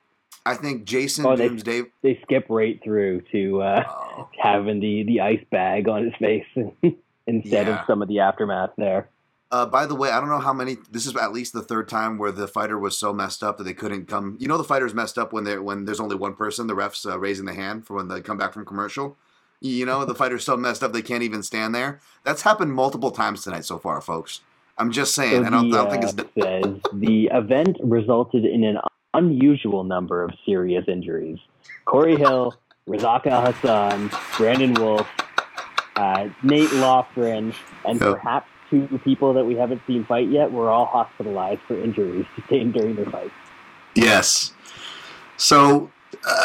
I think Jason Oh, they- they skip right through to uh, Oh, having the, the ice bag on his face instead Yeah. of some of the aftermath there. Uh, by the way, I don't know how many. This is at least the third time where the fighter was so messed up that they couldn't come. You know, the fighter's messed up when they when there's only one person. The refs uh, raising the hand for when they come back from commercial. You know, the fighter's so messed up they can't even stand there. That's happened multiple times tonight so far, folks. I'm just saying. So I don't, the, I don't think it's. says the event resulted in an unusual number of serious injuries. Corey Hill, Razak Al Hassan, Brandon Wolff, uh, Nate Loughran, and Yep. perhaps two people that we haven't seen fight yet were all hospitalized for injuries sustained during their fight. Yes. So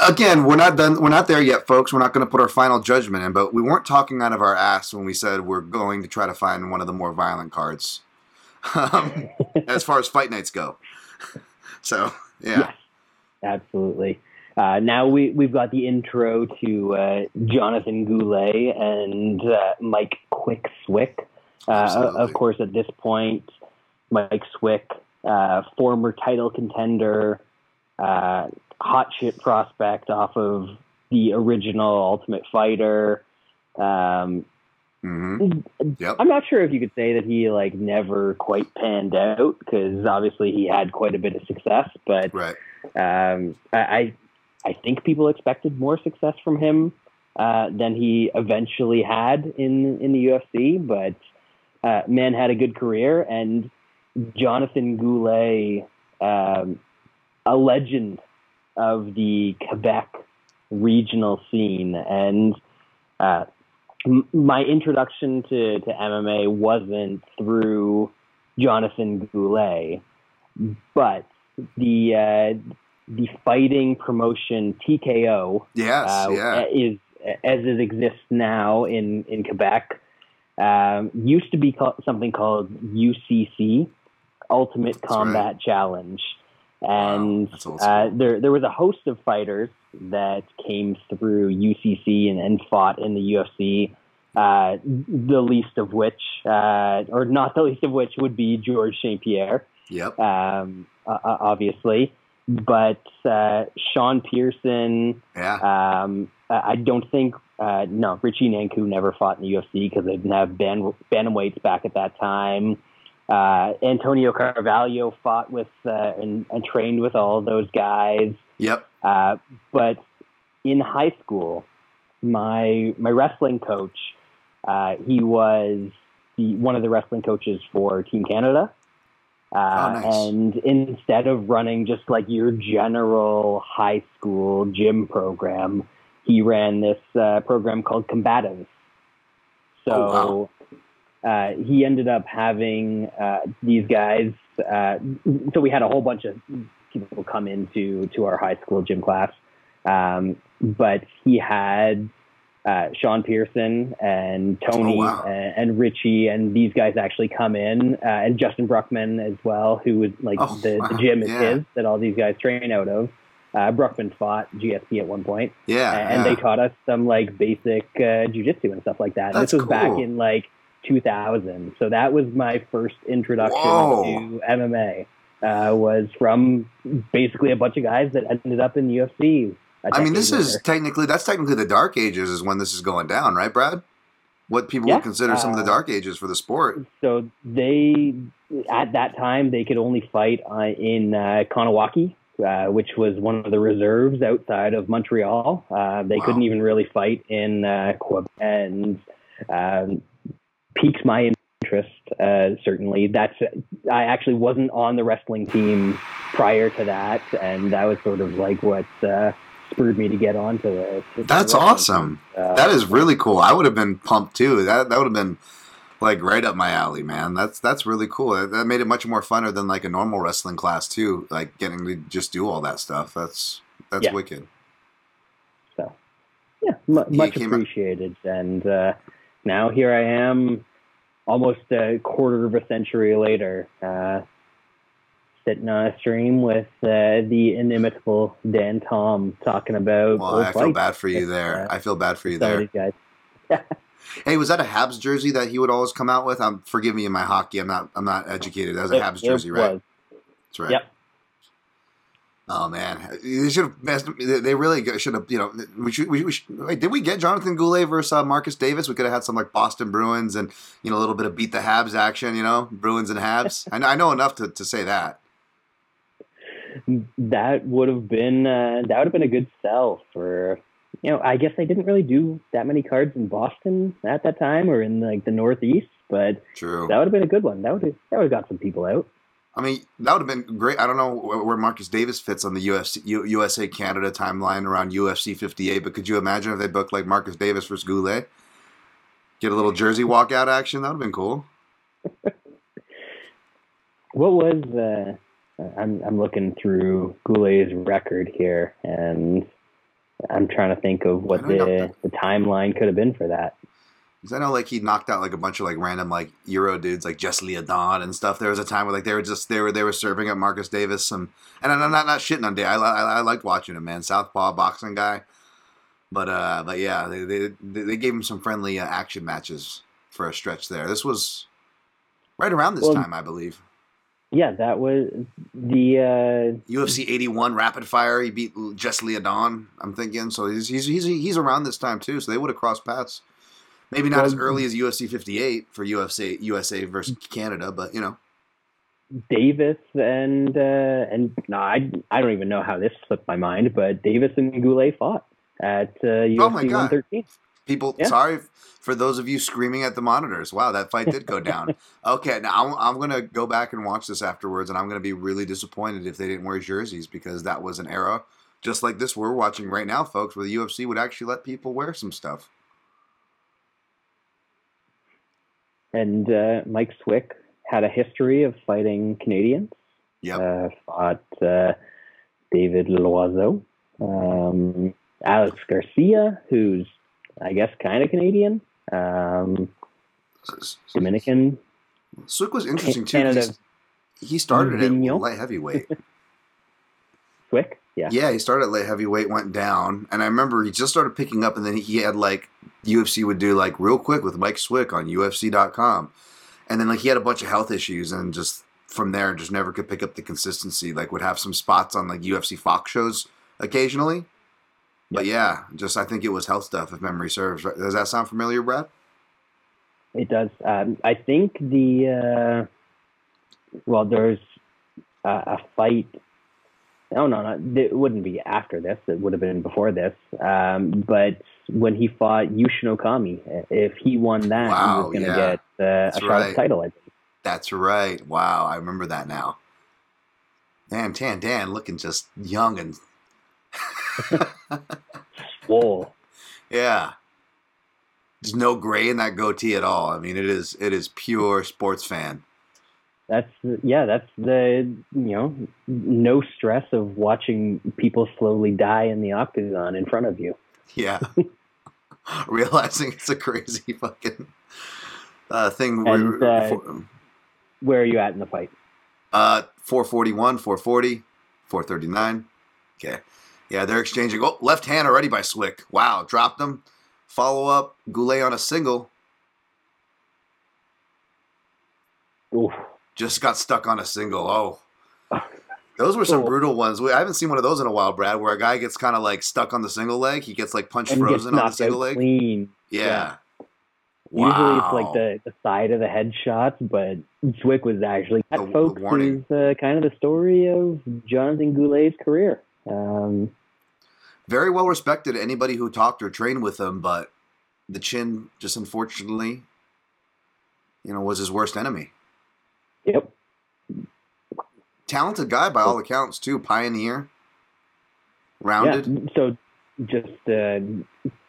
again, we're not done. We're not there yet, folks. We're not going to put our final judgment in, but we weren't talking out of our ass when we said we're going to try to find one of the more violent cards, um, as far as fight nights go. So yeah, Yes, absolutely. Uh, now we, we've got the intro to uh, Jonathan Goulet and uh, Mike Quick Swick. Uh, of course, at this point, Mike Swick, uh, former title contender, uh, hot shit prospect off of the original Ultimate Fighter. Um, hmm Yep. I'm not sure if you could say that he like never quite panned out because obviously he had quite a bit of success, but Right. um, I, I I think people expected more success from him uh, than he eventually had in in the UFC. But uh, man had a good career, and Jonathan Goulet, um, a legend of the Quebec regional scene, and uh, m- my introduction to, to MMA wasn't through Jonathan Goulet, but the uh, the fighting promotion TKO Yes. uh, yeah. is as it exists now in in Quebec. Um, used to be called, something called UCC, Ultimate That's Combat Challenge, and old uh, there there was a host of fighters that came through UCC and, and fought in the UFC. Uh, the least of which, uh, or not the least of which, would be Georges St. Pierre Yep. um, obviously. but uh, Sean Pierson, Yeah. um, I I don't think uh, no Richie Nanku never fought in the UFC because they didn't have ban- bantamweights back at that time. Uh, Antonio Carvalho fought with uh, and, and trained with all those guys. Yep. Uh, but in high school, my my wrestling coach, uh, he was the, one of the wrestling coaches for Team Canada. Uh, Oh, nice. And instead of running just like your general high school gym program, he ran this uh, program called Combatives. So Oh, uh, he ended up having uh, these guys. Uh, so we had a whole bunch of people come into to our high school gym class, um, but he had uh, Sean Pierson and Tony Oh, wow. and, and Richie and these guys actually come in, uh, and Justin Bruckmann as well, who was like Oh, the, wow. the gym is Yeah. his that all these guys train out of. Uh, Bruckmann fought GSP at one point Yeah. and yeah. they taught us some like basic uh, jujitsu and stuff like that. That's this was back in like 2000, so that was my first introduction Whoa. to MMA. Uh, was from basically a bunch of guys that ended up in UFC. I mean, this is technically that's technically the dark ages is when this is going down, right, Brad? What people Yeah, would consider some of the uh, dark ages for the sport. so they at that time they could only fight uh, in uh, Kahnawake, uh, which was one of the reserves outside of Montreal. Uh, they Wow. couldn't even really fight in uh, Quebec, and um, piqued my interest. Uh, certainly, that's I actually wasn't on the wrestling team prior to that, and that was sort of like what uh, spurred me to get onto it. That's awesome. Uh, That is really cool. I would have been pumped too. That that would have been like right up my alley, man. That's that's really cool. That, made it much more funner than like a normal wrestling class too. Like getting to just do all that stuff. That's that's Yeah. wicked. So, yeah, He much came out- appreciated. And uh, now here I am, almost a quarter of a century later, uh, sitting on a stream with uh, the inimitable Dan Tom talking about. Well, I feel bad for you there. uh, I feel bad for you of there. guys. Hey, was that a Habs jersey that he would always come out with? I'm forgive me in my hockey. I'm not I'm not educated. That was a It- Habs jersey, right? was. That's right. Yep. Oh man, they should have messed. They really should have. You know, we should. We, we should wait, did we get Jonathan Goulet versus uh, Marcus Davis? We could have had some like Boston Bruins and you know a little bit of beat the Habs action. You know, Bruins and Habs. I know. I know enough to, to say that. That would have been uh, that would have been a good sell for. You know, I guess they didn't really do that many cards in Boston at that time or in like the Northeast, but True. that would have been a good one. That would have, that would have got some people out. I mean, that would have been great. I don't know where Marcus Davis fits on the UFC, U- USA Canada timeline around UFC 58, but could you imagine if they booked like Marcus Davis versus Goulet? Get a little jersey walkout action. That would have been cool. What was uh, I'm I'm looking through Goulet's record here, and I'm trying to think of what I don't know. the the timeline could have been for that. Because I know like he knocked out like a bunch of like random like Euro dudes like Jess Liaudin and stuff. There was a time where like they were just they were they were serving up Marcus Davis some and I'm not not shitting on Day. I, I I liked watching him, man. Southpaw boxing guy. But uh, but yeah, they they, they gave him some friendly uh, action matches for a stretch there. This was right around this Well- time, I believe. Yeah, that was the uh, UFC 81 Rapid Fire. He beat Jess Liaudin. I'm thinking so. He's he's he's, he's around this time too. So they would have crossed paths. Maybe not as early as UFC 58 for UFC USA versus Canada, but you know. Davis and uh, and no, I I don't even know how this slipped my mind, but Davis and Goulet fought at uh, UFC Oh my God. 113. People, Yeah. sorry for those of you screaming at the monitors. Wow, that fight did go down. okay, now I'm, I'm going to go back and watch this afterwards, and I'm going to be really disappointed if they didn't wear jerseys because that was an era just like this we're watching right now, folks, where the UFC would actually let people wear some stuff. And uh, Mike Swick had a history of fighting Canadians. Yep. Uh, fought uh, David Loiseau, um, Alex Garcia, who's I guess kind of Canadian, um, Dominican. Swick was interesting too. Canada. He started at light heavyweight. Swick, yeah. yeah, he started at light heavyweight, went down, and I remember he just started picking up, and then he had like UFC would do like real quick with Mike Swick on UFC.com, and then like he had a bunch of health issues and just from there just never could pick up the consistency. Like would have some spots on like UFC Fox shows occasionally. But yeah, just I think it was health stuff if memory serves. Does that sound familiar, Brad? It does. Um, I think the uh, well, there's a, a fight. No, no, no. It wouldn't be after this. It would have been before this. Um, but when he fought Yushin Okami, if he won that, he was going to yeah. get uh, a Charlotte right. title. I think. That's right. Wow, I remember that now. Damn, Tan Dan looking just young and Whoa. yeah. There's no gray in that goatee at all. I mean, it is it is pure sports fan. That's yeah. That's the you know no stress of watching people slowly die in the octagon in front of you. Yeah. Realizing it's a crazy fucking uh, thing. And, where- uh, for- Where are you at in the fight? Uh, 441, 440, 439. Okay. Yeah, they're exchanging. Oh, left hand already by Swick. Wow, dropped him. Follow up. Goulet on a single. Oof. Just got stuck on a single. Oh. Those were some Oh. brutal ones. We- I haven't seen one of those in a while, Brad, where a guy gets kind of like stuck on the single leg. He gets like punched And frozen on the single leg. clean. Yeah. Usually it's Wow. like the, the side of the headshots, but Swick was actually that, The- the folks, warning. is uh, kind of the story of Jonathan Goulet's career. Um, Very well respected. Anybody who talked or trained with him, but the chin just unfortunately, you know, was his worst enemy. Yep. talented guy by all accounts too. Pioneer, rounded. Yeah. So just uh,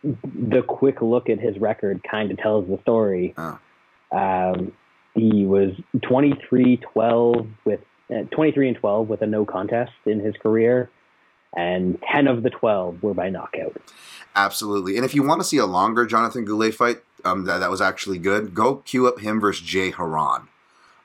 the quick look at his record kind of tells the story. Oh. Um, he was 23 12 with uh, 23 and 12 with a no contest in his career, and 10 of the 12 were by knockout. Absolutely. And if you want to see a longer Jonathan Goulet fight, um, that, that was actually good. Go queue up him versus Jay Hieron.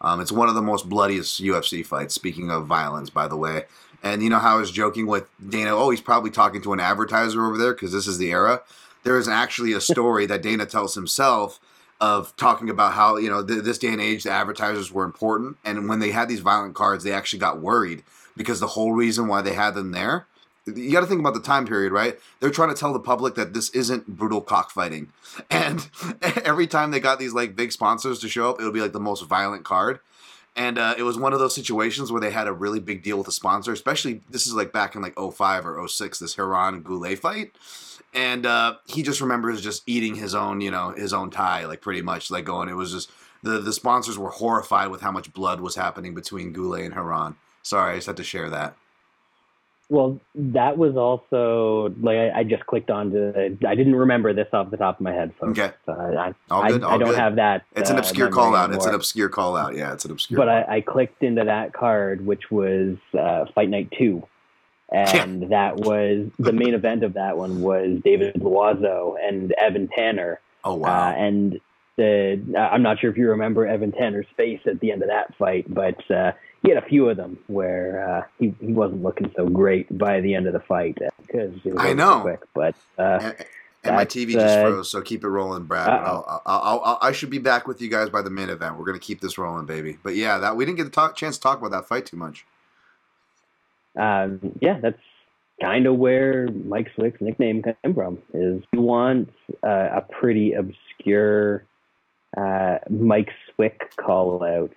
Um, it's one of the most bloodiest UFC fights. Speaking of violence, by the way. And you know how I was joking with Dana? Oh, he's probably talking to an advertiser over there because this is the era. There is actually a story that Dana tells himself of talking about how you know th- this day and age the advertisers were important, and when they had these violent cards, they actually got worried because the whole reason why they had them there. You got to think about the time period, right? They're trying to tell the public that this isn't brutal cockfighting, and every time they got these like big sponsors to show up, it would be like the most violent card. And uh, it was one of those situations where they had a really big deal with a sponsor, especially this is like back in like 05 or 06, this Hieron Goulet fight. And uh, he just remembers just eating his own, you know, his own tie, like pretty much, like going. It was just the the sponsors were horrified with how much blood was happening between Goulet and Hieron. Sorry, I just had to share that. Well, that was also like I, I just clicked on to. I didn't remember this off the top of my head, folks. Okay. Uh, I, All I, good, all I don't good. have that. It's an uh, obscure call out. It's an obscure call out. Yeah, it's an obscure. But call I, I clicked into that card, which was uh, Fight Night Two, and that was the main event of that one was David Loiseau and Evan Tanner. oh Uh, wow. and the I'm not sure if you remember Evan Tanner's face at the end of that fight, but uh, he had a few of them where uh, he he wasn't looking so great by the end of the fight because it was I know. quick. But uh, and, and my TV just uh, froze, so keep it rolling, Brad. I'll, I'll, I'll, I'll, I should be back with you guys by the main event. We're gonna keep this rolling, baby. But yeah, that we didn't get the talk, chance to talk about that fight too much. um, yeah, that's kind of where Mike Swick's nickname came from. Is he wants uh, a pretty obscure uh, Mike Swick call out.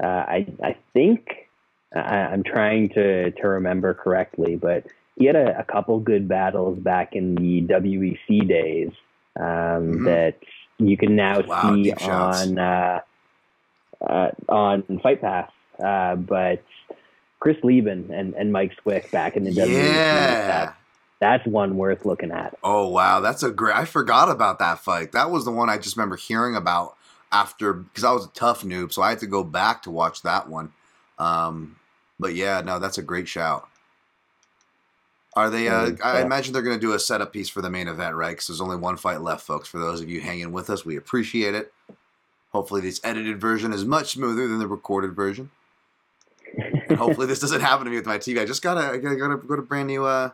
Uh, I I think I, I'm trying to to remember correctly, but he had a, a couple good battles back in the WEC days um, Mhm. that you can now Wow, see on uh, uh, on Fight Pass. Uh, but Chris Leben and, and Mike Swick back in the WEC, that, that's one worth looking at. Oh wow, that's a great. I forgot about that fight. That was the one I just remember hearing about after because I was a TUF noob, so I had to go back to watch that one. Um, but yeah, no, that's a great shout. Are they? Uh, I uh, imagine they're going to do a setup piece for the main event, right? Because there's only one fight left, folks. For those of you hanging with us, we appreciate it. Hopefully, this edited version is much smoother than the recorded version. And hopefully, this doesn't happen to me with my TV. I just gotta, I gotta, gotta go to brand new. Uh,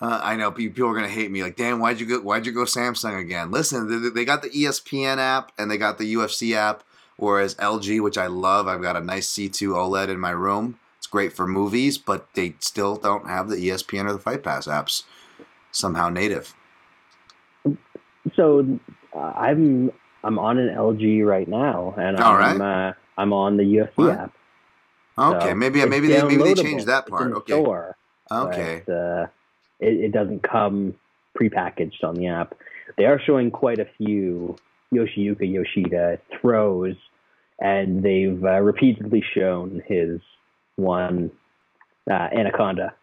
uh, I know people are gonna hate me. Like, Dan, why'd you go? Why'd you go Samsung again? Listen, they, they got the ESPN app and they got the UFC app. Whereas LG, which I love, I've got a nice C2 OLED in my room. It's great for movies, but they still don't have the ESPN or the Fight Pass apps somehow native. So uh, I'm I'm on an LG right now, and All I'm uh, I'm on the UFC What? app. Okay, So maybe maybe they maybe they changed that part. Okay, store, okay. but, uh, it, it doesn't come prepackaged on the app. They are showing quite a few Yoshiyuki Yoshida throws, and they've uh, repeatedly shown his one uh, anaconda.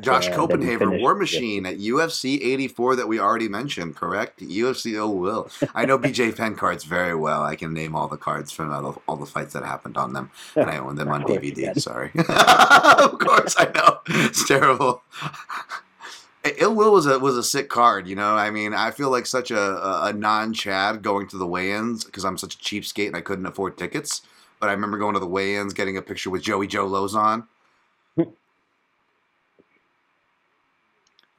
Josh uh, that Koppenhaver, War. Machine at UFC 84 that we already mentioned, correct? UFC, oh, will. I know BJ Penn cards very well. I can name all the cards from all the, all the fights that happened on them. And I own them on Of course you DVD. Sorry. of course, I know. It's terrible. Ill Will was a was a sick card, you know. I mean, I feel like such a, a, non Chad going to the weigh-ins because I'm such a cheapskate and I couldn't afford tickets. But I remember going to the weigh-ins, getting a picture with Joey Joe Lauzon.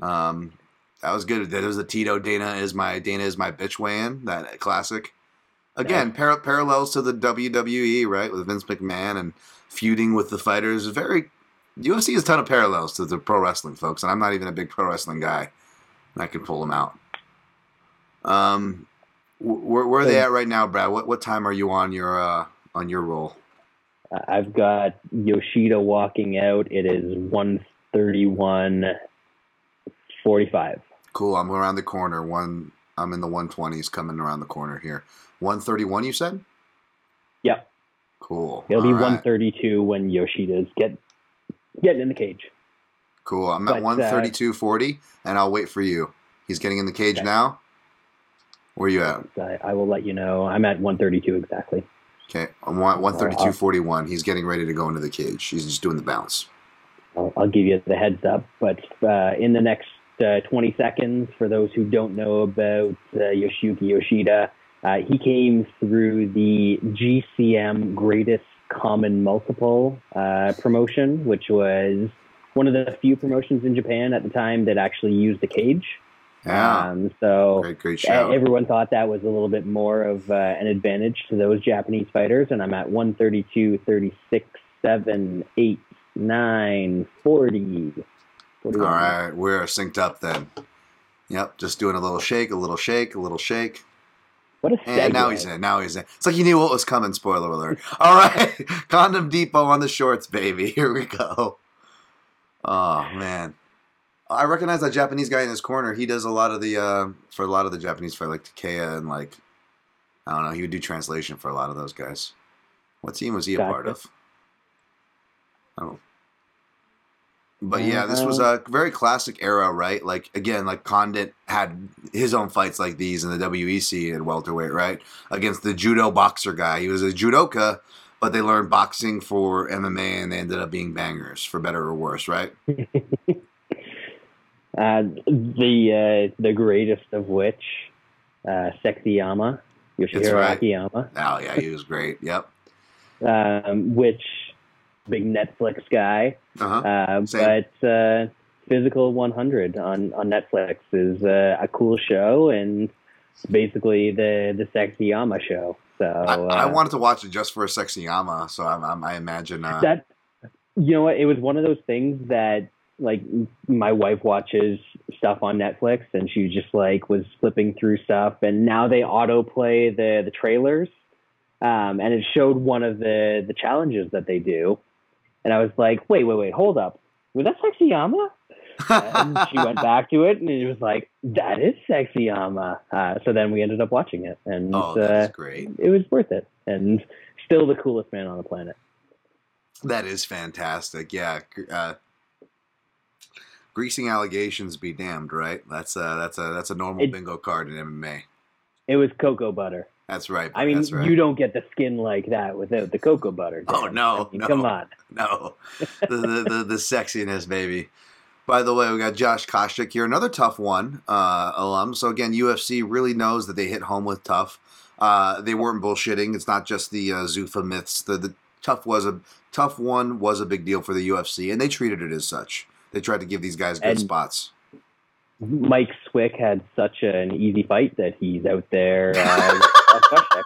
Um, that was good. There was the Tito Dana is my Dana is my bitch weigh-in that classic. Again, par- parallels to the WWE, right, with Vince McMahon and feuding with the fighters. Very UFC has a ton of parallels to the pro wrestling, folks, and I'm not even a big pro wrestling guy. And I can pull them out. Um, where, where are they at right now, Brad? What what time are you on your uh, on your roll? Uh, I've got Yoshida walking out. It is one thirty one forty five. Cool. I'm around the corner. One. I'm in the 120s, coming around the corner here. 131, you said? Yep. Cool. It'll be All right. one thirty two when Yoshida's get getting in the cage. Cool. I'm at uh, 132.40, and I'll wait for you. He's getting in the cage Okay. now. Where are you at? I, I will let you know. I'm at one thirty two exactly. Okay, I'm one 132.41. He's getting ready to go into the cage. He's just doing the bounce. I'll, I'll give you the heads up. But uh, in the next uh, 20 seconds, for those who don't know about uh, Yoshiyuki Yoshida, uh, he came through the GCM Greatest Common Multiple uh, promotion, which was one of the few promotions in Japan at the time that actually used a cage. Yeah. Um, so great, great everyone thought that was a little bit more of uh, an advantage to those Japanese fighters, and I'm at 132, 36, 7, 8, 9, 40. 41. All right, we're synced up then. Yep, just doing a little shake, a little shake, a little shake. What a segue. And now he's in. Now he's in. It's like he knew what was coming. Spoiler alert. All right, Condom Depot on the shorts, baby. Here we go. Oh man, I recognize that Japanese guy in his corner. He does a lot of the uh, for a lot of the Japanese fight, like Takea and like I don't know. He would do translation for a lot of those guys. What team was he a part of? I don't. But yeah, this was a very classic era, right? Like again, like Condit had his own fights like these in the WEC and welterweight, right? Against the judo boxer guy. He was a judoka, but they learned boxing for MMA and they ended up being bangers, for better or worse, right? Uh, the uh, the greatest of which, uh, Sexyama, Yoshihiro right. Akiyama, Oh yeah, he was great. Yep. um, which big Netflix guy, Uh-huh. uh, but uh, Physical 100 on on Netflix is uh, a cool show and basically the the Sexyama show. So I, uh, I wanted to watch it just for a sexy Yama, so I'm, I'm, I imagine. Uh, that you know what it was one of those things that like my wife watches stuff on Netflix and she just like was flipping through stuff and now they autoplay the the trailers um, and it showed one of the the challenges that they do and I was like wait wait wait hold up was that sexy Yama and she went back to it and it was like that is sexy Yama uh, so then we ended up watching it and oh, uh, that's great. it was worth it and still the coolest man on the planet That is fantastic. Yeah. Uh, greasing allegations be damned, right? That's a that's a that's a normal It- bingo card in MMA. it was cocoa butter That's right. I mean, right. you don't get the skin like that without the cocoa butter. Oh, no, I mean, no. come on. No, the, the, the, the sexiness, baby. By the way, we got Josh Koscheck here, another TUF 1 uh, alum. So again, UFC really knows that they hit home with TUF. Uh, they weren't bullshitting. It's not just the uh, Zuffa myths. The, the TUF was a TUF 1 was a big deal for the UFC, and they treated it as such. They tried to give these guys good And- spots. Mike Swick had such an easy fight that he's out there. Uh, Koscheck.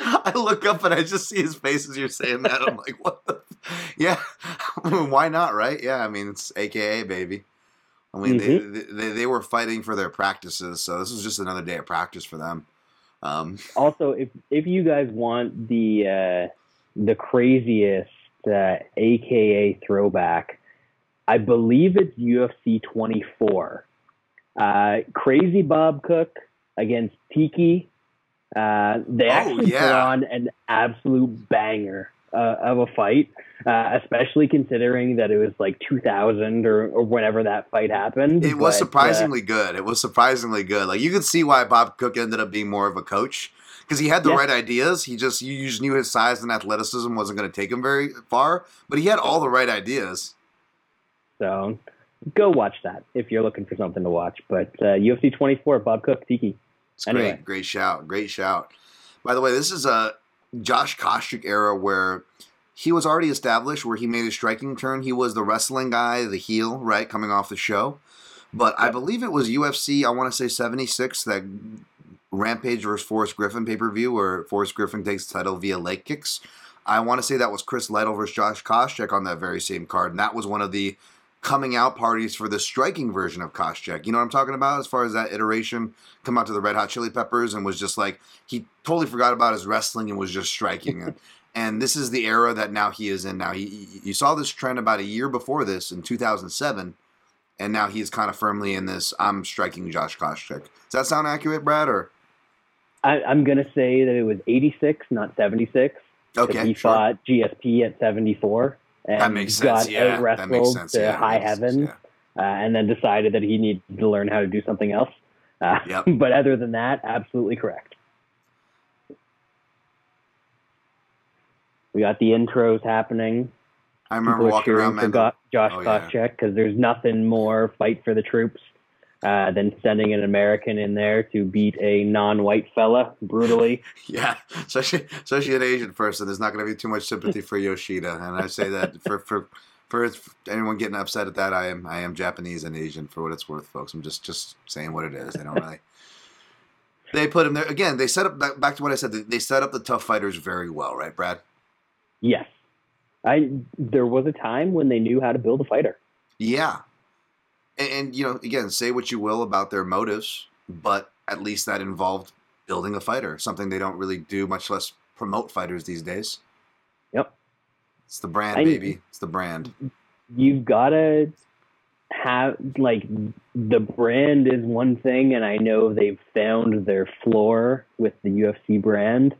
I look up and I just see his face as you're saying that. I'm like, what the? Yeah, why not, right? Yeah, I mean, it's AKA, baby. I mean, they, they, they were fighting for their practices, so this was just another day of practice for them. Um, Also, if if you guys want the uh, the craziest uh, AKA throwback, I believe it's UFC 24. Uh, Crazy Bob Cook against Tiki. Uh, they Oh, actually put on an absolute banger uh, of a fight, uh, especially considering that it was like 2000 or, or whenever that fight happened. it was But, uh, surprisingly good. It was surprisingly good. Like you could see why Bob Cook ended up being more of a coach because he had the Yeah. right ideas. He just you just knew his size and athleticism wasn't going to take him very far, but he had all the right ideas. So go watch that if you're looking for something to watch. But uh, UFC 24, Bob Cook, Tiki. It's Anyway. great, great shout, great shout. By the way, this is a Josh Koscheck era where he was already established, where he made a striking turn. He was the wrestling guy, the heel, right, coming off the show. But I believe it was UFC, I want to say 76, that Rampage versus Forrest Griffin pay per view, where Forrest Griffin takes the title via leg kicks. I want to say that was Chris Lytle versus Josh Koscheck on that very same card. And that was one of the coming out parties for the striking version of Koscheck. You know what I'm talking about as far as that iteration? Come out to the Red Hot Chili Peppers and was just like, he totally forgot about his wrestling and was just striking it. And this is the era that now he is in now. He, you saw this trend about a year before this in 2007, and now he's kind of firmly in this. I'm striking Josh Koscheck. Does that sound accurate, Brad? Or I, I'm going to say that it was 86, not 76. okay, He sure. fought GSP at 74 and that makes got sense. Yeah, that makes wrestled sense. to yeah, high that sense, heaven yeah. uh, and then decided that he needed to learn how to do something else. Uh, Yep. But other than that, absolutely correct. We got the intros happening. I remember People walking around, man. Josh Oh. Koscheck because there's nothing more fight for the troops uh, than sending an American in there to beat a non-white fella brutally. Yeah, especially especially an Asian person. There's not going to be too much sympathy for Yoshida, and I say that for for for anyone getting upset at that, I am I am Japanese and Asian for what it's worth, folks. I'm just just saying what it is. They don't really. They put him there again. They set up back, to what I said. They set up the TUF fighters very well, right, Brad? yes, I. There was a time when they knew how to build a fighter. Yeah, and, and you know, again, say what you will about their motives, but at least that involved building a fighter, something they don't really do, much less promote fighters these days. Yep. It's the brand, I- baby. It's the brand. You've got to have like the brand is one thing, and I know they've found their floor with the UFC brand.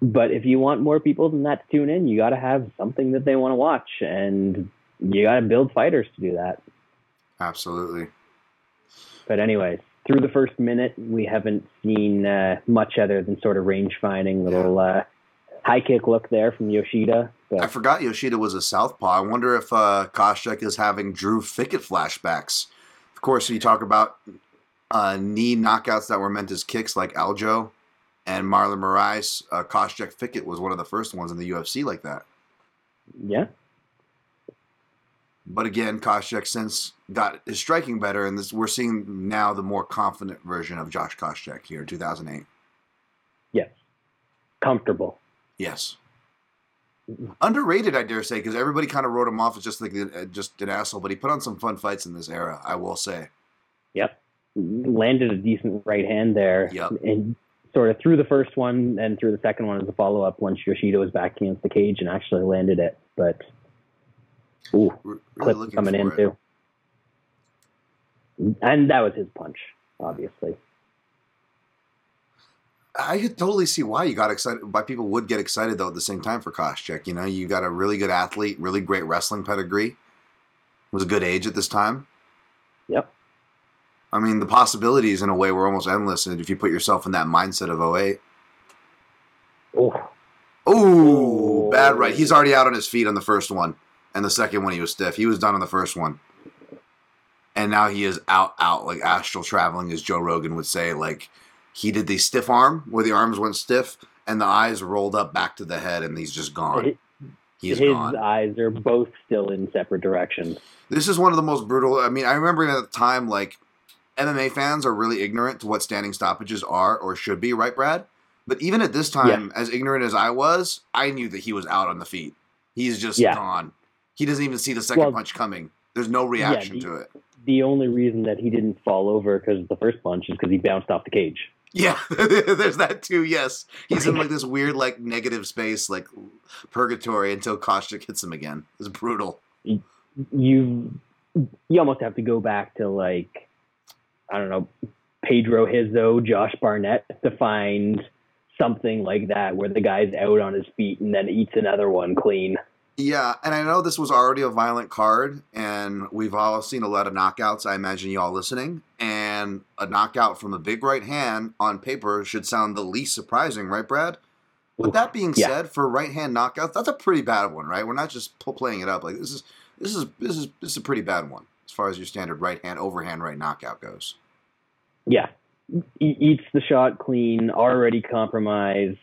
But if you want more people than that to tune in, you got to have something that they want to watch, and you got to build fighters to do that. Absolutely. But anyways, through the first minute, we haven't seen uh, much other than sort of range finding little uh, high kick look there from Yoshida. I forgot Yoshida was a southpaw. I wonder if uh, Koscheck is having Drew Fickett flashbacks. Of course, you talk about uh, knee knockouts that were meant as kicks, like Aljo and Marlon Moraes. Uh, Koscheck Fickett was one of the first ones in the UFC like that. yeah, But again, Koscheck since got his striking better, and this we're seeing now the more confident version of Josh Koscheck here in 2008. yes, comfortable. Yes. Underrated, I dare say, because everybody kind of wrote him off as just like uh, just an asshole. But he put on some fun fights in this era, I will say. Yep, landed a decent right hand there, Yep. and sort of through the first one and through the second one as a follow up once Yoshida was back against the cage and actually landed it. But ooh, really clip looking coming in it. too. And that was his punch, obviously. I could totally see why you got excited. Why people would get excited though at the same time for Koscheck. You know, you got a really good athlete, really great wrestling pedigree. Was a good age at this time. Yep. I mean, the possibilities in a way were almost endless and if you put yourself in that mindset of 08. Oh, Ooh, bad right. He's already out on his feet on the first one. And the second one, he was stiff. He was done on the first one. And now he is out, out, like astral traveling, as Joe Rogan would say. Like, he did the stiff arm, where the arms went stiff, and the eyes rolled up back to the head, and he's just gone. His- He's his gone. eyes are both still in separate directions. This is one of the most brutal. I mean, I remember at the time, like, MMA fans are really ignorant to what standing stoppages are or should be, right, Brad? But even at this time, as ignorant as I was, I knew that he was out on the feet. He's just Yeah. gone. He doesn't even see the second Well, punch coming. There's no reaction the- to it. The only reason that he didn't fall over because the first punch is because he bounced off the cage. Yeah, there's that too. Yes, he's in like this weird, like negative space, like purgatory, until Koscheck hits him again. It's brutal. You you almost have to go back to like I don't know Pedro Hizzo, Josh Barnett to find something like that where the guy's out on his feet and then eats another one clean. Yeah, and I know this was already a violent card, and we've all seen a lot of knockouts. I imagine y'all listening, and a knockout from a big right hand on paper should sound the least surprising, right, Brad? With that being Yeah. said, for right hand knockouts, that's a pretty bad one, right? We're not just playing it up like this is this is this is this is a pretty bad one as far as your standard right hand overhand right knockout goes. Yeah. E- eats the shot clean, already compromised.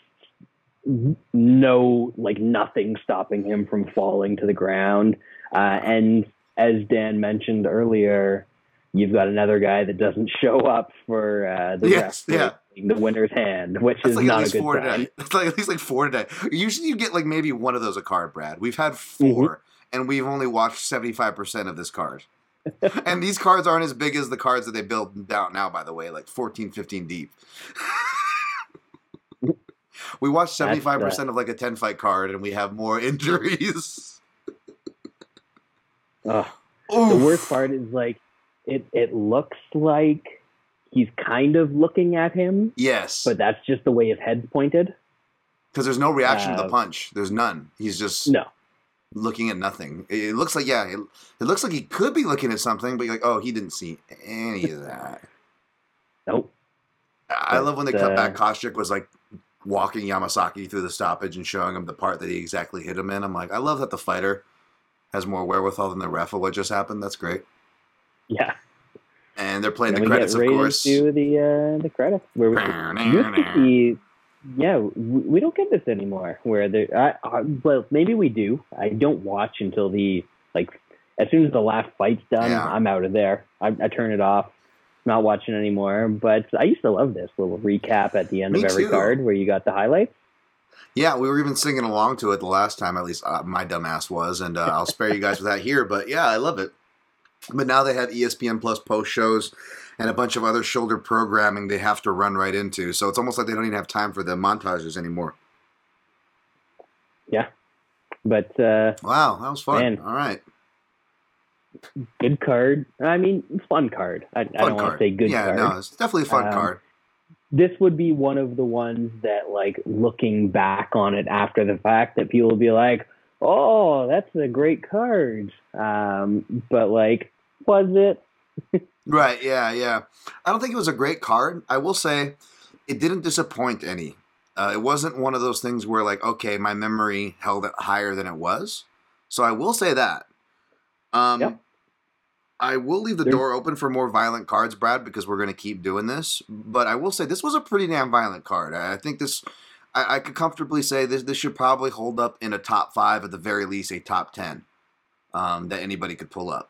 No, like nothing stopping him from falling to the ground. Uh, and as Dan mentioned earlier, you've got another guy that doesn't show up for uh, the Yes, yeah. the winner's hand, which That's is like at not a good four sign. today. That's like at least like four today. Usually you get like maybe one of those a card, Brad. We've had 4 Mm-hmm. and we've only watched seventy five percent of this card. and these cards aren't as big as the cards that they build down now, by the way, like 14, 15 deep. we watched seventy five percent of like a ten fight card, and we have more injuries. Ugh. The worst part is like it. It looks like he's kind of looking at him, Yes, but that's just the way his head's pointed. because there's no reaction to the Uh, punch. There's none. He's just No, looking at nothing. It, looks like yeah, it, it looks like he could be looking at something, but you're like, oh, he didn't see any of that. nope. I love when they cut uh, back. Koscheck was like walking Yamasaki through the stoppage and showing him the part that he exactly hit him in. I'm like, I love that the fighter has more wherewithal than the ref of what just happened. That's great. Yeah. And they're playing And the credits, of course. into the uh, the credits where we used to see. Yeah, we we don't get this anymore. Where the I, I, well, maybe we do. I don't watch until the like as soon as the last fight's done. Yeah. I'm out of there. I, I turn it off. Not watching anymore. But I used to love this little recap at the end Me of every too. card where you got the highlights. Yeah, we were even singing along to it the last time, at least uh, my dumbass was, and uh, I'll spare you guys with that here. But yeah, I love it. But now they have ESPN Plus post shows and a bunch of other shoulder programming they have to run right into. So it's almost like they don't even have time for the montages anymore. Yeah. But uh, Wow, that was fun. Man. All right, good card. I mean, fun card. I, I don't want to say good yeah, card. Yeah, no, it's definitely a fun Um, card. this would be one of the ones that like looking back on it after the fact that people will be like oh that's a great card um, but like was it Right, yeah, yeah. I don't think it was a great card. I will say it didn't disappoint any. Uh, it wasn't one of those things where, like, okay, my memory held it higher than it was. So I will say that. Um, Yep. I will leave the There's- door open for more violent cards, Brad, because we're going to keep doing this. But I will say this was a pretty damn violent card. I I think this, I, I could comfortably say this. This should probably hold up in a top five, at the very least, a top ten um, that anybody could pull up.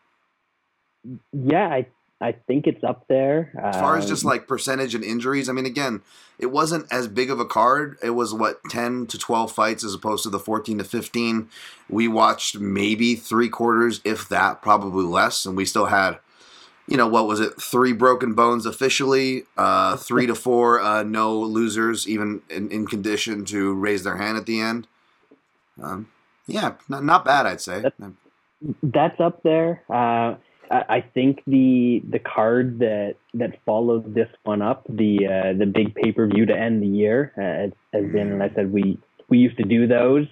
yeah i i think it's up there As far as just Um, like percentage and injuries, I mean, again, it wasn't as big of a card. It was what ten to twelve fights as opposed to the fourteen to fifteen. We watched maybe three quarters, if that, probably less, and we still had, you know, what was it? Three broken bones officially, uh, three to four uh, no losers, even in, in condition to raise their hand at the end. Um, yeah, not, not bad, I'd say. that's up there uh I I think the the card that that followed this one up, the uh, the big pay per view to end the year, uh, as, as Dan and I said, we we used to do those.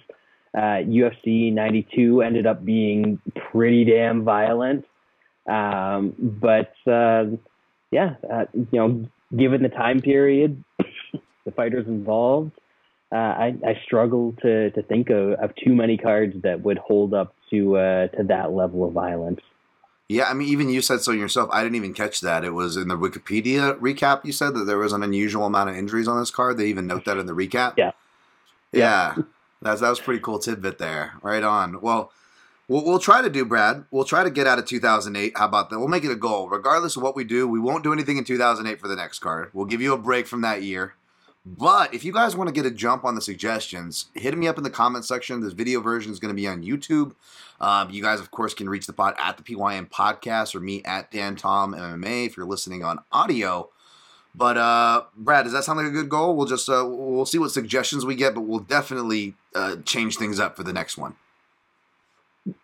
Uh, UFC '92 ended up being pretty damn violent, um, but uh, yeah, uh, you know, given the time period, the fighters involved, uh, I, I struggle to, to think of, of too many cards that would hold up to uh, to that level of violence. Yeah, I mean, even you said so yourself. I didn't even catch that. It was in the Wikipedia recap. You said that there was an unusual amount of injuries on this card. They even note that in the recap. Yeah. Yeah, that's that was a pretty cool tidbit there. Right on. Well, we'll we'll try to do, Brad. We'll try to get out of 2008. How about that? We'll make it a goal. Regardless of what we do, we won't do anything in 2008 for the next card. We'll give you a break from that year. But if you guys want to get a jump on the suggestions, hit me up in the comment section. This video version is going to be on YouTube. Um, you guys, of course, can reach the pod at the PYN podcast or me at Dan Tom MMA if you're listening on audio. But uh, Brad, does that sound like a good goal? We'll just uh, we'll see what suggestions we get, but we'll definitely uh, change things up for the next one.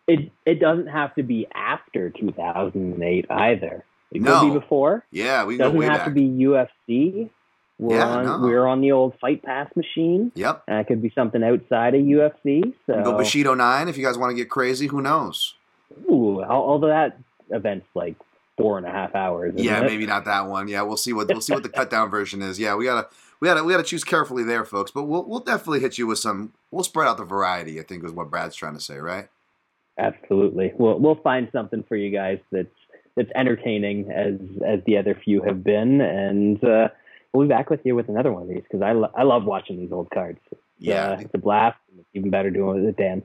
It it doesn't have to be after 2008 either. It No. could be before. Yeah, we It can go doesn't have back. to be UFC. We're Yeah, on no. we're on the old Fight Pass machine. Yep. It could be something outside of UFC. So go Bushido nine if you guys want to get crazy. Who knows? Ooh, al- although that event's like four and a half hours. Yeah, it? maybe not that one. Yeah, we'll see what we'll see what the cut down version is. Yeah, we gotta we gotta we gotta choose carefully there, folks. But we'll we'll definitely hit you with some. We'll spread out the variety. I think is what Brad's trying to say, right? Absolutely. We'll we'll find something for you guys that's that's entertaining as as the other few have been, and uh, we'll be back with you with another one of these because I lo- I love watching these old cards. It's, Yeah. uh, it's a blast. and It's even better doing it with Dan.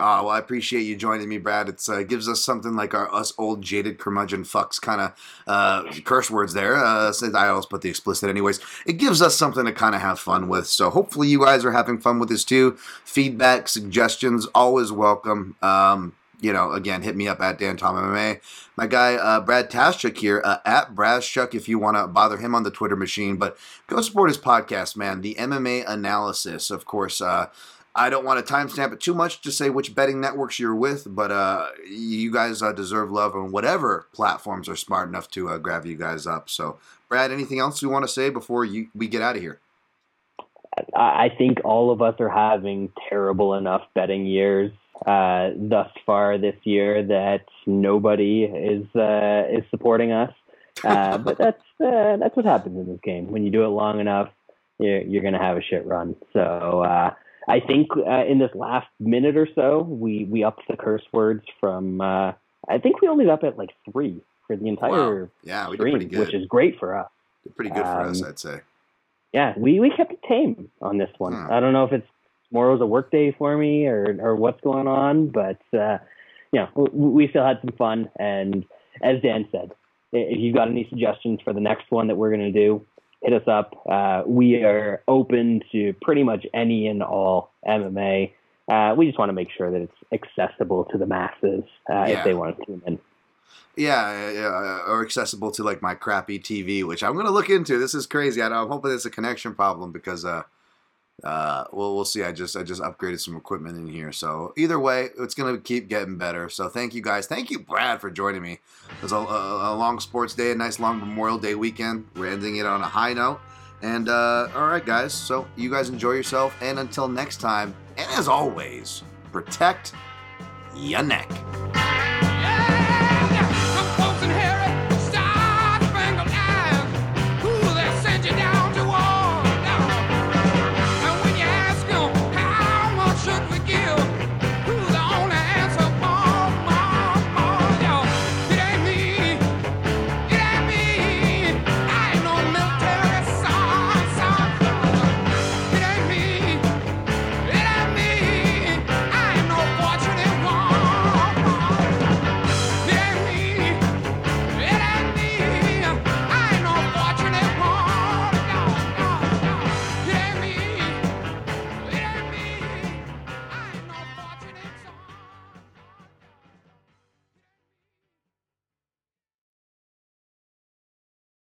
Oh, well, I appreciate you joining me, Brad. It's uh, gives us something like our us old jaded curmudgeon fucks kind of uh, curse words there. Uh, I always put the explicit, anyways. It gives us something to kind of have fun with. So hopefully you guys are having fun with this too. Feedback, suggestions, always welcome. Um, you know, again, hit me up at Dan Tom MMA. My guy uh, Brad Taschuk here uh, at Brazchuk if you want to bother him on the Twitter machine. But go support his podcast, man. The MMA Analysis, of course. Uh, I don't want to timestamp it too much to say which betting networks you're with, but uh, you guys uh, deserve love on whatever platforms are smart enough to uh, grab you guys up. So, Brad, anything else you want to say before you we get out of here? I think all of us are having terrible enough betting years uh, thus far this year that nobody is uh, is supporting us. Uh, but that's uh, that's what happens in this game. When you do it long enough, you're, you're going to have a shit run. So uh, I think uh, in this last minute or so, we we upped the curse words from. Uh, I think we only up at like three for the entire Wow. Yeah, we did stream, which is great for us. Did pretty good for us, um, I'd say. Yeah, we, we kept it tame on this one. Hmm. I don't know if it's tomorrow's a work day for me or or what's going on, but uh, you know, we, we still had some fun. And as Dan said, if you've got any suggestions for the next one that we're going to do, hit us up. Uh, we are open to pretty much any and all MMA. Uh, we just want to make sure that it's accessible to the masses uh, Yeah. if they want to tune in. Yeah, yeah, or accessible to like my crappy TV, which I'm gonna look into. This is crazy. I, I'm hoping it's a connection problem because uh, uh, well, we'll see. I just I just upgraded some equipment in here, so either way, it's gonna keep getting better. So thank you guys. Thank you, Brad, for joining me. It was a, a, a long sports day, a nice long Memorial Day weekend. We're ending it on a high note. And uh, all right, guys. So you guys enjoy yourself, and until next time, and as always, protect your neck.